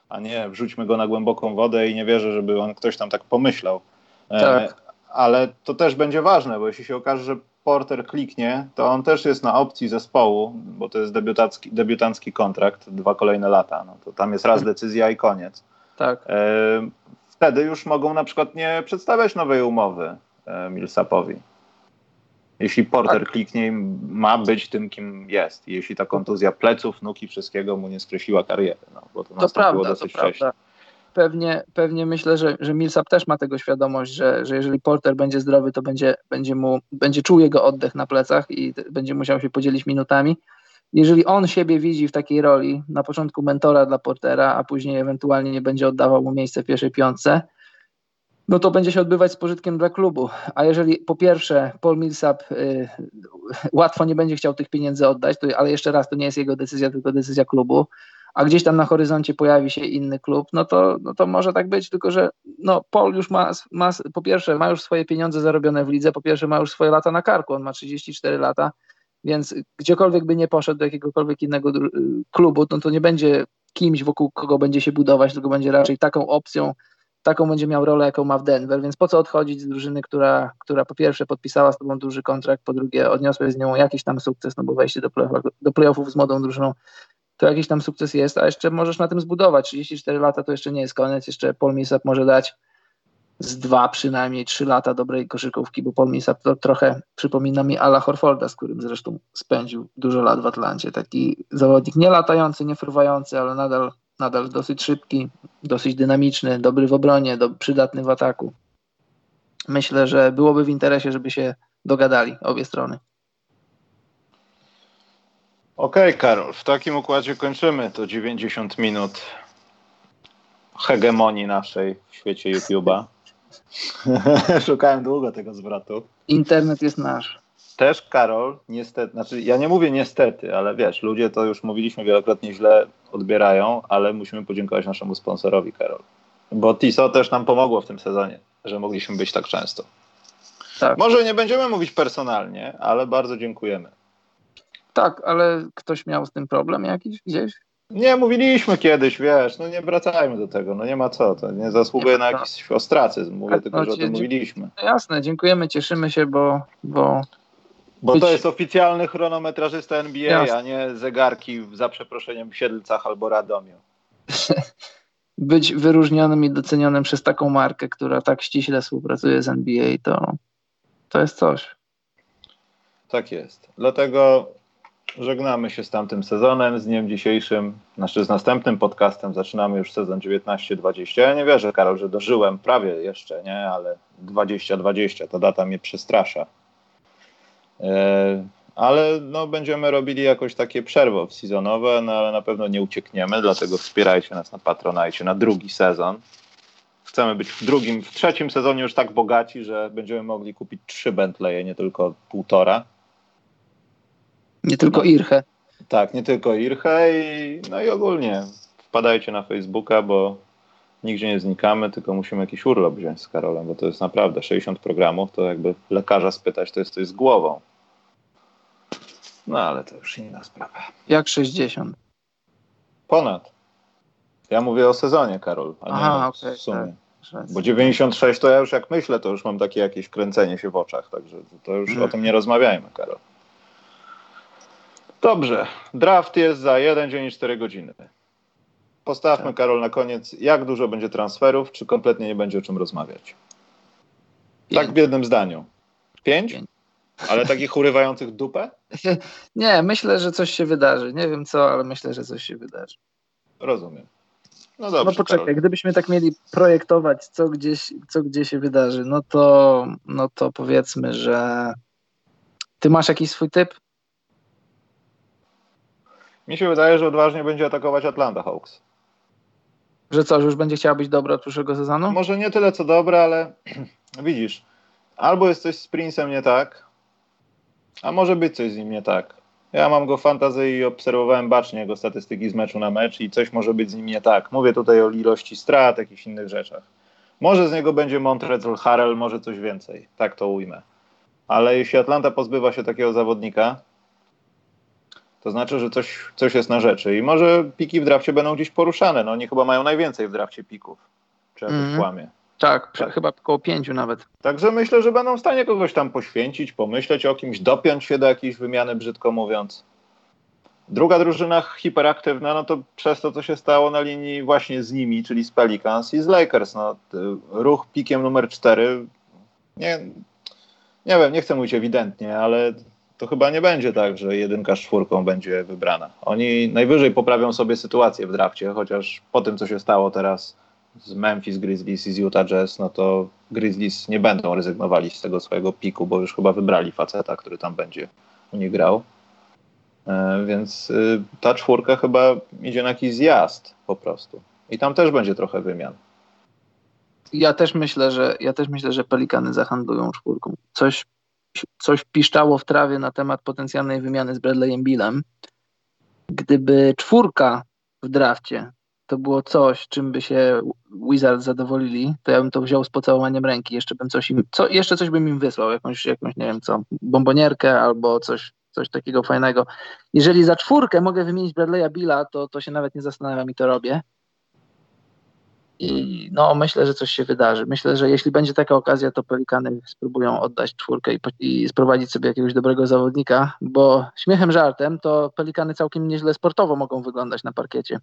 a nie wrzućmy go na głęboką wodę i nie wierzę, żeby on ktoś tam tak pomyślał. E, tak. E, ale to też będzie ważne, bo jeśli się okaże, że Porter kliknie, to on też jest na opcji zespołu, bo to jest debiutancki, debiutancki kontrakt, dwa kolejne lata. No to tam jest raz decyzja i koniec. Tak. E, wtedy już mogą na przykład nie przedstawiać nowej umowy e, Millsapowi jeśli Porter tak. kliknie, ma być tym, kim jest. Jeśli ta kontuzja pleców, nóg i wszystkiego mu nie skreśliła kariery. No, bo to, to prawda, dosyć to wcześnie. Prawda. Pewnie, pewnie myślę, że, że Millsap też ma tego świadomość, że, że jeżeli Porter będzie zdrowy, to będzie, będzie, mu, będzie czuł jego oddech na plecach i będzie musiał się podzielić minutami. Jeżeli on siebie widzi w takiej roli, na początku mentora dla Portera, a później ewentualnie nie będzie oddawał mu miejsce w pierwszej piątce, no to będzie się odbywać z pożytkiem dla klubu. A jeżeli po pierwsze Paul Millsap y, łatwo nie będzie chciał tych pieniędzy oddać, to, ale jeszcze raz, to nie jest jego decyzja, tylko decyzja klubu, a gdzieś tam na horyzoncie pojawi się inny klub, no to, no to może tak być, tylko że no, Paul już ma, ma, po pierwsze ma już swoje pieniądze zarobione w lidze, po pierwsze ma już swoje lata na karku, on ma 34 lata, więc gdziekolwiek by nie poszedł do jakiegokolwiek innego klubu, no to nie będzie kimś, wokół kogo będzie się budować, tylko będzie raczej taką opcją, taką będzie miał rolę, jaką ma w Denver, więc po co odchodzić z drużyny, która, która po pierwsze podpisała z tobą duży kontrakt, po drugie odniosłeś z nią jakiś tam sukces, no bo wejście do, play do playoffów z młodą drużyną to jakiś tam sukces jest, a jeszcze możesz na tym zbudować. 34 lata to jeszcze nie jest koniec, jeszcze Paul Millsap może dać z dwa, przynajmniej trzy lata dobrej koszykówki, bo Paul Millsap to trochę przypomina mi Ala Horforda, z którym zresztą spędził dużo lat w Atlancie. Taki zawodnik nie latający, nie fruwający, ale nadal, nadal dosyć szybki, dosyć dynamiczny, dobry w obronie, do, przydatny w ataku. Myślę, że byłoby w interesie, żeby się dogadali obie strony. Okej, okay, Karol, w takim układzie kończymy to 90 minut hegemonii naszej w świecie YouTube'a. Szukałem długo tego zwrotu. Internet jest nasz. Też Karol, niestety, znaczy ja nie mówię niestety, ale wiesz, ludzie to już mówiliśmy wielokrotnie źle odbierają, ale musimy podziękować naszemu sponsorowi, Karol. Bo TISO też nam pomogło w tym sezonie, że mogliśmy być tak często. Tak. Może nie będziemy mówić personalnie, ale bardzo dziękujemy. Tak, ale ktoś miał z tym problem jakiś gdzieś? Nie, mówiliśmy kiedyś, wiesz, no nie wracajmy do tego, no nie ma co, to nie zasługuje nie na jakiś ostracyzm, mówię tak, tylko, no, że o tym mówiliśmy. Jasne, dziękujemy, cieszymy się, bo... Bo, bo to jest oficjalny chronometrażysta NBA, Jasne. a nie zegarki za przeproszeniem w Siedlcach albo Radomiu. być wyróżnionym i docenionym przez taką markę, która tak ściśle współpracuje z NBA, to, to jest coś. Tak jest. Dlatego żegnamy się z tamtym sezonem, z dniem dzisiejszym, znaczy z następnym podcastem zaczynamy już sezon 19-20. Ja nie wierzę, Karol, że dożyłem prawie jeszcze, nie, ale 20-20, ta data mnie przestrasza. E, ale no, będziemy robili jakoś takie przerwy sezonowe, no, ale na pewno nie uciekniemy, dlatego wspierajcie nas na Patronite na drugi sezon. Chcemy być w drugim, w trzecim sezonie już tak bogaci, że będziemy mogli kupić trzy Bentleye, nie tylko półtora. Nie tylko no. Irche. Tak, nie tylko Irche i, no i ogólnie wpadajcie na Facebooka, bo nigdzie nie znikamy, tylko musimy jakiś urlop wziąć z Karolem, bo to jest naprawdę 60 programów, to jakby lekarza spytać, to jest coś z głową. No ale to już inna sprawa. Jak 60? Ponad. Ja mówię o sezonie, Karol, a Aha, nie okay, w sumie. Tak. Bo 96 to ja już jak myślę, to już mam takie jakieś kręcenie się w oczach, także to już hmm. o tym nie rozmawiajmy, Karol. Dobrze. Draft jest za jeden dzień i 4 godziny. Postawmy, tak. Karol, na koniec, jak dużo będzie transferów, czy kompletnie nie będzie o czym rozmawiać? Pięć. Tak w jednym zdaniu. Pięć? Pięć. Ale takich urywających dupę? Nie, myślę, że coś się wydarzy. Nie wiem co, ale myślę, że coś się wydarzy. Rozumiem. No, dobrze, no poczekaj, Karol. gdybyśmy tak mieli projektować, co gdzieś, co gdzie się wydarzy, no to, no to powiedzmy, że ty masz jakiś swój typ? Mi się wydaje, że odważnie będzie atakować Atlanta Hawks. Że co, że już będzie chciała być dobra od przyszłego sezonu? Może nie tyle co dobra, ale widzisz, albo jest coś z Prince'em nie tak, a może być coś z nim nie tak. Ja mam go fantazję i obserwowałem bacznie jego statystyki z meczu na mecz i coś może być z nim nie tak. Mówię tutaj o ilości strat, jakichś innych rzeczach. Może z niego będzie Montrezl Harrell, może coś więcej. Tak to ujmę. Ale jeśli Atlanta pozbywa się takiego zawodnika, to znaczy, że coś, coś jest na rzeczy. I może piki w drafcie będą gdzieś poruszane. No oni chyba mają najwięcej w drafcie pików. Czy jakoś mm. kłamie. Tak, tak, chyba około pięciu nawet. Także myślę, że będą w stanie kogoś tam poświęcić, pomyśleć o kimś, dopiąć się do jakiejś wymiany, brzydko mówiąc. Druga drużyna hiperaktywna, no to przez to, co się stało na linii właśnie z nimi, czyli z Pelicans i z Lakers. No, ruch pikiem numer cztery, nie, nie wiem, nie chcę mówić ewidentnie, ale to chyba nie będzie tak, że jedynka z czwórką będzie wybrana. Oni najwyżej poprawią sobie sytuację w drafcie, chociaż po tym, co się stało teraz z Memphis Grizzlies i z Utah Jazz, no to Grizzlies nie będą rezygnowali z tego swojego piku, bo już chyba wybrali faceta, który tam będzie u nich grał. E, więc y, ta czwórka chyba idzie na jakiś zjazd po prostu. I tam też będzie trochę wymian. Ja też myślę, że ja też myślę, że Pelikany zahandlują czwórką. Coś coś piszczało w trawie na temat potencjalnej wymiany z Bradleyem Billem. Gdyby czwórka w drafcie to było coś, czym by się Wizards zadowolili, to ja bym to wziął z pocałowaniem ręki. Jeszcze bym coś im, co, jeszcze coś bym im wysłał, jakąś, jakąś nie wiem co, bombonierkę albo coś, coś takiego fajnego. Jeżeli za czwórkę mogę wymienić Bradley'a Billa, to, to się nawet nie zastanawiam i to robię. I no, myślę, że coś się wydarzy. Myślę, że jeśli będzie taka okazja, to Pelikany spróbują oddać czwórkę i, i sprowadzić sobie jakiegoś dobrego zawodnika, bo śmiechem żartem, to Pelikany całkiem nieźle sportowo mogą wyglądać na parkiecie.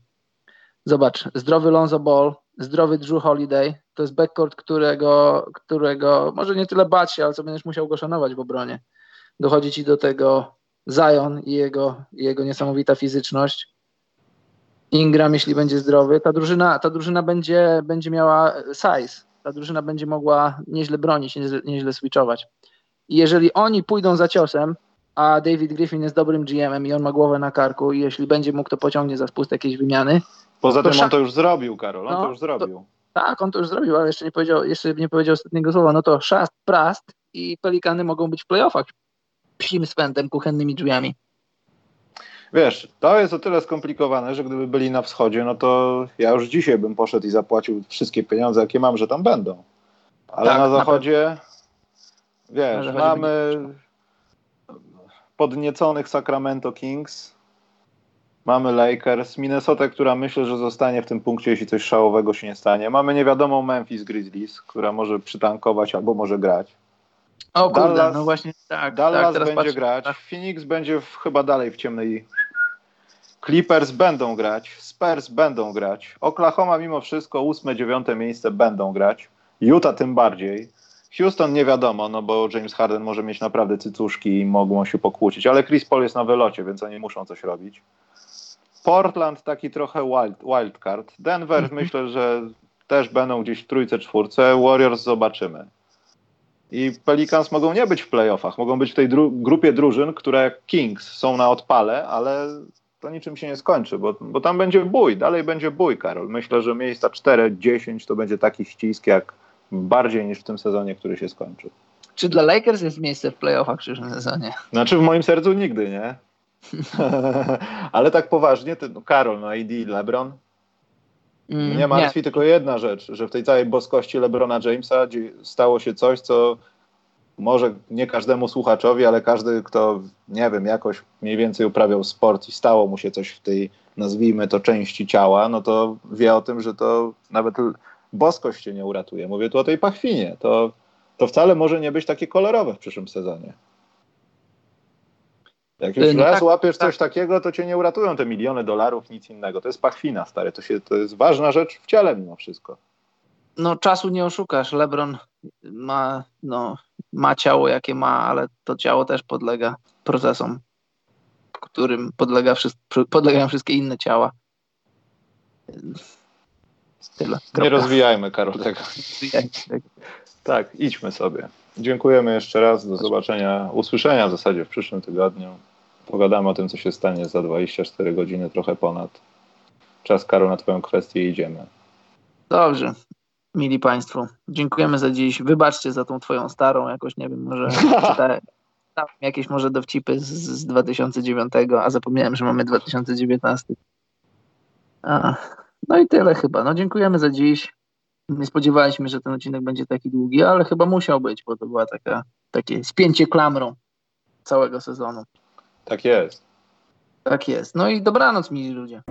Zobacz, zdrowy Lonzo Ball, zdrowy Drew Holiday, to jest backcourt, którego, którego może nie tyle bać się, ale co będziesz musiał go szanować w obronie. Dochodzi ci do tego Zion i jego, jego niesamowita fizyczność. Ingram, jeśli będzie zdrowy, ta drużyna, ta drużyna będzie, będzie miała size. Ta drużyna będzie mogła nieźle bronić, nieźle, nieźle switchować. I jeżeli oni pójdą za ciosem, a David Griffin jest dobrym GM-em i on ma głowę na karku i jeśli będzie mógł, to pociągnie za spust jakieś wymiany, Poza tym on to już zrobił, Karol, on no, to już zrobił. To, tak, on to już zrobił, ale jeszcze nie powiedział, jeszcze nie powiedział ostatniego słowa. No to szast, prast i pelikany mogą być w playoffach psim swędem, kuchennymi drzwiami. Wiesz, to jest o tyle skomplikowane, że gdyby byli na wschodzie, no to ja już dzisiaj bym poszedł i zapłacił wszystkie pieniądze, jakie mam, że tam będą. Ale tak, na zachodzie, na wiesz, na zachodzie mamy podnieconych Sacramento Kings, Mamy Lakers, Minnesota, która myślę, że zostanie w tym punkcie, jeśli coś szałowego się nie stanie. Mamy niewiadomą Memphis Grizzlies, która może przytankować albo może grać. O kurde, Dallas, no właśnie tak. Dallas tak, będzie patrzę, grać, tak. Phoenix będzie w, chyba dalej w ciemnej. Clippers będą grać, Spurs będą grać, Oklahoma mimo wszystko ósme, dziewiąte miejsce będą grać, Utah tym bardziej. Houston nie wiadomo, no bo James Harden może mieć naprawdę cycuszki i mogą się pokłócić, ale Chris Paul jest na wylocie, więc oni muszą coś robić. Portland taki trochę wild, wildcard. Denver mhm. myślę, że też będą gdzieś w trójce, czwórce. Warriors zobaczymy. I Pelicans mogą nie być w playoffach, mogą być w tej dru grupie drużyn, które Kings są na odpale, ale to niczym się nie skończy, bo, bo tam będzie bój, dalej będzie bój, Karol. Myślę, że miejsca 4-10 to będzie taki ścisk jak bardziej niż w tym sezonie, który się skończył. Czy dla Lakers jest miejsce w playoffach w przyszłym sezonie? Znaczy w moim sercu nigdy, nie? Ale tak poważnie, ty, no Karol, no AD, LeBron. Mm, nie martwi nie. tylko jedna rzecz, że w tej całej boskości LeBrona Jamesa stało się coś, co może nie każdemu słuchaczowi, ale każdy, kto, nie wiem, jakoś mniej więcej uprawiał sport i stało mu się coś w tej, nazwijmy to, części ciała, no to wie o tym, że to nawet boskość się nie uratuje. Mówię tu o tej pachwinie. To, to wcale może nie być takie kolorowe w przyszłym sezonie. Jak już no raz tak, łapiesz tak. coś takiego, to cię nie uratują te miliony dolarów, nic innego. To jest pachwina, stary. To, się, to jest ważna rzecz w ciele mimo wszystko. No czasu nie oszukasz. LeBron ma, no, ma ciało, jakie ma, ale to ciało też podlega procesom, którym podlega podlegają wszystkie inne ciała. Tyle. Nie rozwijajmy, Karol, tego. Tak, idźmy sobie. Dziękujemy jeszcze raz. Do zobaczenia, usłyszenia w zasadzie w przyszłym tygodniu. Pogadamy o tym, co się stanie za 24 godziny, trochę ponad. Czas, Karol, na Twoją kwestię idziemy. Dobrze. Mili Państwo, dziękujemy za dziś. Wybaczcie za tą Twoją starą, jakoś nie wiem, może czytałem jakieś może dowcipy z, z 2009, a zapomniałem, że mamy 2019. A, no i tyle chyba. No dziękujemy za dziś. Nie spodziewaliśmy się, że ten odcinek będzie taki długi, ale chyba musiał być, bo to była taka, takie spięcie klamrą całego sezonu. Tak jest. Tak jest. No i dobranoc, mili ludzie.